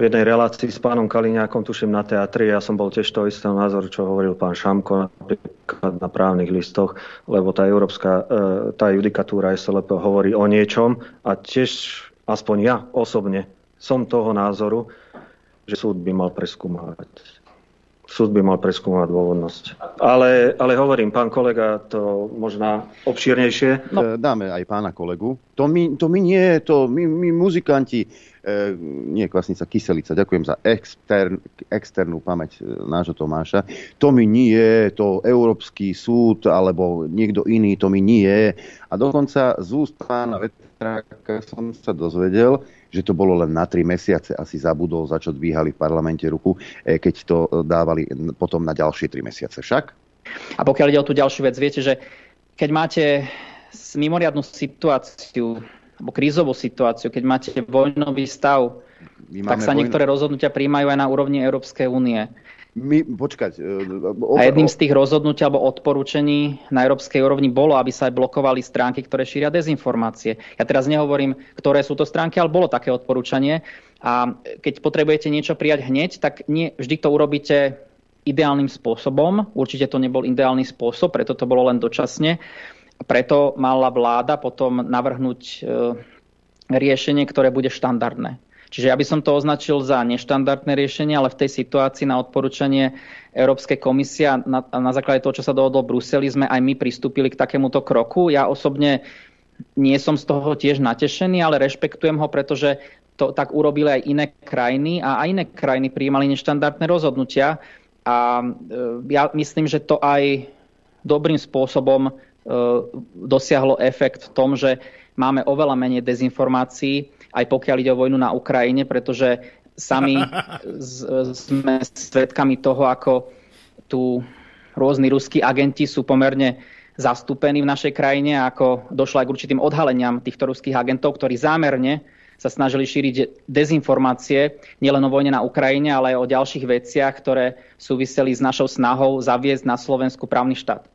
Speaker 21: v jednej relácii s pánom Kaliňákom, tuším, na teatri. Ja som bol tiež toho istého názoru, čo hovoril pán Šamko napríklad na právnych listoch, lebo tá európska, e, tá judikatúra SLP hovorí o niečom a tiež, aspoň ja osobne, som toho názoru, že súd by mal preskúmať súd by mal preskúmať dôvodnosť. Ale, ale hovorím, pán kolega, to možná obšírnejšie.
Speaker 2: No. Dáme aj pána kolegu. To my, to my nie, to my, my muzikanti, e, nie kvasnica, kyselica, ďakujem za extern, externú pamäť e, nášho Tomáša. To mi nie, to Európsky súd alebo niekto iný, to mi nie. A dokonca z úst pána Vetráka som sa dozvedel, že to bolo len na tri mesiace, asi zabudol, za čo dvíhali v parlamente ruku, e, keď to e, dávali potom na ďalšie tri mesiace však.
Speaker 22: A pokiaľ ide o tú ďalšiu vec, viete, že keď máte mimoriadnú situáciu, alebo krízovú situáciu, keď máte vojnový stav, tak sa vojno... niektoré rozhodnutia príjmajú aj na úrovni Európskej únie.
Speaker 2: My, počkať.
Speaker 22: O, a jedným z tých rozhodnutí alebo odporúčení na európskej úrovni bolo, aby sa aj blokovali stránky, ktoré šíria dezinformácie. Ja teraz nehovorím, ktoré sú to stránky, ale bolo také odporúčanie. A keď potrebujete niečo prijať hneď, tak nie vždy to urobíte ideálnym spôsobom. Určite to nebol ideálny spôsob, preto to bolo len dočasne. Preto mala vláda potom navrhnúť e, riešenie, ktoré bude štandardné. Čiže ja by som to označil za neštandardné riešenie, ale v tej situácii na odporúčanie Európskej komisie na, na základe toho, čo sa dohodlo v Bruseli, sme aj my pristúpili k takémuto kroku. Ja osobne nie som z toho tiež natešený, ale rešpektujem ho, pretože to tak urobili aj iné krajiny a aj iné krajiny prijímali neštandardné rozhodnutia. A e, ja myslím, že to aj dobrým spôsobom dosiahlo efekt v tom, že máme oveľa menej dezinformácií, aj pokiaľ ide o vojnu na Ukrajine, pretože sami sme svedkami toho, ako tu rôzni ruskí agenti sú pomerne zastúpení v našej krajine, ako došlo aj k určitým odhaleniam týchto ruských agentov, ktorí zámerne sa snažili šíriť dezinformácie nielen o vojne na Ukrajine, ale aj o ďalších veciach, ktoré súviseli s našou snahou zaviesť na Slovensku právny štát.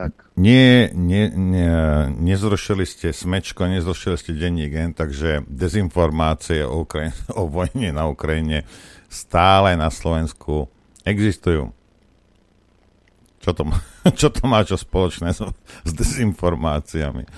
Speaker 3: Tak. Nie, nie, nie, nezrušili ste smečko, nezrušili ste denní gen, takže dezinformácie o, Ukrajine, o vojne na Ukrajine stále na Slovensku existujú. Čo to má, čo, to má čo spoločné s, s dezinformáciami?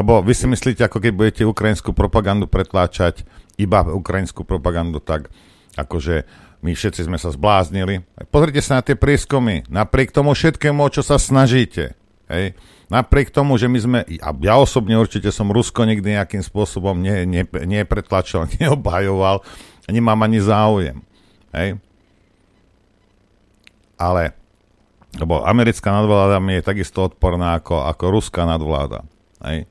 Speaker 3: Lebo vy si myslíte, ako keď budete ukrajinskú propagandu pretláčať, iba ukrajinskú propagandu, tak akože my všetci sme sa zbláznili. Pozrite sa na tie prieskumy. Napriek tomu všetkému, čo sa snažíte. Hej, napriek tomu, že my sme, a ja osobne určite som Rusko nikdy nejakým spôsobom ne, ne, nepretlačil, neobhajoval, nemám ani záujem. Hej. Ale, lebo americká nadvláda mi je takisto odporná ako, ako ruská nadvláda. Hej.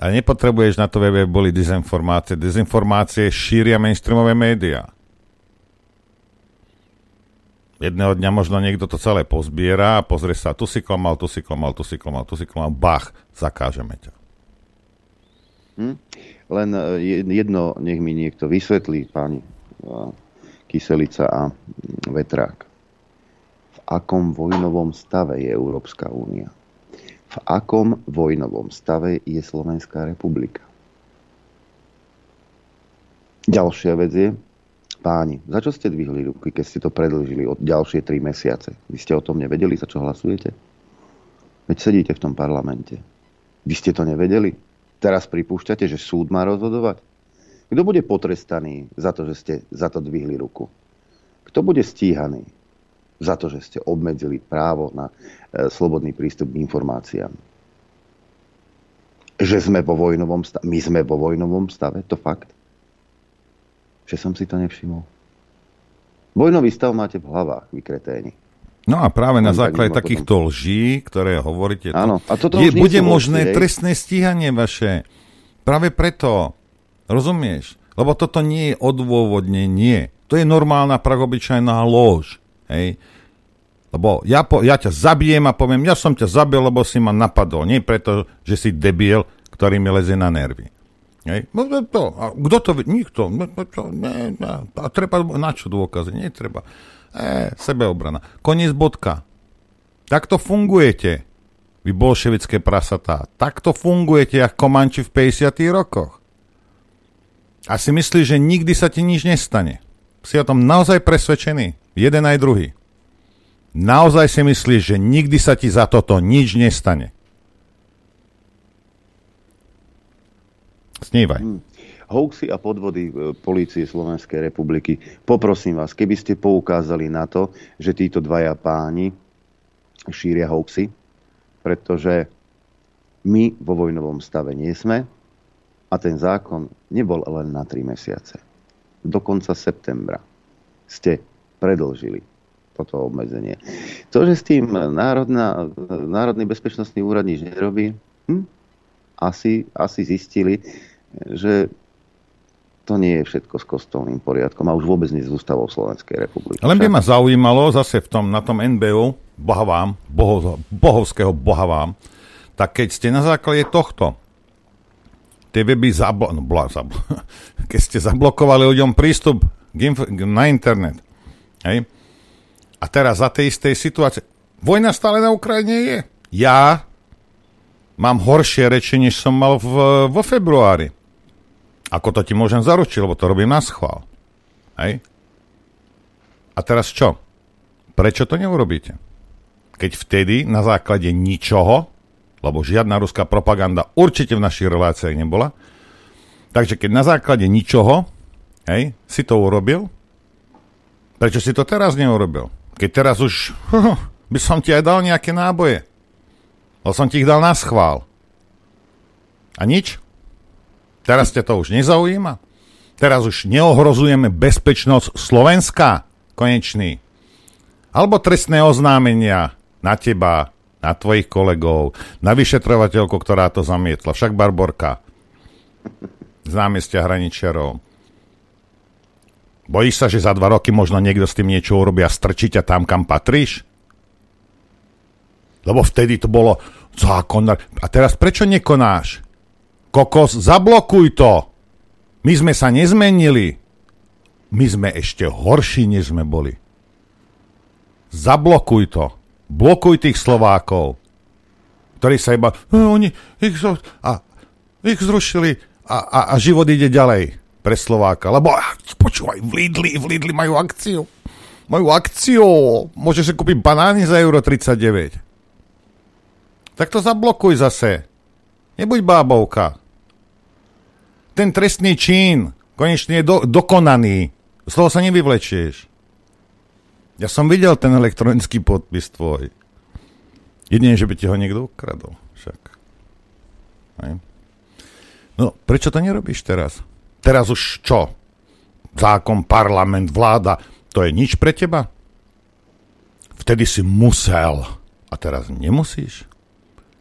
Speaker 3: Ale nepotrebuješ na to, aby boli dezinformácie. Dezinformácie šíria mainstreamové médiá. Jedného dňa možno niekto to celé pozbiera a pozrie sa, tu si klamal, tu si klamal, tu si klamal, tu si klamal, bach, zakážeme ťa.
Speaker 2: Hm? Len e, jedno, nech mi niekto vysvetlí, páni e, Kyselica a Vetrák. V akom vojnovom stave je Európska únia? v akom vojnovom stave je Slovenská republika. Ďalšia vec je, páni, za čo ste dvihli ruky, keď ste to predlžili od ďalšie tri mesiace? Vy ste o tom nevedeli, za čo hlasujete? Veď sedíte v tom parlamente. Vy ste to nevedeli? Teraz pripúšťate, že súd má rozhodovať? Kto bude potrestaný za to, že ste za to dvihli ruku? Kto bude stíhaný? za to, že ste obmedzili právo na e, slobodný prístup k informáciám. Že sme vo vojnovom stave. My sme vo vojnovom stave, to fakt. Že som si to nevšimol. Vojnový stav máte v hlavách, vy kreténi.
Speaker 3: No a práve na základe takýchto potom... lží, ktoré hovoríte,
Speaker 2: Áno, a toto
Speaker 3: je, bude možné hej. trestné stíhanie vaše. Práve preto. Rozumieš? Lebo toto nie je odôvodnenie. To je normálna pragobyčajná lož. Hej. Lebo ja, po, ja ťa zabijem a poviem, ja som ťa zabil, lebo si ma napadol. Nie preto, že si debil, ktorý mi lezie na nervy. Hej? No, to, a kto to vie? Nikto. No, to, ne, ne. A treba, na čo dôkazy? Netreba. E, sebeobrana. Koniec bodka. Takto fungujete, vy bolševické prasatá. Takto fungujete, ako Komanči v 50 rokoch. A si myslíš, že nikdy sa ti nič nestane. Si o tom naozaj presvedčený. Jeden aj druhý. Naozaj si myslíš, že nikdy sa ti za toto nič nestane? Snívaj. Hmm.
Speaker 2: Hoaxy a podvody e, polície Slovenskej republiky. Poprosím vás, keby ste poukázali na to, že títo dvaja páni šíria hoaxy, pretože my vo vojnovom stave nie sme a ten zákon nebol len na 3 mesiace. Do konca septembra ste predlžili toto obmedzenie. To, že s tým Národná, Národný bezpečnostný úrad nič nerobí, hm? asi, asi zistili, že to nie je všetko s kostolným poriadkom a už vôbec nie s ústavou Slovenskej republiky.
Speaker 3: Len by ma zaujímalo zase v tom, na tom NBU, boha vám, boho, bohovského boha vám, tak keď ste na základe tohto tie weby zablo- no, bla, zablo- keď ste zablokovali ľuďom prístup na internet, hej, a teraz za tej istej situácie. Vojna stále na Ukrajine je. Ja mám horšie reči, než som mal v, vo februári. Ako to ti môžem zaručiť, lebo to robím na schvál. Hej? A teraz čo? Prečo to neurobíte? Keď vtedy na základe ničoho, lebo žiadna ruská propaganda určite v našich reláciách nebola, Takže keď na základe ničoho, hej, si to urobil, prečo si to teraz neurobil? Keď teraz už by som ti aj dal nejaké náboje. Lebo som ti ich dal na schvál. A nič? Teraz ťa to už nezaujíma? Teraz už neohrozujeme bezpečnosť Slovenska? Konečný. Alebo trestné oznámenia na teba, na tvojich kolegov, na vyšetrovateľku, ktorá to zamietla. Však Barborka z námestia hraničiarov. Bojíš sa, že za dva roky možno niekto s tým niečo urobí a strčí ťa tam, kam patríš? Lebo vtedy to bolo zákon. A teraz prečo nekonáš? Kokos, zablokuj to! My sme sa nezmenili. My sme ešte horší, než sme boli. Zablokuj to. Blokuj tých Slovákov, ktorí sa iba... No, oni ich, a, ich zrušili a, a, a život ide ďalej pre Slováka. Lebo počúvaj, v Lidli, v Lidli majú akciu. Majú akciu. Môžeš si kúpiť banány za euro 39. Tak to zablokuj zase. Nebuď bábovka. Ten trestný čin konečne je do, dokonaný. Z toho sa nevyvlečieš. Ja som videl ten elektronický podpis tvoj. Jedine, že by ti ho niekto ukradol. Však. Hej. No, prečo to nerobíš teraz? Teraz už čo? Zákon, parlament, vláda, to je nič pre teba? Vtedy si musel. A teraz nemusíš?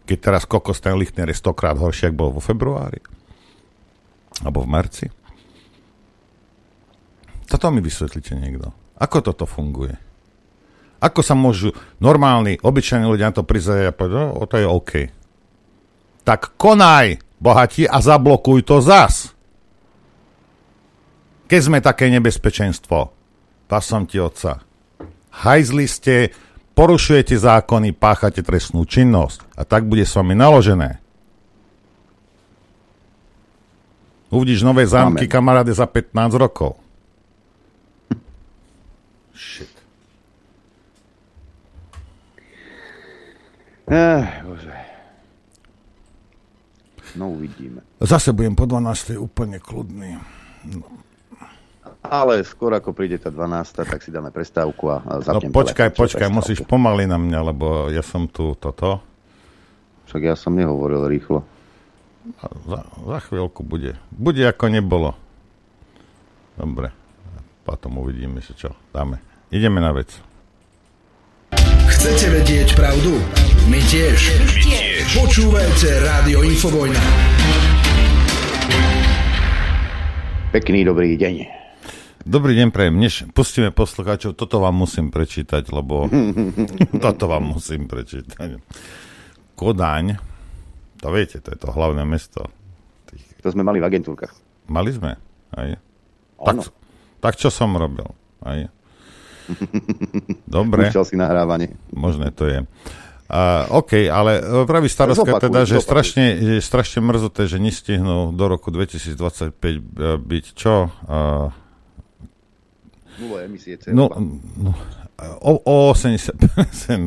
Speaker 3: Keď teraz kokos ten Lichtner je stokrát horšie, ako bol vo februári. Alebo v marci. Toto mi vysvetlíte niekto. Ako toto funguje? Ako sa môžu normálni, obyčajní ľudia na to prizrieť a povedať, no, to je OK. Tak konaj, bohatí, a zablokuj to zas. Keď sme také nebezpečenstvo, som ti otca. Hajzli ste, porušujete zákony, páchate trestnú činnosť a tak bude s vami naložené. Uvidíš nové zámky, kamaráde, za 15 rokov. Shit.
Speaker 2: Ech, bože. No uvidíme.
Speaker 3: Zase budem po 12. úplne kľudný. No.
Speaker 2: Ale skôr ako príde tá 12, tak si dáme prestávku a
Speaker 3: zapnem No počkaj, počkaj, musíš pomaly na mňa, lebo ja som tu toto.
Speaker 2: Však ja som nehovoril rýchlo.
Speaker 3: Za, za chvíľku bude. Bude ako nebolo. Dobre. Potom uvidíme, že čo dáme. Ideme na vec.
Speaker 19: Chcete vedieť pravdu? My tiež. My tiež. Počúvajte Rádio Infovojna.
Speaker 2: Pekný dobrý deň.
Speaker 3: Dobrý deň, prejem. Než pustíme poslucháčov, toto vám musím prečítať, lebo toto vám musím prečítať. Kodaň, to viete, to je to hlavné mesto.
Speaker 2: To sme mali v agentúrkach.
Speaker 3: Mali sme, aj. Tak, tak čo som robil, aj. Dobre.
Speaker 2: Púšťal si nahrávanie.
Speaker 3: Možné to je. Uh, OK, ale praví starostka zopakuj, teda, že zopakuj. strašne, je strašne mrzuté, že nestihnú do roku 2025 e, byť čo? Uh,
Speaker 2: Nulové emisie CO2.
Speaker 3: No, no, o, o 80%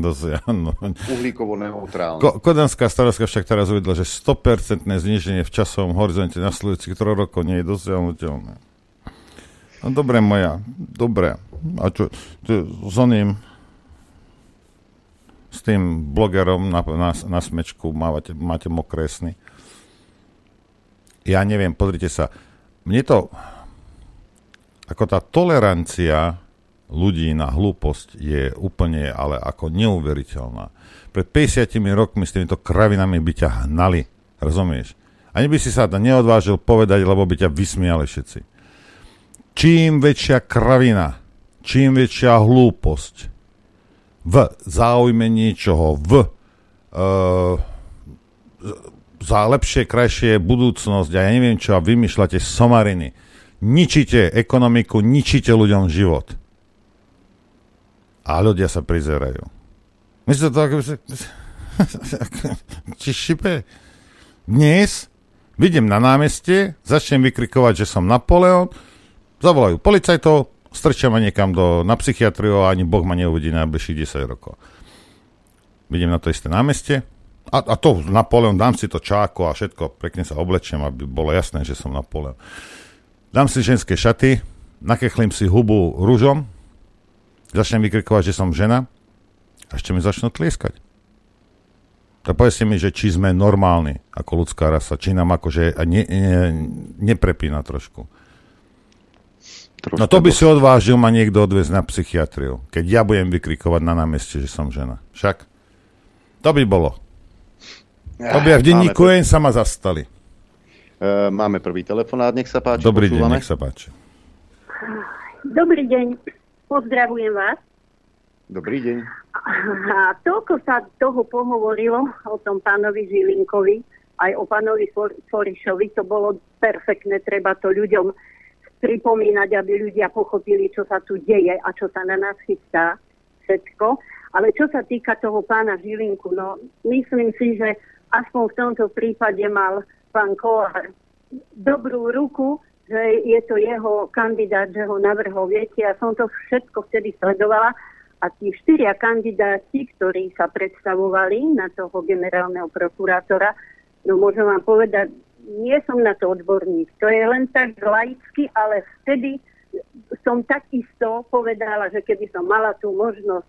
Speaker 3: dosiahnu.
Speaker 2: Uhlíkovo neutrálne.
Speaker 3: Ko, Kodanská starostka však teraz uvedla, že 100% zniženie v časovom horizonte nasledujúcich 3 rokov nie je dosiahnutelné. No dobre moja, dobre. A čo, čo s oným s tým blogerom na, na, na smečku máte, máte mokresný. Ja neviem, pozrite sa. Mne to, ako tá tolerancia ľudí na hlúposť je úplne, ale ako neuveriteľná. Pred 50 rokmi s týmito kravinami by ťa hnali, rozumieš? Ani by si sa to neodvážil povedať, lebo by ťa vysmiali všetci čím väčšia kravina, čím väčšia hlúposť v záujme niečoho, v uh, za lepšie, krajšie budúcnosť a ja neviem čo, a vymýšľate somariny. Ničíte ekonomiku, ničíte ľuďom život. A ľudia sa prizerajú. Myslíte to ako... Či šipe? Dnes vidím na námestie, začnem vykrikovať, že som Napoleon, Zavolajú policajtov, strčia ma niekam do, na psychiatriu a ani Boh ma neuvidí na najbližších 10 rokov. Vidím na to isté námestie A, a to Napoleon, dám si to čáko a všetko, pekne sa oblečiem, aby bolo jasné, že som Napoleon. Dám si ženské šaty, nakechlím si hubu rúžom, začnem vykrikovať, že som žena a ešte mi začnú tlieskať. Tak povedzte mi, že či sme normálni ako ľudská rasa, či nám akože ne, ne, neprepína trošku. Trošku no to by si odvážil ma niekto odviezť na psychiatriu, keď ja budem vykrikovať na námestie, že som žena. Však? To by bolo. To by v denníku pr- sa ma zastali.
Speaker 2: Uh, máme prvý telefonát, nech sa páči.
Speaker 3: Dobrý počúvame. deň, nech sa páči.
Speaker 23: Dobrý deň, pozdravujem vás.
Speaker 2: Dobrý deň.
Speaker 23: A toľko sa toho pohovorilo o tom pánovi Žilinkovi, aj o pánovi Forišovi, to bolo perfektné, treba to ľuďom pripomínať, aby ľudia pochopili, čo sa tu deje a čo sa na nás chystá všetko. Ale čo sa týka toho pána Žilinku, no myslím si, že aspoň v tomto prípade mal pán Kolár dobrú ruku, že je to jeho kandidát, že ho navrhol. Viete, ja som to všetko vtedy sledovala a tí štyria kandidáti, ktorí sa predstavovali na toho generálneho prokurátora, no môžem vám povedať, nie som na to odborník. To je len tak laicky, ale vtedy som takisto povedala, že keby som mala tú možnosť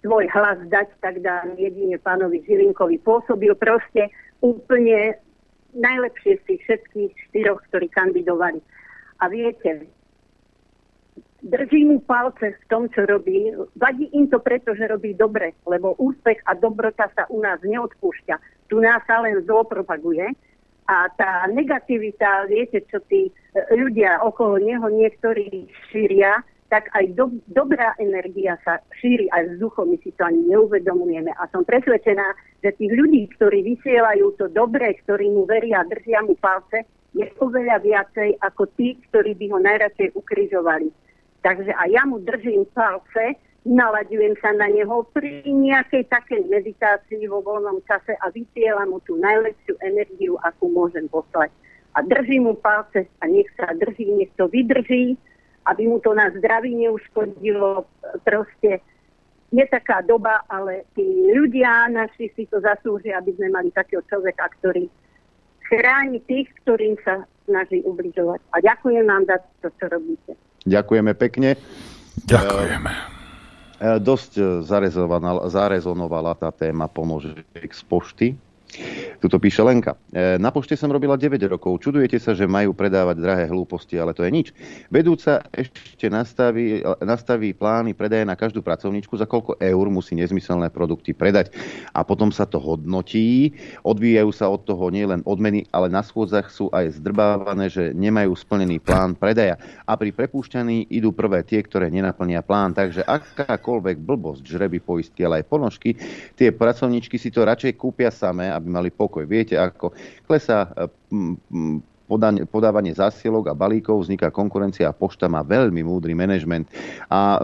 Speaker 23: svoj hlas dať, tak dám jedine pánovi Žilinkovi. Pôsobil proste úplne najlepšie z tých všetkých štyroch, ktorí kandidovali. A viete, drží mu palce v tom, čo robí. Vadí im to preto, že robí dobre, lebo úspech a dobrota sa u nás neodpúšťa. Tu nás sa len zlo propaguje. A tá negativita, viete, čo tí ľudia okolo neho niektorí šíria, tak aj do, dobrá energia sa šíri aj vzduchom, my si to ani neuvedomujeme. A som presvedčená, že tých ľudí, ktorí vysielajú to dobré, ktorí mu veria držia mu palce, je oveľa viacej ako tí, ktorí by ho najradšej ukrižovali. Takže a ja mu držím palce, nalaďujem sa na neho pri nejakej takej meditácii vo voľnom čase a vysielam mu tú najlepšiu energiu, akú môžem poslať. A držím mu palce a nech sa drží, nech to vydrží, aby mu to na zdraví neuškodilo. Proste je taká doba, ale tí ľudia naši si to zaslúžia, aby sme mali takého človeka, ktorý chráni tých, ktorým sa snaží ubližovať. A ďakujem vám za to, čo robíte.
Speaker 2: Ďakujeme pekne.
Speaker 3: Ďakujeme.
Speaker 2: E, e, dosť zarezonovala tá téma pomôže z pošty Tuto píše Lenka. E, na pošte som robila 9 rokov. Čudujete sa, že majú predávať drahé hlúposti, ale to je nič. Vedúca ešte nastaví, nastaví plány predaje na každú pracovníčku, za koľko eur musí nezmyselné produkty predať. A potom sa to hodnotí. Odvíjajú sa od toho nielen odmeny, ale na schôdzach sú aj zdrbávané, že nemajú splnený plán predaja. A pri prepúšťaní idú prvé tie, ktoré nenaplnia plán. Takže akákoľvek blbosť, žreby poistky, ale aj ponožky, tie pracovníčky si to radšej kúpia samé, aby mali pokoj. Viete, ako klesá eh, podávanie zásielok a balíkov, vzniká konkurencia a pošta má veľmi múdry manažment. A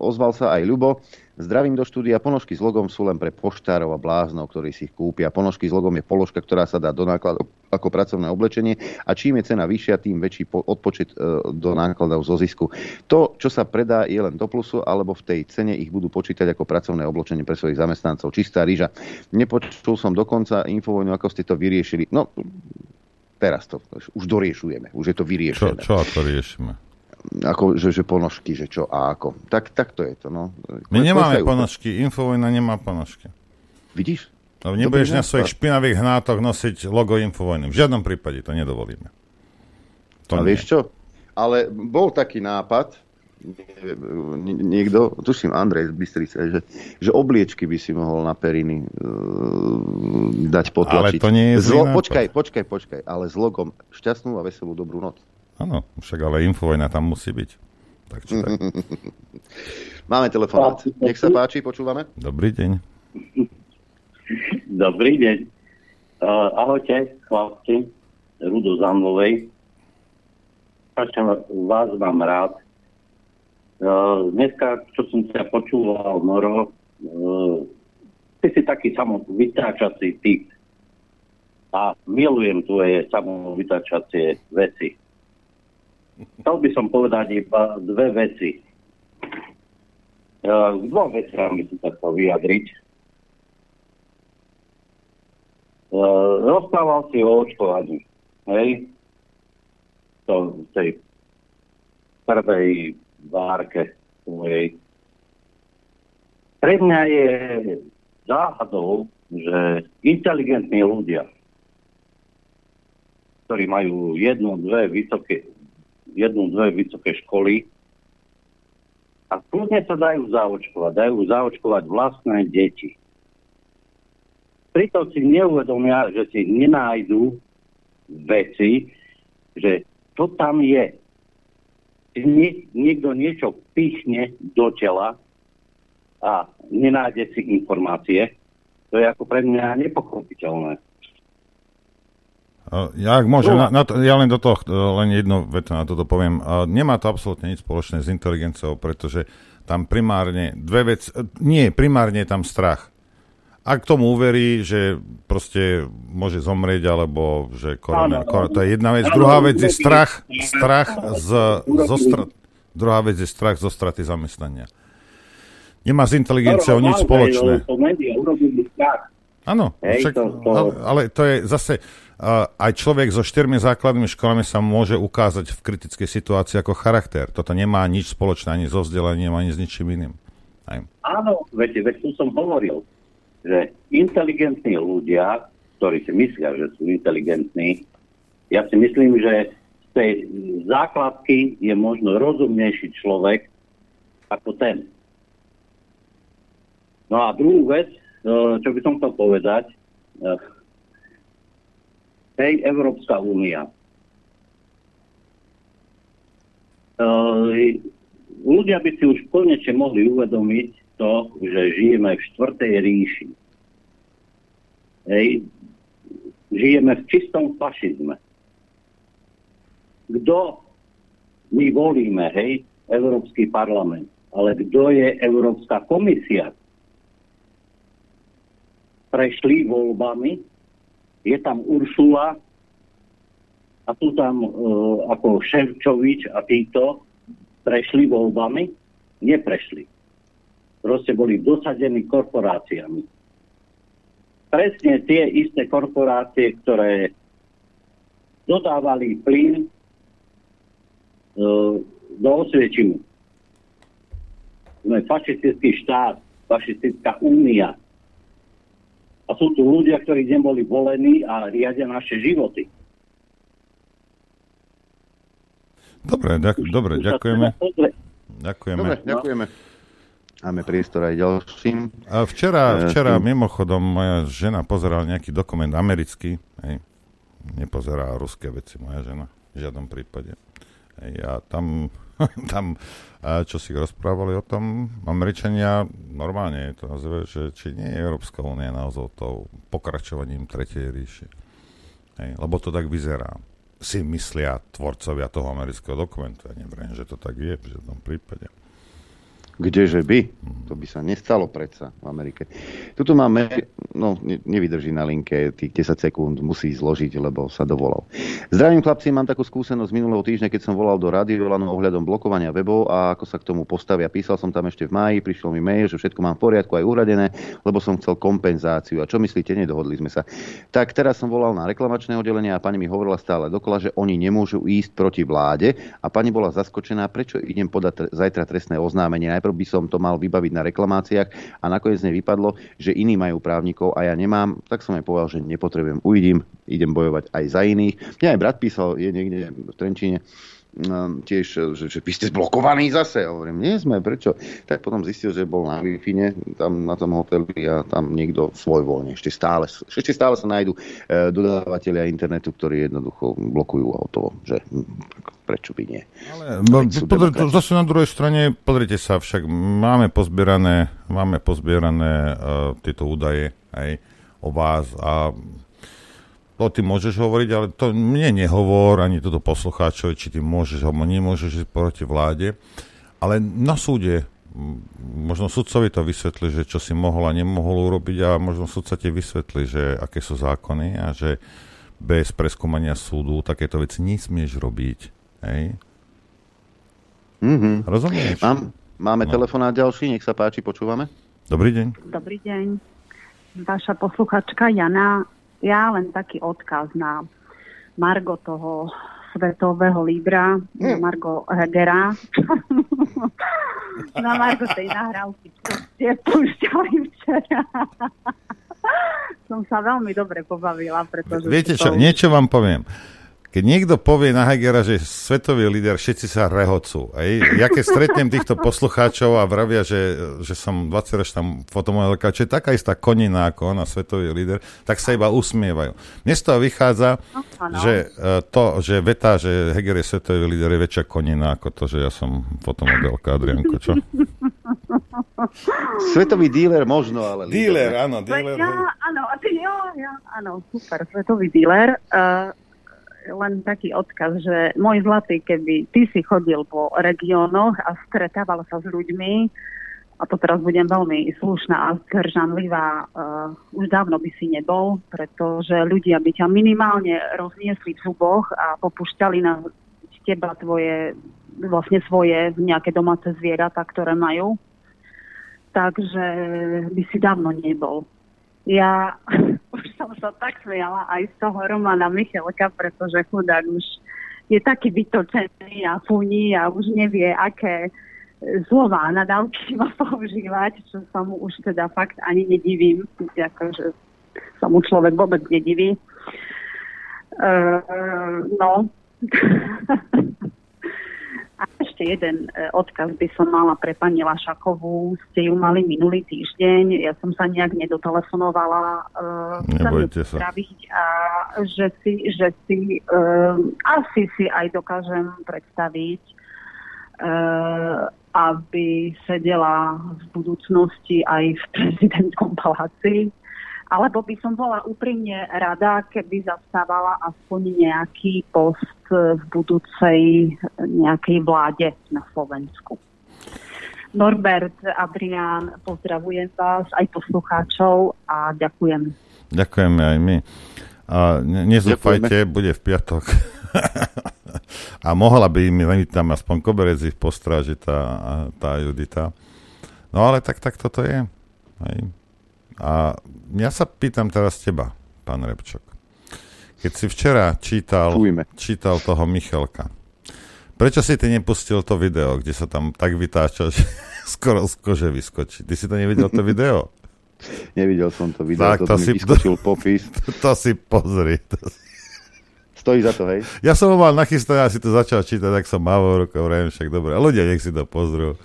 Speaker 2: ozval sa aj Ľubo, Zdravím do štúdia. Ponožky s logom sú len pre poštárov a bláznov, ktorí si ich kúpia. Ponožky s logom je položka, ktorá sa dá do nákladov ako pracovné oblečenie a čím je cena vyššia, tým väčší odpočet e, do nákladov zo zisku. To, čo sa predá, je len do plusu, alebo v tej cene ich budú počítať ako pracovné oblečenie pre svojich zamestnancov. Čistá ryža. Nepočul som dokonca infovojnu, ako ste to vyriešili. No, teraz to už doriešujeme, už je to vyriešené.
Speaker 3: Čo, čo ako riešime?
Speaker 2: Ako, že, že ponožky, že čo a ako. Tak, tak to je to. No.
Speaker 3: My nemáme ponožky, Infovojna nemá ponožky.
Speaker 2: Vidíš?
Speaker 3: No, nebudeš na svojich špinavých hnátoch nosiť logo Infovojny. V žiadnom prípade to nedovolíme.
Speaker 2: To a nie. vieš čo? Ale bol taký nápad, niekto, tuším Andrej z Bystrice, že, že obliečky by si mohol na periny uh, dať potlačiť.
Speaker 3: Ale to nie je Zlo,
Speaker 2: Počkaj, počkaj, počkaj, ale s logom šťastnú a veselú dobrú noc.
Speaker 3: Áno, však ale infovojna tam musí byť. Tak či tak.
Speaker 2: Máme telefonát. Nech sa páči, počúvame.
Speaker 3: Dobrý deň.
Speaker 24: Dobrý deň. Uh, ahojte, chlapci. Rudo Zamlovej. Pačam, vás mám rád. Uh, dneska, čo som sa počúval, Noro, uh, ty si taký samovytáčací typ. A milujem tvoje samovytáčacie veci Chcel by som povedať iba dve veci. K dvom veciam by som sa chcel vyjadriť. Uh, rozprával si o očkovaní. Hej? To v tej prvej várke svojej. Pre mňa je záhadou, že inteligentní ľudia, ktorí majú jednu, dve vysoké, jednu, dve vysoké školy, a kľudne sa dajú zaočkovať, dajú zaočkovať vlastné deti. Pritom si neuvedomia, že si nenájdu veci, že to tam je. Nie, niekto niečo pichne do tela a nenájde si informácie. To je ako pre mňa nepochopiteľné.
Speaker 3: Ja, ak môžem, na, na to, ja len do toho, len jednu vetu na toto poviem. Nemá to absolútne nič spoločné s inteligenciou, pretože tam primárne dve veci, nie, primárne je tam strach. Ak tomu uverí, že proste môže zomrieť, alebo že korona, korona to je jedna vec. Druhá vec je strach, strach z, zo stra, druhá vec je strach zo straty zamestnania. Nemá s inteligenciou nič spoločné. Áno, však, ale, ale to je zase, aj človek so štyrmi základnými školami sa môže ukázať v kritickej situácii ako charakter. Toto nemá nič spoločné ani so vzdelaním, ani s ničím iným. Aj.
Speaker 24: Áno, veď, veď tu som hovoril, že inteligentní ľudia, ktorí si myslia, že sú inteligentní, ja si myslím, že z tej základky je možno rozumnejší človek ako ten. No a druhú vec, čo by som chcel povedať, hej, Európska únia. Ľudia by si už konečne mohli uvedomiť to, že žijeme v štvrtej ríši. Hej, žijeme v čistom fašizme. Kto my volíme, hej, Európsky parlament, ale kto je Európska komisia? Prešli voľbami, je tam Uršula a sú tam uh, ako Ševčovič a títo prešli voľbami? Neprešli. Proste boli dosadení korporáciami. Presne tie isté korporácie, ktoré dodávali plyn uh, do Osviečinu. Sme fašistický štát, fašistická únia, a sú tu ľudia, ktorí neboli volení a riadia naše životy.
Speaker 3: Dobre, ďak, dobre ďakujeme. Ďakujeme.
Speaker 2: Dobre, ďakujeme. Máme priestor aj ďalším.
Speaker 3: A včera, včera mimochodom moja žena pozerala nejaký dokument americký. Hej. Nepozerá ruské veci moja žena. V žiadnom prípade. Hej, a tam, tam čo si rozprávali o tom Američania, normálne to nazve, že či nie je Európska únia naozaj tou pokračovaním Tretej ríše. Hej, lebo to tak vyzerá. Si myslia tvorcovia toho amerického dokumentu. Ja neviem, že to tak je v žiadnom prípade.
Speaker 2: Kdeže by? To by sa nestalo predsa v Amerike. Tuto máme, no nevydrží na linke, tých 10 sekúnd musí zložiť, lebo sa dovolal. Zdravím chlapci, mám takú skúsenosť minulého týždňa, keď som volal do Radiolanu ohľadom blokovania webov a ako sa k tomu postavia. Písal som tam ešte v máji, prišiel mi mail, že všetko mám v poriadku aj uradené, lebo som chcel kompenzáciu. A čo myslíte, nedohodli sme sa. Tak teraz som volal na reklamačné oddelenie a pani mi hovorila stále dokola, že oni nemôžu ísť proti vláde a pani bola zaskočená, prečo idem podať zajtra trestné oznámenie najprv by som to mal vybaviť na reklamáciách. A nakoniec nevypadlo, že iní majú právnikov a ja nemám, tak som aj povedal, že nepotrebujem, uvidím, idem bojovať aj za iných. Mňa aj brat písal, je niekde v Trenčine, tiež, že, že vy ste zblokovaní zase. Hovorím, nie sme, prečo? Tak potom zistil, že bol na wi tam na tom hoteli a tam niekto svoj voľne. Ešte stále, ešte stále sa nájdú e, dodávateľia internetu, ktorí jednoducho blokujú auto. Že, prečo by nie?
Speaker 3: Ale, no, podr- zase na druhej strane, pozrite sa, však máme pozbierané, máme pozbierané uh, tieto údaje aj o vás a to ty môžeš hovoriť, ale to mne nehovor, ani toto poslucháčovi, či ty môžeš alebo nemôžeš ísť proti vláde. Ale na súde, možno sudcovi to vysvetli, že čo si mohol a nemohol urobiť a možno sudca ti vysvetli, že aké sú zákony a že bez preskúmania súdu takéto veci nesmieš robiť. Hej?
Speaker 2: Mm-hmm.
Speaker 3: Rozumieš?
Speaker 2: Mám, máme no. telefonát ďalší, nech sa páči, počúvame.
Speaker 3: Dobrý deň.
Speaker 25: Dobrý deň. Vaša posluchačka Jana
Speaker 26: Ja len taký odkaz na Margo toho svetového lídra, mm. Margo Hegera. na Margo tej nahrávky, čo ste púšťali včera. Som sa veľmi dobre pobavila, pretože...
Speaker 3: Viete čo,
Speaker 26: to...
Speaker 3: niečo vám poviem. Keď niekto povie na Hegera, že svetový líder, všetci sa rehocú. Ej? Ja keď stretnem týchto poslucháčov a vravia, že, že som 20-ročná fotomodelka, čo je taká istá konina ako ona, svetový líder, tak sa iba usmievajú. Mne z toho vychádza,
Speaker 26: Áno.
Speaker 3: že e, to, že veta, že Heger je svetový líder, je väčšia konina ako to, že ja som fotomodelka, Adrianko, čo?
Speaker 2: Svetový díler možno, ale...
Speaker 3: Díler, áno, díler.
Speaker 26: Ja, áno, a ty, jo, ja, áno, super, svetový díler. Uh, len taký odkaz, že môj zlatý, keby ty si chodil po regiónoch a stretával sa s ľuďmi, a to teraz budem veľmi slušná a zdržanlivá, uh, už dávno by si nebol, pretože ľudia by ťa minimálne rozniesli v zuboch a popušťali na teba tvoje, vlastne svoje nejaké domáce zvieratá, ktoré majú. Takže by si dávno nebol. Ja už som sa tak smiala aj z toho Romana Michalka, pretože chudák už je taký vytočený a funí a už nevie, aké slova nadávky má používať, čo sa mu už teda fakt ani nedivím. Akože sa mu človek vôbec nediví. Uh, no. A ešte jeden e, odkaz by som mala pre pani Lašakovú. Ste ju mali minulý týždeň. Ja som sa nejak nedotelefonovala. Uh,
Speaker 3: Nebojte sa.
Speaker 26: Spraviť a že si, že si uh, asi si aj dokážem predstaviť, uh, aby sedela v budúcnosti aj v prezidentskom paláci alebo by som bola úprimne rada, keby zastávala aspoň nejaký post v budúcej nejakej vláde na Slovensku. Norbert, Adrián, pozdravujem vás, aj poslucháčov a ďakujem.
Speaker 3: Ďakujeme aj my. A ne- nezúfajte, bude v piatok. a mohla by mi len tam aspoň koberec ich postrážiť tá, tá Judita. No ale tak, tak toto je. Hej. A ja sa pýtam teraz teba, pán Repčok. Keď si včera čítal, čítal toho Michalka, prečo si ty nepustil to video, kde sa tam tak vytáča, že skoro z kože vyskočí? Ty si to nevidel, to video?
Speaker 2: Nevidel som to video,
Speaker 3: Tak,
Speaker 2: to,
Speaker 3: to si-
Speaker 2: vyskočil popis.
Speaker 3: To, to si pozri. To si...
Speaker 2: Stojí za to, hej?
Speaker 3: Ja som ho mal nachystané a si to začal čítať, tak som mával rukou, vrajím však dobre. A ľudia nech si to pozrú.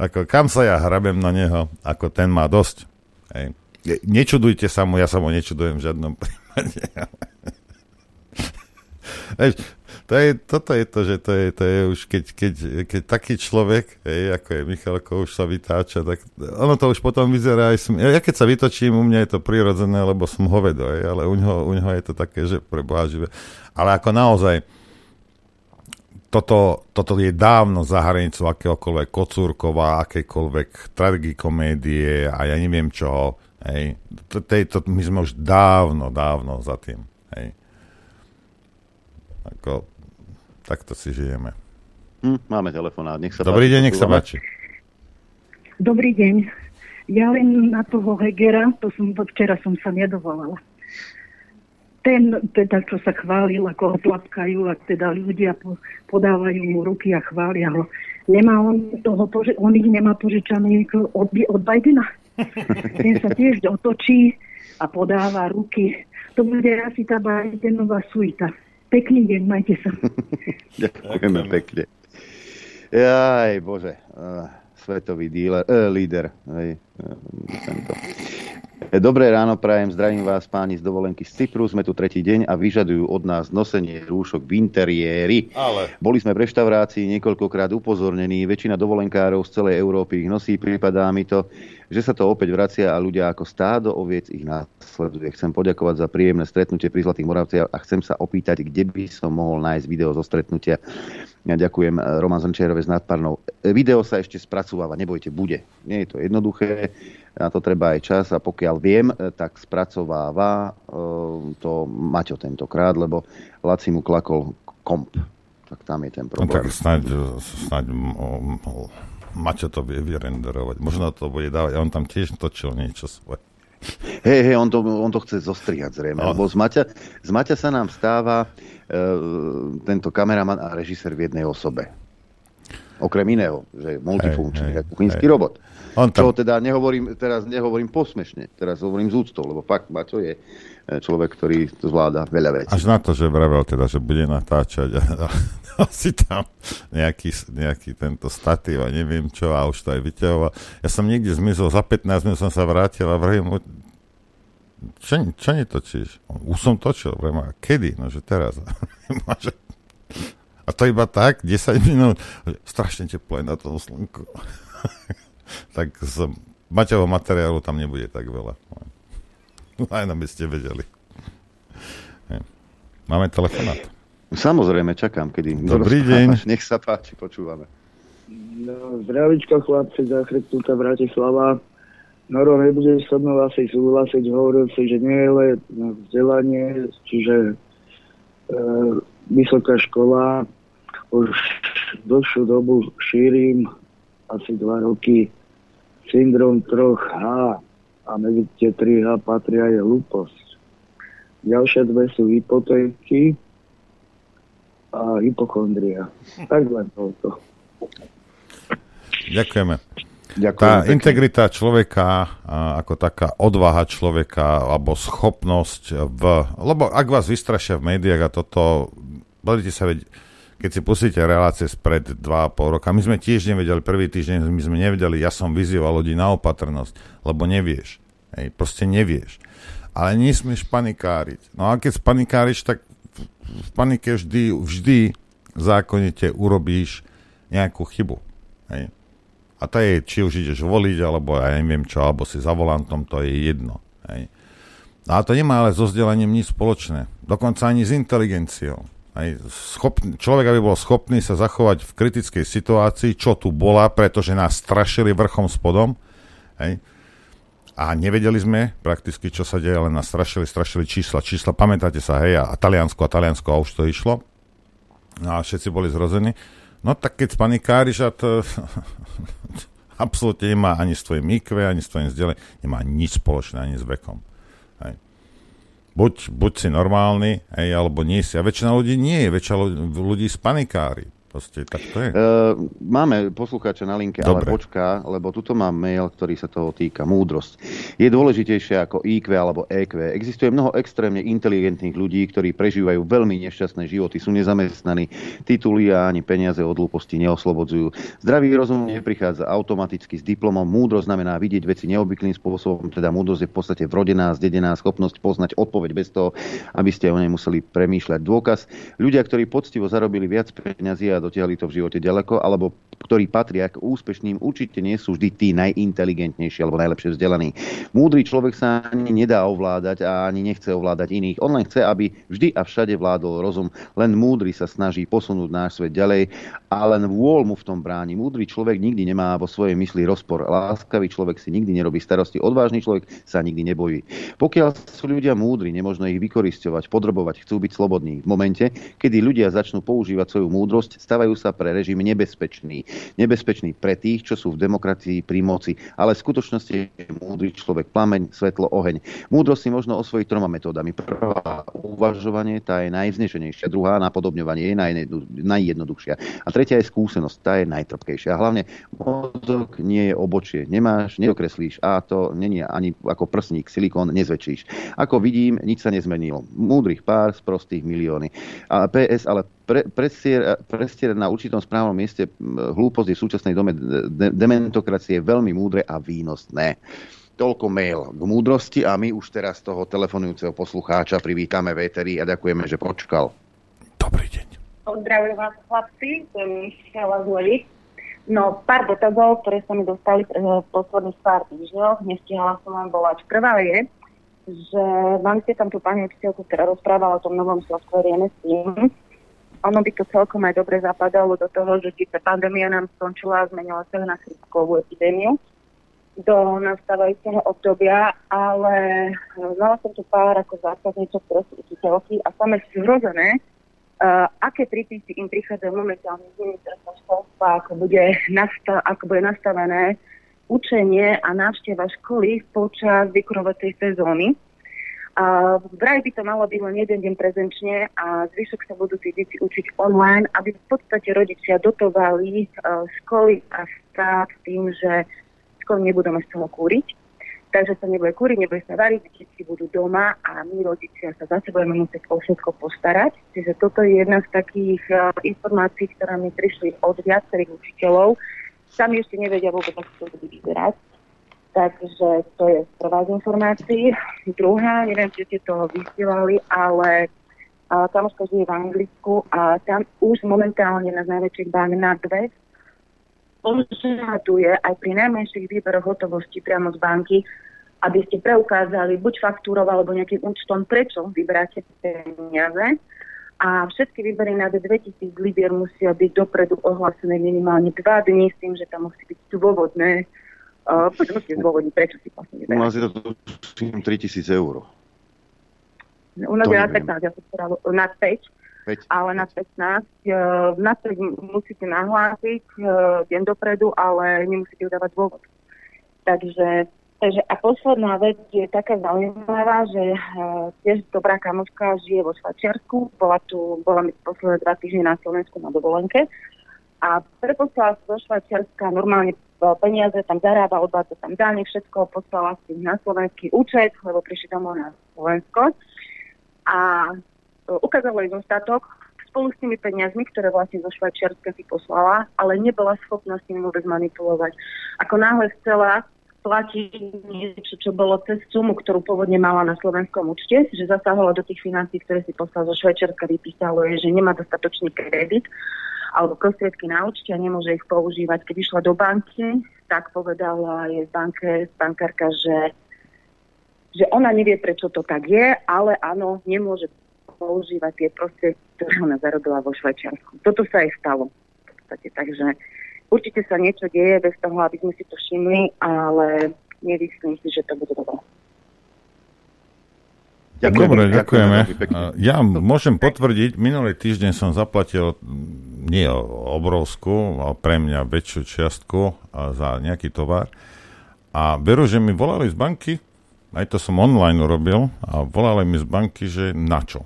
Speaker 3: Ako, kam sa ja hrabem na neho, ako ten má dosť. Hej. Ne- Nečudujte sa mu, ja sa mu nečudujem v žiadnom prípade. Vieš, to je, toto je to, že to je, to je už, keď, keď, keď taký človek, hej, ako je Michalko, už sa vytáča, tak ono to už potom vyzerá aj sm- Ja keď sa vytočím, u mňa je to prirodzené, lebo som hovedo, hej, ale u ňoho, u ňoho je to také, že pre Boha živé. Ale ako naozaj, toto, toto je dávno za hranicou akéhokoľvek kocúrkova, akékoľvek tragikomédie a ja neviem čoho. Hej. To, to, my sme už dávno, dávno za tým. Hej. Ako, takto si žijeme.
Speaker 2: Hm, máme telefonát, nech sa
Speaker 3: Dobrý
Speaker 2: páči,
Speaker 3: deň, nech sa páči.
Speaker 25: Dobrý deň. Ja len na toho Hegera, to som, včera som sa nedovolala. Ten, teda, čo sa chválil, ako ho tlapkajú, a teda ľudia po, podávajú mu ruky a chvália ho. Nemá on toho, poži- on ich nemá požičaný od, od Bidena. Ten sa tiež otočí a podáva ruky. To bude asi tá Bidenová suita. Pekný deň, majte sa.
Speaker 2: Ďakujeme pekne. Jaj, bože. Uh, svetový díler, uh, líder. Hej, uh, tento. E, Dobré ráno, prajem, zdravím vás páni z dovolenky z Cypru. Sme tu tretí deň a vyžadujú od nás nosenie rúšok v interiéri.
Speaker 3: Ale.
Speaker 2: Boli sme v reštaurácii niekoľkokrát upozornení, väčšina dovolenkárov z celej Európy ich nosí, prípadá mi to, že sa to opäť vracia a ľudia ako stádo oviec ich následuje. Chcem poďakovať za príjemné stretnutie pri Zlatých Moravciach a chcem sa opýtať, kde by som mohol nájsť video zo stretnutia. Ja ďakujem eh, Roman Zrnčerove s nadparnou. Eh, Video sa ešte spracováva, nebojte, bude. Nie je to jednoduché, na to treba aj čas a pokiaľ viem, eh, tak spracováva eh, to Maťo tentokrát, lebo Laci mu klakol komp. Tak tam je ten
Speaker 3: No
Speaker 2: problém.
Speaker 3: tak snáď, snáď Maťo to vie vyrenderovať. Možno to bude dávať. On tam tiež točil niečo svoje.
Speaker 2: Hej, hej, on to, on to chce zostrihať zrejme, no. lebo z Maťa, z Maťa sa nám stáva e, tento kameraman a režisér v jednej osobe. Okrem iného, že je multifunkčný, ako kuchynský robot. On tam... Čo teda nehovorím, teraz nehovorím posmešne, teraz hovorím z úctou, lebo fakt Maťo je e, človek, ktorý to zvláda veľa vecí.
Speaker 3: Až na to, že vravel teda, že bude natáčať a, a, a si tam nejaký, nejaký tento statív a neviem čo a už to aj vyťahoval. Ja som niekde zmizol, za 15 minút som sa vrátil a vrajím mu, čo, čo netočíš? Už som točil, vrajím, a kedy? No, že teraz. A to iba tak, 10 minút, strašne teplo je na tom slnku. tak z Maťovho materiálu tam nebude tak veľa. Aj aby ste vedeli. Máme telefonát.
Speaker 2: Samozrejme, čakám, kedy
Speaker 3: Dobrý deň.
Speaker 2: Nech sa páči, počúvame.
Speaker 27: No, zdravička chlapci, zachrypnutá Bratislava. Noro nebude so mnou asi súhlasiť, hovoril si, že nie je len vzdelanie, čiže e, vysoká škola, už dlhšiu dobu šírim, asi dva roky, syndrom 3H a medzi tie 3H patria je hlúposť. Ďalšie dve sú hypotéky a hypochondria. Tak len toľko.
Speaker 3: Ďakujeme. Ďakujem tá pekne. integrita človeka, ako taká odvaha človeka, alebo schopnosť v... Lebo ak vás vystrašia v médiách a toto, budete sa vedieť, keď si pustíte relácie spred 2,5 roka, my sme tiež nevedeli, prvý týždeň my sme nevedeli, ja som vyzýval ľudí na opatrnosť, lebo nevieš. Hej, proste nevieš. Ale nesmieš panikáriť. No a keď spanikáriš, tak v panike vždy, vždy zákonite urobíš nejakú chybu. Hej. A to je, či už ideš voliť, alebo ja neviem čo, alebo si za volantom, to je jedno. Hej. A to nemá ale so vzdelaním nič spoločné. Dokonca ani s inteligenciou. Hej. Schopný, človek, aby bol schopný sa zachovať v kritickej situácii, čo tu bola, pretože nás strašili vrchom spodom. Hej. A nevedeli sme prakticky, čo sa deje, len nás strašili, strašili čísla. Čísla, pamätáte sa, hej, a Taliansko a Taliansko, a už to išlo. No a všetci boli zrození. No tak keď spanikáriš a to absolútne nemá ani s tvojim IQ, ani s tvojim vzdelením, nemá nič spoločné ani s vekom. Buď, buď si normálny, hej, alebo nie si. A väčšina ľudí nie je, väčšina ľudí spanikári. Proste, tak to je.
Speaker 2: Uh, máme poslucháča na linke, Dobre. ale počká, lebo tuto mám mail, ktorý sa toho týka. Múdrosť. Je dôležitejšie ako IQ alebo EQ. Existuje mnoho extrémne inteligentných ľudí, ktorí prežívajú veľmi nešťastné životy, sú nezamestnaní, tituly a ani peniaze od hlúposti neoslobodzujú. Zdravý rozum neprichádza automaticky s diplomom. Múdrosť znamená vidieť veci neobvyklým spôsobom, teda múdrosť je v podstate vrodená, zdedená schopnosť poznať odpoveď bez toho, aby ste o nej museli premýšľať. Dôkaz, ľudia, ktorí poctivo zarobili viac peniazy a dotiahli to v živote ďaleko, alebo ktorí patria k úspešným, určite nie sú vždy tí najinteligentnejší alebo najlepšie vzdelaní. Múdry človek sa ani nedá ovládať a ani nechce ovládať iných. On len chce, aby vždy a všade vládol rozum. Len múdry sa snaží posunúť náš svet ďalej a len vôľ mu v tom bráni. Múdry človek nikdy nemá vo svojej mysli rozpor. Láskavý človek si nikdy nerobí starosti. Odvážny človek sa nikdy nebojí. Pokiaľ sú ľudia múdri, nemožno ich vykoristovať, podrobovať, chcú byť slobodní. V momente, kedy ľudia začnú používať svoju múdrosť, stávajú sa pre režim nebezpečný. Nebezpečný pre tých, čo sú v demokracii pri moci. Ale v skutočnosti je múdry človek plameň, svetlo, oheň. Múdrosť si možno osvojiť troma metódami. Prvá uvažovanie, tá je najvznešenejšia. Druhá napodobňovanie je najjednoduchšia. A tretia je skúsenosť, tá je najtrpkejšia. A hlavne mozog nie je obočie. Nemáš, neokreslíš a to není ani ako prsník, silikón nezväčšíš. Ako vidím, nič sa nezmenilo. Múdrych pár z prostých milióny. A PS, ale pre, prestierať na určitom správnom mieste hlúposť je v súčasnej dome de, dementokracie veľmi múdre a výnosné. Toľko mail k múdrosti a my už teraz toho telefonujúceho poslucháča privítame Véteri a ďakujeme, že počkal.
Speaker 3: Dobrý deň.
Speaker 28: Pozdravujem vás chlapci. No, pár dotazov, ktoré sa mi dostali v posledných pár týždňoch, nestihala som vám volať. Prvá je, že mali ste tam tú pani učiteľku, ktorá rozprávala o tom novom software MSTeam ono by to celkom aj dobre zapadalo do toho, že síce pandémia nám skončila a zmenila sa na chrypkovú epidémiu do nastávajúceho obdobia, ale mala som tu pár ako zákazníčok, ktoré sú učiteľky a same sú zhrozené, uh, aké prípisy im prichádzajú momentálne z ministerstva školstva, ako bude, nastav, ako bude nastavené učenie a návšteva školy počas vykurovacej sezóny. A vraj by to malo byť len jeden deň prezenčne a zvyšok sa budú tí deti učiť online, aby v podstate rodičia dotovali uh, školy a štát tým, že školy nebudú z toho kúriť. Takže sa nebude kúriť, nebude sa variť, deti budú doma a my rodičia sa zase budeme musieť o všetko postarať. Čiže toto je jedna z takých uh, informácií, ktoré mi prišli od viacerých učiteľov. Sami ešte nevedia vôbec, ako to bude vyzerať. Takže to je prvá z informácií. Druhá, neviem, či ste to vysielali, ale uh, kamoška žije v Anglicku a tam už momentálne na najväčších bank na dve požaduje aj pri najmenších výberoch hotovosti priamo z banky, aby ste preukázali buď faktúrou alebo nejakým účtom, prečo vyberáte peniaze. A všetky výbery nad 2000 libier musia byť dopredu ohlásené minimálne 2 dní s tým, že tam musí byť dôvodné. Uh, musíte zdôvodniť, prečo si vlastne vyberáte.
Speaker 2: U nás je to 3000 eur.
Speaker 28: U nás je na 15, ja som na 5 5. ale na 15. Uh, na 5 musíte nahlásiť uh, deň dopredu, ale nemusíte udávať dôvod. Takže, takže a posledná vec je taká zaujímavá, že uh, tiež dobrá kamoška žije vo Švačiarsku, bola tu, bola mi posledné dva týždne na Slovensku na dovolenke a preposlala do Švačiarska normálne peniaze, tam zarába, odvádza tam dane, všetko poslala si na slovenský účet, lebo prišli domov na Slovensko. A ukázalo jej dostatok spolu s tými peniazmi, ktoré vlastne zo Švajčiarska si poslala, ale nebola schopná s tým vôbec manipulovať. Ako náhle chcela platiť niečo, čo bolo cez sumu, ktorú pôvodne mala na slovenskom účte, že zasahovala do tých financií, ktoré si poslala zo Švajčiarska, vypísalo je, že nemá dostatočný kredit alebo prostriedky na účte a nemôže ich používať. Keď išla do banky, tak povedala jej banke, bankárka, že že ona nevie, prečo to tak je, ale áno, nemôže používať tie prostriedky, ktoré ona zarobila vo Švajčiarsku. Toto sa aj stalo. V podstate, takže určite sa niečo deje bez toho, aby sme si to všimli, ale nemyslím si, že to bude dobré.
Speaker 3: Ďakujem, Dobre, ďakujeme. Ja môžem potvrdiť, minulý týždeň som zaplatil nie obrovskú, ale pre mňa väčšiu čiastku za nejaký tovar. A veru, že mi volali z banky, aj to som online urobil, a volali mi z banky, že na čo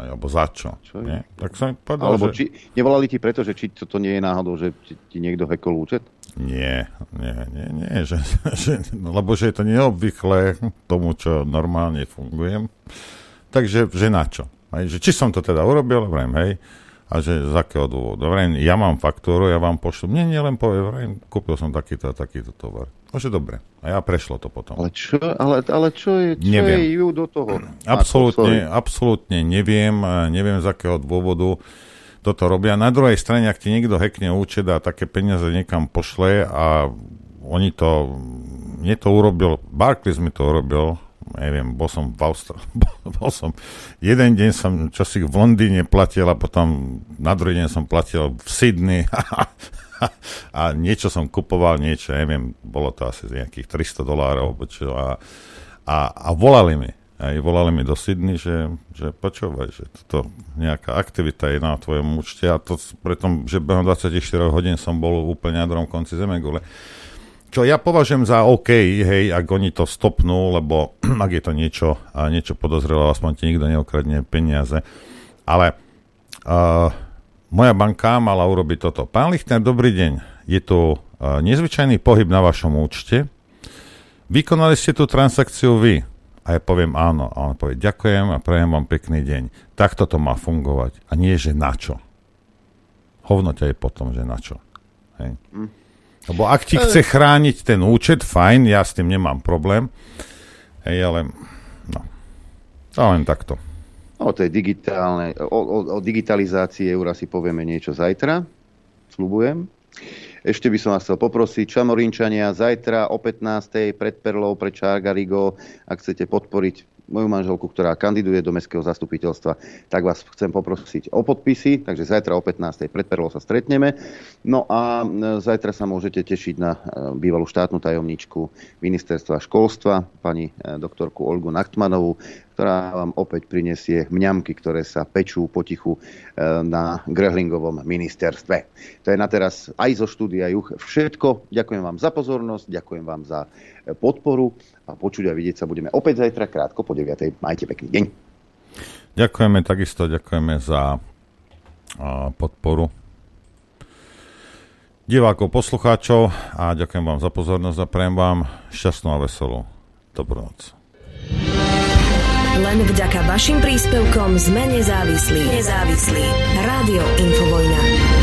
Speaker 3: alebo za čo. čo nie? Tak som povedal,
Speaker 2: alebo
Speaker 3: že...
Speaker 2: či, nevolali ti preto, že či toto nie je náhodou, že ti, ti niekto hekol účet?
Speaker 3: Nie, nie, nie, nie, že, že, lebo že je to neobvyklé tomu, čo normálne fungujem. Takže, že na čo? Hej, že či som to teda urobil, vrajím, hej, a že z akého dôvodu. Vrajím, ja mám faktúru, ja vám pošlu. Nie, nie, len poviem, vrajím, kúpil som takýto a takýto tovar. Môže dobre. A ja prešlo to potom.
Speaker 2: Ale čo, ale, ale čo je, čo neviem. je ju do toho?
Speaker 3: Absolútne, absolútne neviem, neviem z akého dôvodu toto robia. Na druhej strane, ak ti niekto hekne účet a také peniaze niekam pošle a oni to, mne to urobil, Barclays mi to urobil, neviem, bol som v Austrálii, bol som, jeden deň som časík v Londýne platil a potom na druhý deň som platil v Sydney a niečo som kupoval, niečo, neviem, bolo to asi nejakých 300 dolárov, čo, a, a, a volali mi, aj volali mi do Sydney, že, že počúvaj, že toto nejaká aktivita je na tvojom účte a to preto, že behom 24 hodín som bol úplne na druhom konci Zemegule. Čo ja považujem za OK, hej, ak oni to stopnú, lebo ak je to niečo, niečo podozrelo, aspoň ti nikto neokradne peniaze. Ale uh, moja banka mala urobiť toto. Pán Lichtner, dobrý deň. Je tu uh, nezvyčajný pohyb na vašom účte. Vykonali ste tú transakciu vy. A ja poviem áno. A on povie ďakujem a prajem vám pekný deň. Takto to má fungovať. A nie, že na čo. Hovno ťa je potom, že na čo. Hej. Lebo ak ti chce chrániť ten účet, fajn, ja s tým nemám problém. Hej, ale no. To len takto.
Speaker 2: O tej digitálnej, o, o, o digitalizácii eura si povieme niečo zajtra, slubujem. Ešte by som vás chcel poprosiť, Čamorinčania, zajtra o 15. pred Perlou, pred Čargarigo, ak chcete podporiť moju manželku, ktorá kandiduje do mestského zastupiteľstva, tak vás chcem poprosiť o podpisy, takže zajtra o 15. pred sa stretneme. No a e, zajtra sa môžete tešiť na e, bývalú štátnu tajomničku ministerstva školstva, pani e, doktorku Olgu Nachtmanovú, ktorá vám opäť prinesie mňamky, ktoré sa pečú potichu na Grehlingovom ministerstve. To je na teraz aj zo štúdia Juch všetko. Ďakujem vám za pozornosť, ďakujem vám za podporu a počuť a vidieť sa budeme opäť zajtra krátko po 9. Majte pekný deň.
Speaker 3: Ďakujeme takisto, ďakujeme za podporu divákov, poslucháčov a ďakujem vám za pozornosť a prajem vám šťastnú a veselú dobrú noc.
Speaker 1: Len vďaka vašim príspevkom sme nezávislí. Nezávislí. Rádio Infovojna.